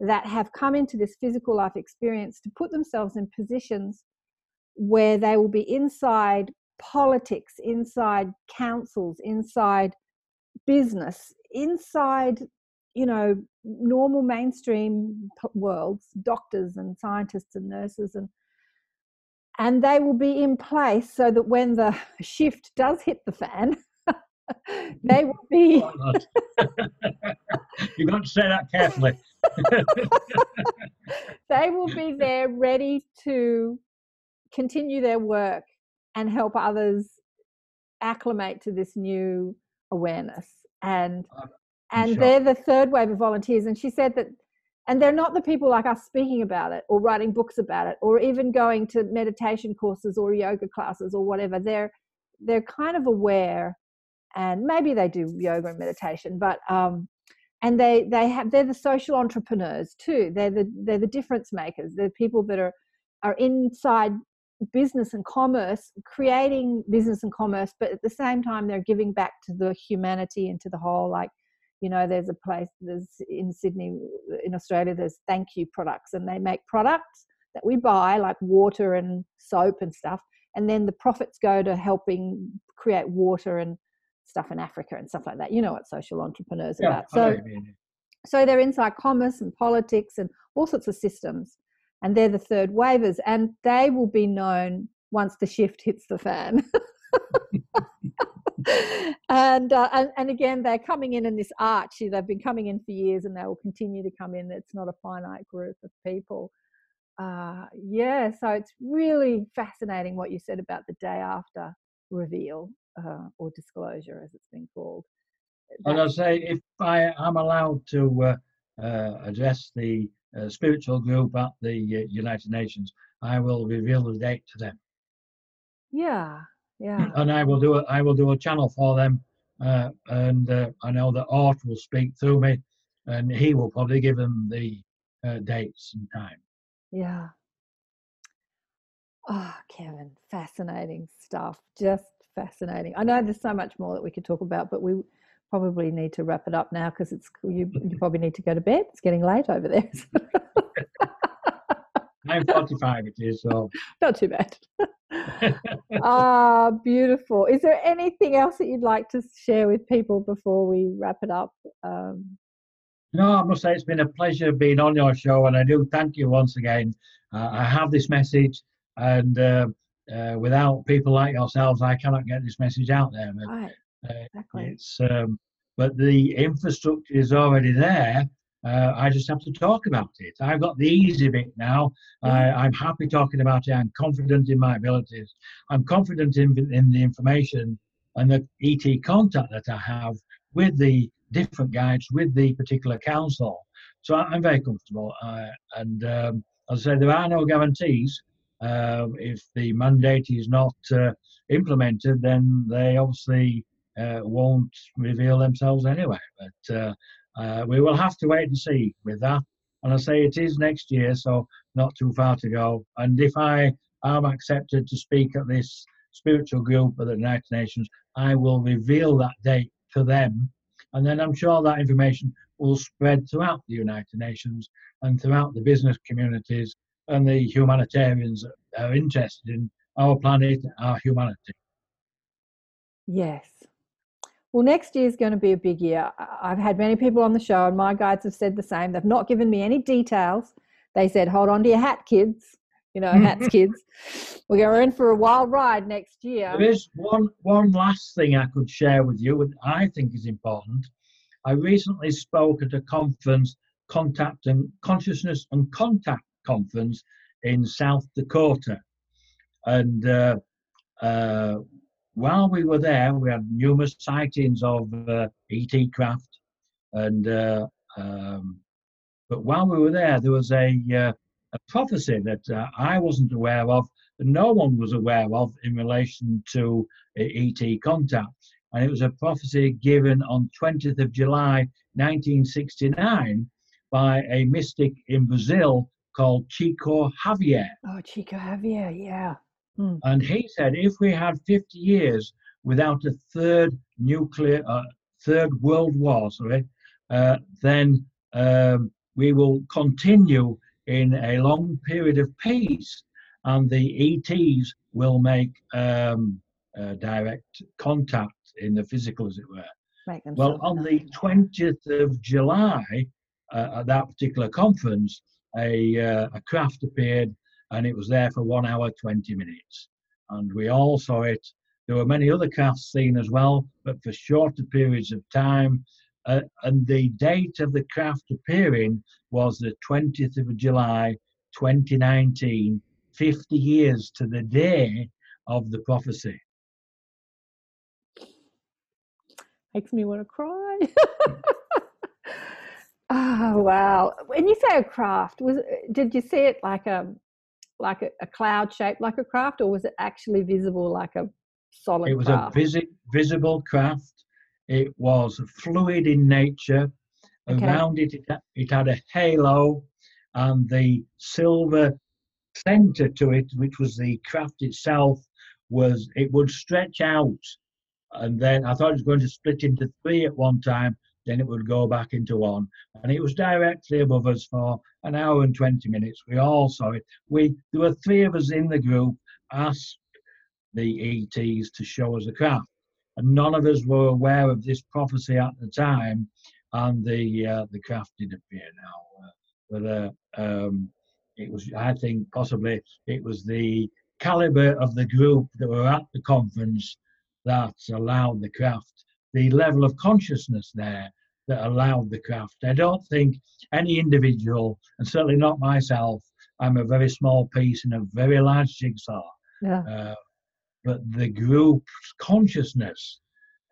that have come into this physical life experience to put themselves in positions where they will be inside politics, inside councils, inside business, inside, you know, normal mainstream p- worlds, doctors and scientists and nurses and and they will be in place so that when the shift does hit the fan, they will be you've got to say that carefully. they will be there ready to continue their work and help others acclimate to this new awareness and I'm and sure. they're the third wave of volunteers and she said that and they're not the people like us speaking about it or writing books about it or even going to meditation courses or yoga classes or whatever. They're they're kind of aware and maybe they do yoga and meditation but um and they they have they're the social entrepreneurs too. They're the they're the difference makers. They're people that are are inside business and commerce creating business and commerce but at the same time they're giving back to the humanity and to the whole like you know there's a place there's in sydney in australia there's thank you products and they make products that we buy like water and soap and stuff and then the profits go to helping create water and stuff in africa and stuff like that. You know what social entrepreneurs are Yeah, about. So what you mean. so they're inside commerce and politics and all sorts of systems and they're the third wavers and they will be known once the shift hits the fan. And, uh, and and again they're coming in in this arch they've been coming in for years and they will continue to come in. It's not a finite group of people. Uh, yeah so it's really fascinating what you said about the day after reveal uh, or disclosure as it's been called. And I say, if I am allowed to uh, uh, address the uh, spiritual group at the uh, United Nations, I will reveal the date to them, yeah yeah and I will do a, I will do a channel for them, uh, and uh, I know that Ort will speak through me, and he will probably give them the uh, dates and time. Yeah. Oh, Kevin, fascinating stuff. Just fascinating. I know there's so much more that we could talk about, but we probably need to wrap it up now because it's you, you probably need to go to bed. It's getting late over there. I'm 45 it is, so Not too bad. ah, beautiful. Is there anything else that you'd like to share with people before we wrap it up? Um, No, I must say it's been a pleasure being on your show, and I do thank you once again. Uh, I have this message, and uh, uh, without people like yourselves, I cannot get this message out there. But, right, exactly. it's um, but the infrastructure is already there. Uh, I just have to talk about it. I've got the easy bit now. I, I'm happy talking about it. I'm confident in my abilities. I'm confident in, in the information and the ET contact that I have with the different guides, with the particular council. so I- I'm very comfortable. Uh, and um, as I say, there are no guarantees. Uh, if the mandate is not uh, implemented, then they obviously won't reveal themselves anyway. But uh, uh, we will have to wait and see with that. And I say it is next year, so not too far to go. And if I am accepted to speak at this spiritual group at the United Nations, I will reveal that date to them. And then I'm sure that information will spread throughout the United Nations and throughout the business communities and the humanitarians that are interested in our planet, our humanity. Yes. Well, next year is going to be a big year. I've had many people on the show, and my guides have said the same. They've not given me any details. They said, hold on to your hat, kids. You know, hats, kids. We're going in for a wild ride next year. There is one one last thing I could share with you, and I think is important. I recently spoke at a conference, Contact and Consciousness and Contact Conference in South Dakota, and uh, uh, while we were there, we had numerous sightings of uh, ET craft, and uh, um, but while we were there, there was a uh, a prophecy that uh, I wasn't aware of, that no one was aware of in relation to uh, ET contact. And it was a prophecy given on 20th of July 1969 by a mystic in Brazil called Chico Xavier. Oh, Chico Xavier, yeah. Hmm. And he said if we had 50 years without a third nuclear, uh, third world war, sorry, uh, then um, we will continue in a long period of peace, and the ETs will make um, uh, direct contact in the physical, as it were. Them Well, on the 20th of July, uh, at that particular conference, a, uh, a craft appeared and it was there for one hour, 20 minutes. And we all saw it. There were many other crafts seen as well, but for shorter periods of time. Uh, and the date of the craft appearing was the 20th of July, 2019, 50 years to the day of the prophecy. makes me want to cry. oh wow! When you say a craft, was did you see it like a like a, a cloud shaped like a craft, or was it actually visible like a solid It was craft? a visi- visible craft. It was fluid in nature. Okay. Around it, it, it had a halo, and the silver center to it, which was the craft itself, was it would stretch out, and then I thought it was going to split into three at one time. Then it would go back into one, and it was directly above us for an hour and twenty minutes. We all saw it. We there were three of us in the group. Asked the ETs to show us the craft. And none of us were aware of this prophecy at the time, and the uh, the craft did appear now. Uh, but uh, um, it was, I think, possibly it was the caliber of the group that were at the conference that allowed the craft, the level of consciousness there that allowed the craft. I don't think any individual, and certainly not myself, I'm a very small piece in a very large jigsaw yeah. uh, but the group's consciousness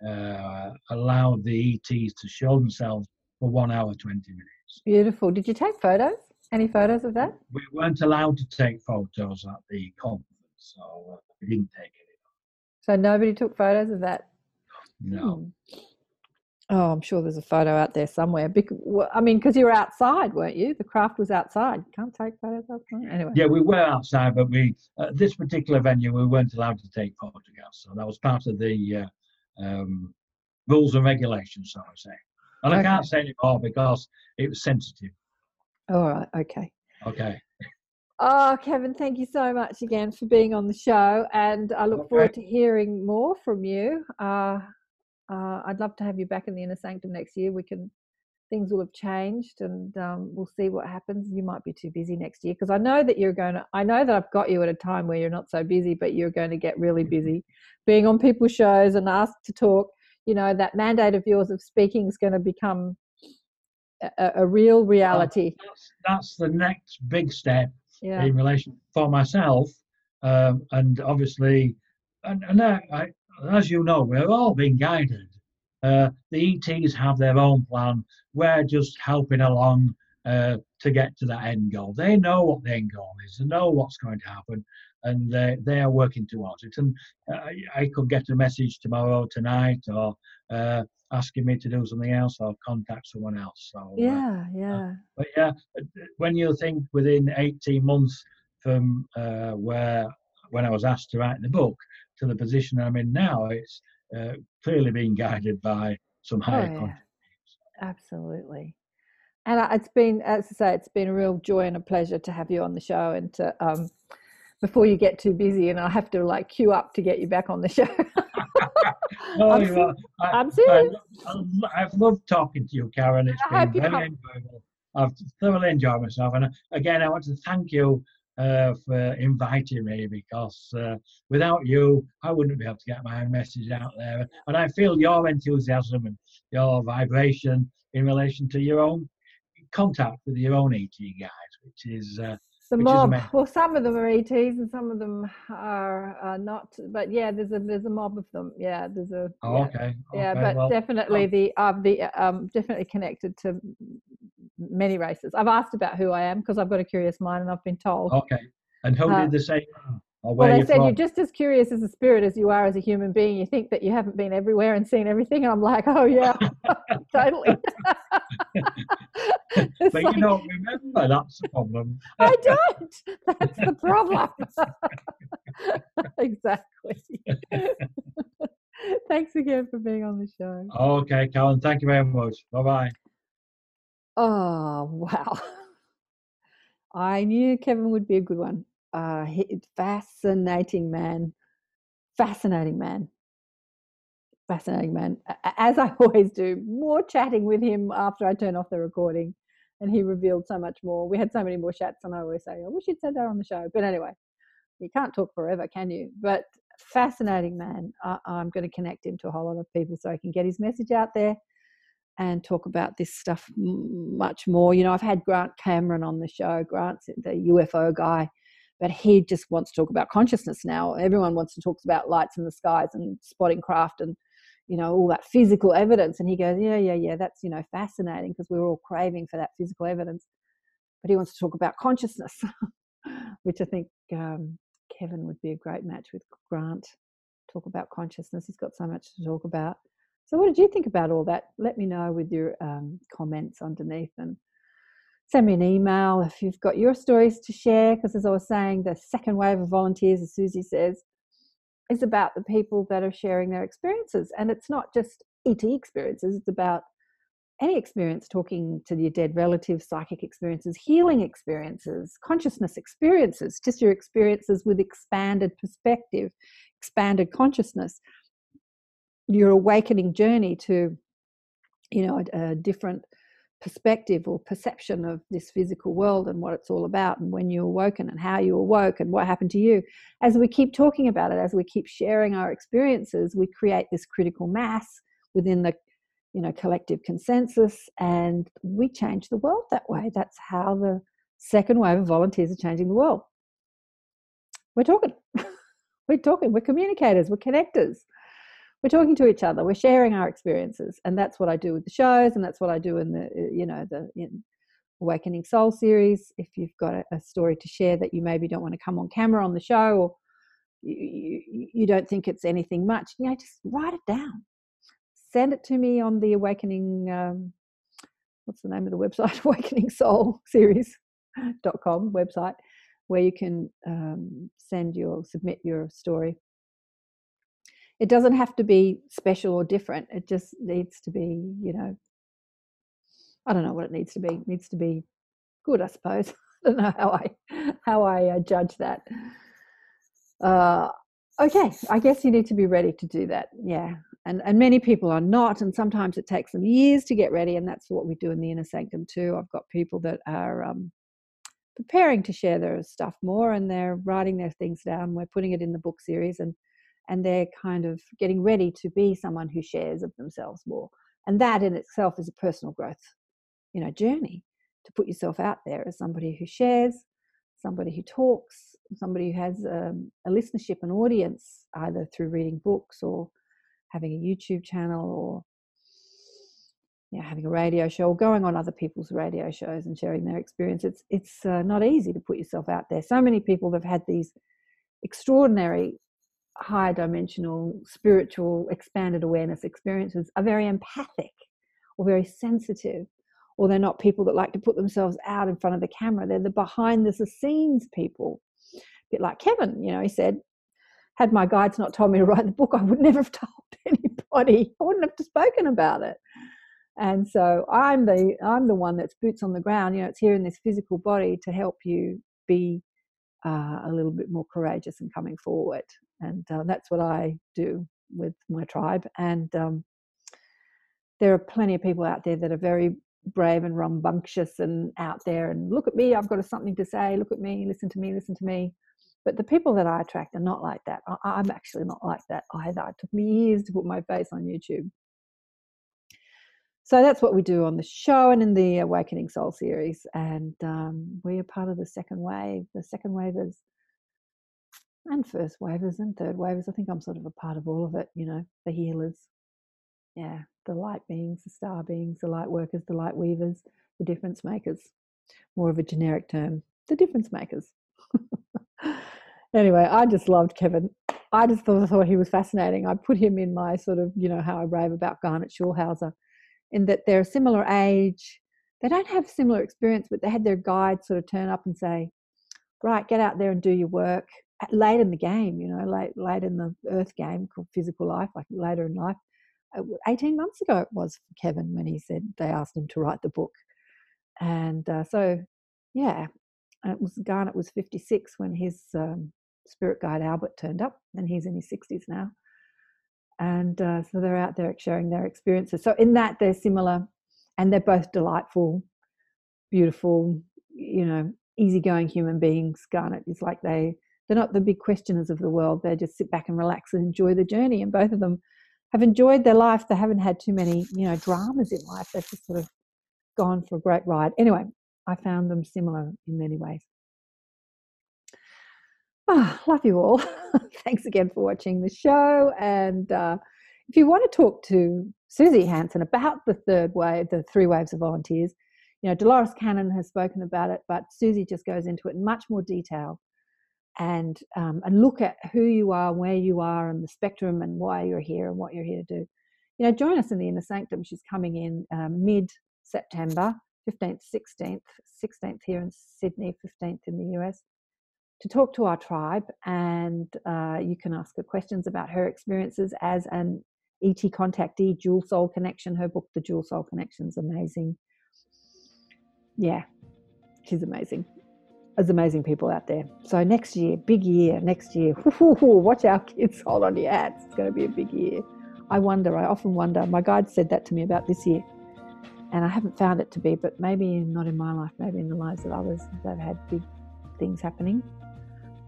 uh, allowed the ETs to show themselves for one hour, 20 minutes. Beautiful. Did you take photos? Any photos of that? We weren't allowed to take photos at the conference, so uh, we didn't take any. So nobody took photos of that. No. Hmm. Oh, I'm sure there's a photo out there somewhere. Bec- well, I mean, because you were outside, weren't you? The craft was outside. You can't take photos outside. Anyway. Yeah, we were outside, but we at this particular venue we weren't allowed to take photographs, so that was part of the uh, um, rules and regulations, so I say. And I can't Okay. say anymore because it was sensitive. All right. Okay. Okay. Oh, Kevin, thank you so much again for being on the show, and I look Okay. forward to hearing more from you. Uh, uh, I'd love to have you back in the inner sanctum next year. We can, things will have changed, and um, we'll see what happens. You might be too busy next year because I know that you're going to. I know that I've got you at a time where you're not so busy, but you're going to get really busy, being on people's shows and asked to talk. You know that mandate of yours of speaking is going to become a, a- real reality. That's, that's the next big step Yeah. in relation for myself, um, and obviously, and, and I, as you know, we're all being guided. Uh, the ETs have their own plan. We're just helping along uh, to get to that end goal. They know what the end goal is. They know what's going to happen, and they they are working towards it. And uh, I could get a message tomorrow, tonight, or uh, asking me to do something else, or contact someone else. So uh, Yeah, yeah. but yeah, uh, when you think within 18 months from uh, where when I was asked to write the book to the position I'm in now, it's uh, clearly being guided by some higher yeah. consciousness. Absolutely. And it's been, as I say, it's been a real joy and a pleasure to have you on the show and to, um, before you get too busy and I have to like queue up to get you back on the show. No, I'm you ser- know, I, I'm I, serious. I've loved talking to you, Karen. It's I been very enjoyable. I've thoroughly enjoyed myself. And uh, again, I want to thank you uh, for inviting me because uh, without you, I wouldn't be able to get my own message out there. And I feel your enthusiasm and your vibration in relation to your own contact with your own ET guys, which is uh, the which mob. Well, some of them are ETs and some of them are uh, not. But yeah, there's a there's a mob of them. Yeah, there's a. oh, yeah. okay. yeah okay, but well, definitely um, the uh, the um definitely connected to many races i've asked about who i am because i've got a curious mind and i've been told okay. And who uh, did the same? Well they said from? you're just as curious as a spirit as you are as a human being you think that you haven't been everywhere and seen everything and i'm like oh yeah totally but like, you don't remember. That's the problem. i don't that's the problem exactly thanks again for being on the show Okay, Colin. Thank you very much. Bye bye. Oh, wow. I knew Kevin would be a good one. Uh, fascinating man. Fascinating man. Fascinating man. As I always do, more chatting with him after I turn off the recording. And he revealed so much more. We had so many more chats, and I always say, I wish you'd said that on the show. But anyway, you can't talk forever, can you? But fascinating man. I, I'm going to connect him to a whole lot of people so I can get his message out there and talk about this stuff much more. You know, I've had Grant Cameron on the show. Grant's the UFO guy, but he just wants to talk about consciousness now. Everyone wants to talk about lights in the skies and spotting craft and you know all that physical evidence. And he goes, yeah, yeah, yeah, that's you know fascinating because we're all craving for that physical evidence. But he wants to talk about consciousness, which I think um, Kevin would be a great match with Grant. Talk about consciousness. He's got so much to talk about. So, what did you think about all that? Let me know with your um, comments underneath and send me an email if you've got your stories to share. Because, as I was saying, the second wave of volunteers, as Suzy says, is about the people that are sharing their experiences. And it's not just ET experiences, it's about any experience talking to your dead relatives, psychic experiences, healing experiences, consciousness experiences, just your experiences with expanded perspective, expanded consciousness your awakening journey to you know a, a, different perspective or perception of this physical world and what it's all about and when you awoken and how you awoke and what happened to you. As we keep talking about it as we keep sharing our experiences we create this critical mass within the you know collective consensus and we change the world that way. That's how the second wave of volunteers are changing the world. We're talking. We're talking. We're communicators. We're connectors we're talking to each other. We're sharing our experiences and that's what i do with the shows and that's what i do in the you know the in awakening soul series. If you've got a, a story to share that you maybe don't want to come on camera on the show or you, you, you don't think it's anything much you know just write it down. Send it to me on the awakening um, what's the name of the website? Awakening soul series.com website where you can um, send your submit your story it doesn't have to be special or different it just needs to be you know i don't know what it needs to be it needs to be good i suppose. I don't know how i how i uh, judge that. Uh, okay i guess you need to be ready to do that yeah. And and many people are not and sometimes it takes them years to get ready and that's what we do in the inner sanctum too. I've got people that are um, preparing to share their stuff more and they're writing their things down we're putting it in the book series and and they're kind of getting ready to be someone who shares of themselves more and that in itself is a personal growth you know journey to put yourself out there as somebody who shares somebody who talks somebody who has um, a listenership and audience either through reading books or having a youtube channel or you know, having a radio show or going on other people's radio shows and sharing their experience. It's it's uh, not easy to put yourself out there. So many people have had these extraordinary high dimensional spiritual expanded awareness experiences are very empathic or very sensitive or they're not people that like to put themselves out in front of the camera. They're the behind the scenes people. A bit like kevin you know he said had my guides not told me to write the book i would never have told anybody. I wouldn't have spoken about it. And so i'm the i'm the one that's boots on the ground you know it's here in this physical body to help you be uh, a little bit more courageous and coming forward and uh, that's what i do with my tribe and um, there are plenty of people out there that are very brave and rambunctious and out there and look at me i've got something to say look at me listen to me listen to me. But the people that i attract are not like that. I, am actually not like that either. It took me years to put my face on youtube. So that's what we do on the show and in the awakening soul series and um, we are part of the second wave the second wave is and first wavers and third wavers i think i'm sort of a part of all of it you know the healers yeah the light beings, the star beings, the light workers, the light weavers, the difference makers. More of a generic term, the difference makers. anyway, I just loved Kevin. I just thought, thought he was fascinating. I put him in my sort of, you know, how I rave about Garnet Schulhauser, in that they're a similar age. They don't have similar experience, but they had their guide sort of turn up and say, right, get out there and do your work. Late in the game, you know, late late in the earth game called physical life, like later in life, 18 months ago it was for Kevin when he said they asked him to write the book. And uh, so, yeah, it was Garnet was 56 when his um, spirit guide Albert turned up, and he's in his 60s now. And uh, so they're out there sharing their experiences. So in that they're similar, and they're both delightful, beautiful, you know, easygoing human beings. Garnet is like they they're not the big questioners of the world. They just sit back and relax and enjoy the journey. And both of them have enjoyed their life. They haven't had too many, you know, dramas in life. They've just sort of gone for a great ride. Anyway, I found them similar in many ways. Ah, love you all. Thanks again for watching the show. And uh, if you want to talk to Suzy Hansen about the third wave, the three waves of volunteers, you know, Dolores Cannon has spoken about it, but Suzy just goes into it in much more detail and um, and look at who you are, where you are, and the spectrum, and why you're here, and what you're here to do. You know, join us in the inner sanctum. She's coming in um, mid September, 15th, 16th, 16th here in Sydney, 15th in the US, to talk to our tribe, and uh, you can ask her questions about her experiences as an ET contactee, Dual Soul Connection. Her book, The Dual Soul Connection, is amazing. Yeah, she's amazing there's amazing people out there. So next year, big year, next year, watch our kids, hold on to your hats. It's going to be a big year. I wonder, I often wonder. My guide said that to me about this year, and I haven't found it to be, but maybe not in my life, maybe in the lives of others that have had big things happening.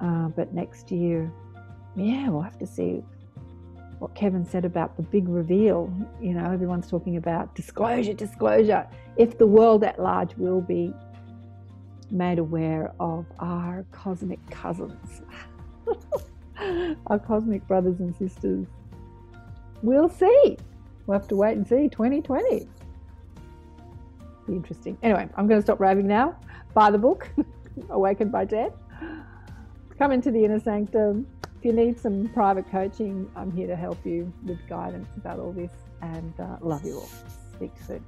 Uh, but next year, yeah, we'll have to see what Kevin said about the big reveal. You know, everyone's talking about disclosure, disclosure. If the world at large will be made aware of our cosmic cousins, our cosmic brothers and sisters. We'll see. We'll have to wait and see. 2020. Be interesting. Anyway, I'm going to stop raving now. Buy the book, Awakened by Death. Come into the inner sanctum. If you need some private coaching, I'm here to help you with guidance about all this and uh, love you all. Speak soon.